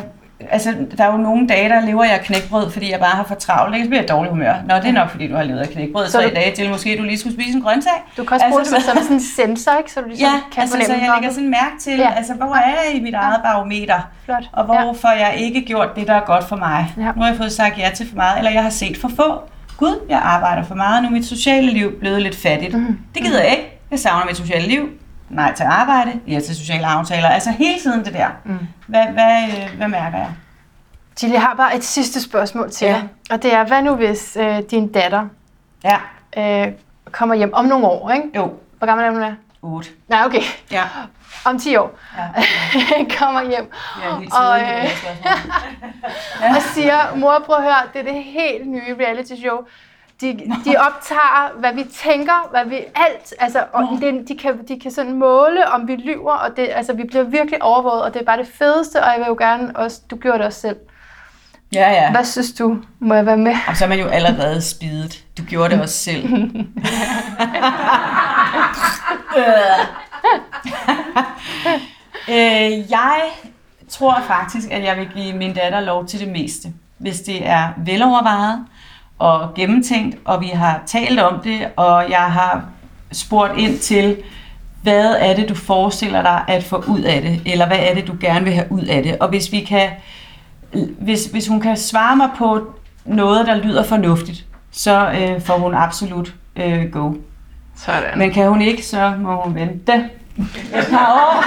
altså, der er jo nogle dage, der lever jeg knækbrød, fordi jeg bare har for travlt. ikke? Så bliver jeg dårlig humør. Nå, det er nok, fordi du har levet af knækbrød Så tre du- dage til. Måske du lige skulle spise en grøntsag. Du kan også Altså, bruge det du som sådan en sensor, ikke? Så du ligesom Ja, kan altså, så jeg lægger sådan mærke til, Ja. altså, hvor er jeg i mit eget barometer? Flot. Og hvor får jeg ikke gjort det, der er godt for mig? Ja. Nu har jeg fået sagt ja til for meget, eller jeg har set for få. Gud, jeg arbejder for meget, nu er mit sociale liv blevet lidt fattigt. Mhm. Det gider jeg ikke. Jeg savner mit sociale liv. Nej til arbejde, ja til sociale aftaler. Altså hele tiden det der. Mm. Hvad, hvad, øh, hvad mærker jeg? Jill, jeg har bare et sidste spørgsmål til Ja. dig. Og det er, hvad nu hvis øh, din datter Ja, øh, kommer hjem om nogle år, ikke? jo, Hvor gammel er hun? Er? 8. Nej, okay. Ja, Om 10 år. ja. (laughs) kommer hjem helt Og, øh, spørgsmål. (laughs) og siger, mor, prøv at høre, det er det helt nye reality show. De, de optager, hvad vi tænker, hvad vi alt, altså, og det, de, kan, de kan sådan måle, om vi lyver, og det, altså, vi bliver virkelig overvåget, og det er bare det fedeste, og jeg vil jo gerne også, du gjorde det også selv. Ja, ja. Hvad synes du? Må jeg være med? Og så er man jo allerede spidet. Du gjorde det også selv. øh, jeg tror faktisk, at jeg vil give min datter lov til det meste. Hvis det er velovervejet og gennemtænkt, og vi har talt om det, og jeg har spurgt ind til, hvad er det, du forestiller dig at få ud af det, eller hvad er det, du gerne vil have ud af det. Og hvis vi kan hvis, hvis hun kan svare mig på noget, der lyder fornuftigt, så øh, får hun absolut øh, go. Sådan. Men kan hun ikke, så må hun vente et par år.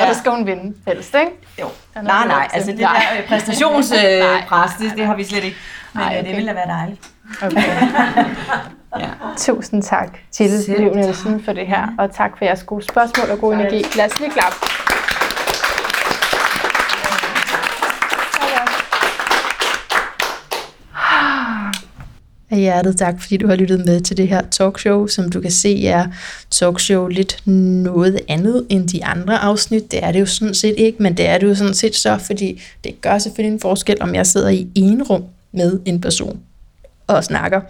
Og der skal hun vinde helst, ikke? Jo. Nej, nej, altså det (laughs) Nej. der øh, præstationspres, det, det har vi slet ikke. Men Nej, nej, okay. det ville da være dejligt. Okay. (laughs) Ja. Tusind tak til Selv Liv Nielsen for det her, og tak for jeres gode spørgsmål og god energi. Lad os lige klappe. Af hjertet tak, fordi du har lyttet med til det her talkshow. Som du kan se er talkshow lidt noget andet end de andre afsnit. Det er det jo sådan set ikke, men det er det jo sådan set så, fordi det gør selvfølgelig en forskel, om jeg sidder i en rum med en person og snakker,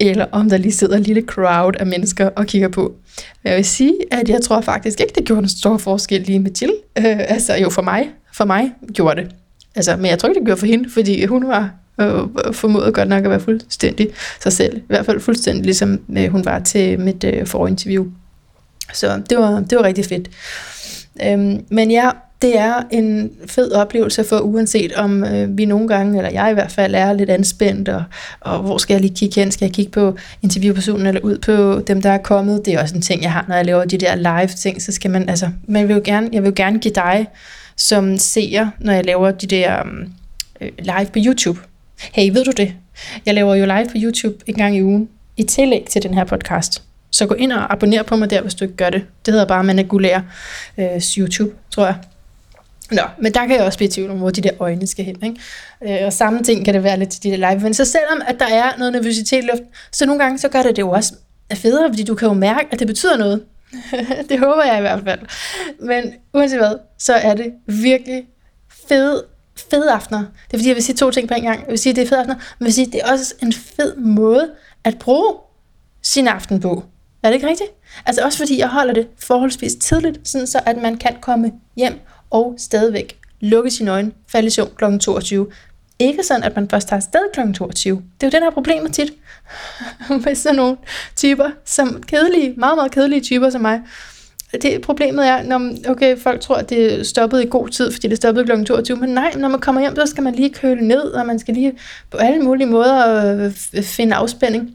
eller om der lige sidder en lille crowd af mennesker og kigger på. Men jeg vil sige, at jeg tror faktisk ikke, det gjorde en stor forskel lige med Jill. Øh, altså jo for mig, for mig gjorde det. Altså, men jeg tror ikke, det gjorde for hende, fordi hun var øh, formodet godt nok at være fuldstændig sig selv. I hvert fald fuldstændig ligesom øh, hun var til mit øh, forinterview. Så det var, det var rigtig fedt. Øhm, men ja, det er en fed oplevelse for, uanset om øh, vi nogle gange, eller jeg i hvert fald, er lidt anspændt, og, og hvor skal jeg lige kigge hen? Skal jeg kigge på interviewpersonen, eller ud på dem, der er kommet? Det er også en ting, jeg har, når jeg laver de der live-ting, så skal man, altså, man vil jo gerne, jeg vil jo gerne give dig som seer, når jeg laver de der øh, live på YouTube. Hey, ved du det? Jeg laver jo live på YouTube en gang i ugen, i tillæg til den her podcast. Så gå ind og abonner på mig der, hvis du ikke gør det. Det hedder bare Managulær øh, YouTube, tror jeg. Nå, men der kan jeg også blive i tvivl om, hvor de der øjne skal hen. Ikke? Øh, og samme ting kan det være lidt til de der live. Men så selvom at der er noget nervøsitet i luften, så nogle gange så gør det det jo også federe, fordi du kan jo mærke, at det betyder noget. (laughs) det håber jeg i hvert fald. Men uanset hvad, så er det virkelig fedt fede aftener. Det er fordi, jeg vil sige to ting på en gang. Jeg vil sige, at det er fede aftener, men jeg vil sige, at det er også en fed måde at bruge sin aften på. Er det ikke rigtigt? Altså også fordi jeg holder det forholdsvis tidligt, sådan så at man kan komme hjem og stadigvæk lukke sine øjne, falde i søvn kl. 22. Ikke sådan, at man først tager afsted kl. 22. Det er jo den her problemet tit (laughs) med sådan nogle typer, som kedelige, meget, meget kedelige typer som mig. Det problemet er, når okay, folk tror, at det stoppet i god tid, fordi det stoppede kl. 22, men nej, når man kommer hjem, så skal man lige køle ned, og man skal lige på alle mulige måder øh, finde afspænding.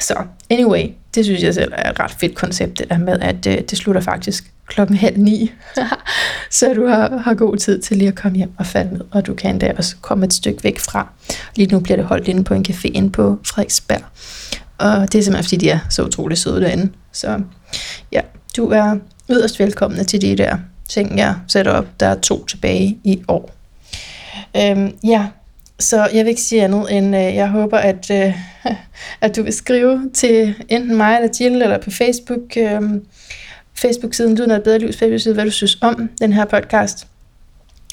Så anyway, det synes jeg selv er et ret fedt koncept, det der med, at øh, det slutter faktisk klokken halv ni, (laughs) så du har, har god tid til lige at komme hjem og falde ned, og du kan endda også komme et stykke væk fra. Lige nu bliver det holdt inde på en café inde på Frederiksberg, og det er simpelthen fordi, de er så utrolig søde derinde. Så ja, du er yderst velkommen til de der ting, jeg sætter op. Der er to tilbage i år. Øhm, ja, så jeg vil ikke sige andet end, øh, jeg håber, at, øh, (laughs) at du vil skrive til enten mig eller Jill, eller på Facebook, øh, Facebook-siden Lyden af et bedre livs Facebook-side, hvad du synes om den her podcast.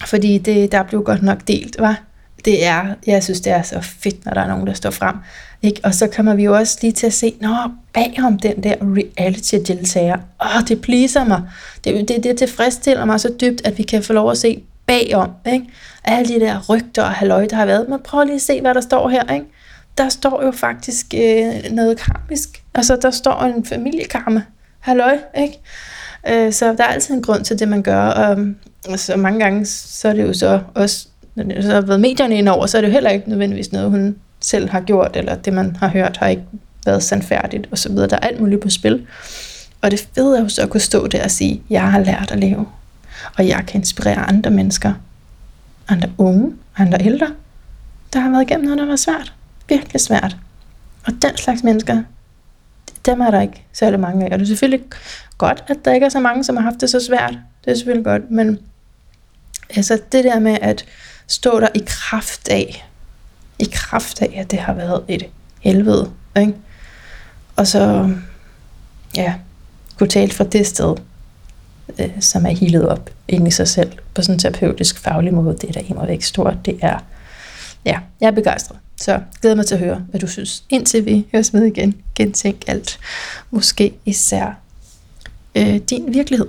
Fordi det, der blev godt nok delt, var. Det er, jeg synes, det er så fedt, når der er nogen, der står frem. Ikke? Og så kommer vi jo også lige til at se, nå, bagom den der reality-deltager, åh, det pleaser mig. Det, det, det tilfredsstiller mig så dybt, at vi kan få lov at se bagom. Ikke? Alle de der rygter og halløj, der har været. Men prøv lige at se, hvad der står her. Ikke? Der står jo faktisk øh, noget karmisk. Altså, der står en familiekarme. Halløj, ikke? Øh, så der er altid en grund til det, man gør. Og, og så mange gange, så er det jo så også, når det så har været medierne ind over, så er det jo heller ikke nødvendigvis noget, hun selv har gjort, eller det, man har hørt, har ikke været sandfærdigt, og så videre. Der er alt muligt på spil. Og det fede er jo så at kunne stå der og sige, jeg har lært at leve, og jeg kan inspirere andre mennesker, andre unge, andre ældre, der har været igennem noget, der var svært. Virkelig svært. Og den slags mennesker, dem er der ikke særlig mange af. Og det er selvfølgelig godt, at der ikke er så mange, som har haft det så svært. Det er selvfølgelig godt, men altså det der med at stå der i kraft af, i kraft af, at det har været et helvede, ikke? Og så, ja, kunne tale fra det sted, øh, som er healet op ind i sig selv, på sådan en terapeutisk faglig måde, det er da imod væk stort. Det er, ja, jeg er begejstret. Så glæder mig til at høre, hvad du synes. Indtil vi høres med igen, gentænk alt. Måske især øh, din virkelighed.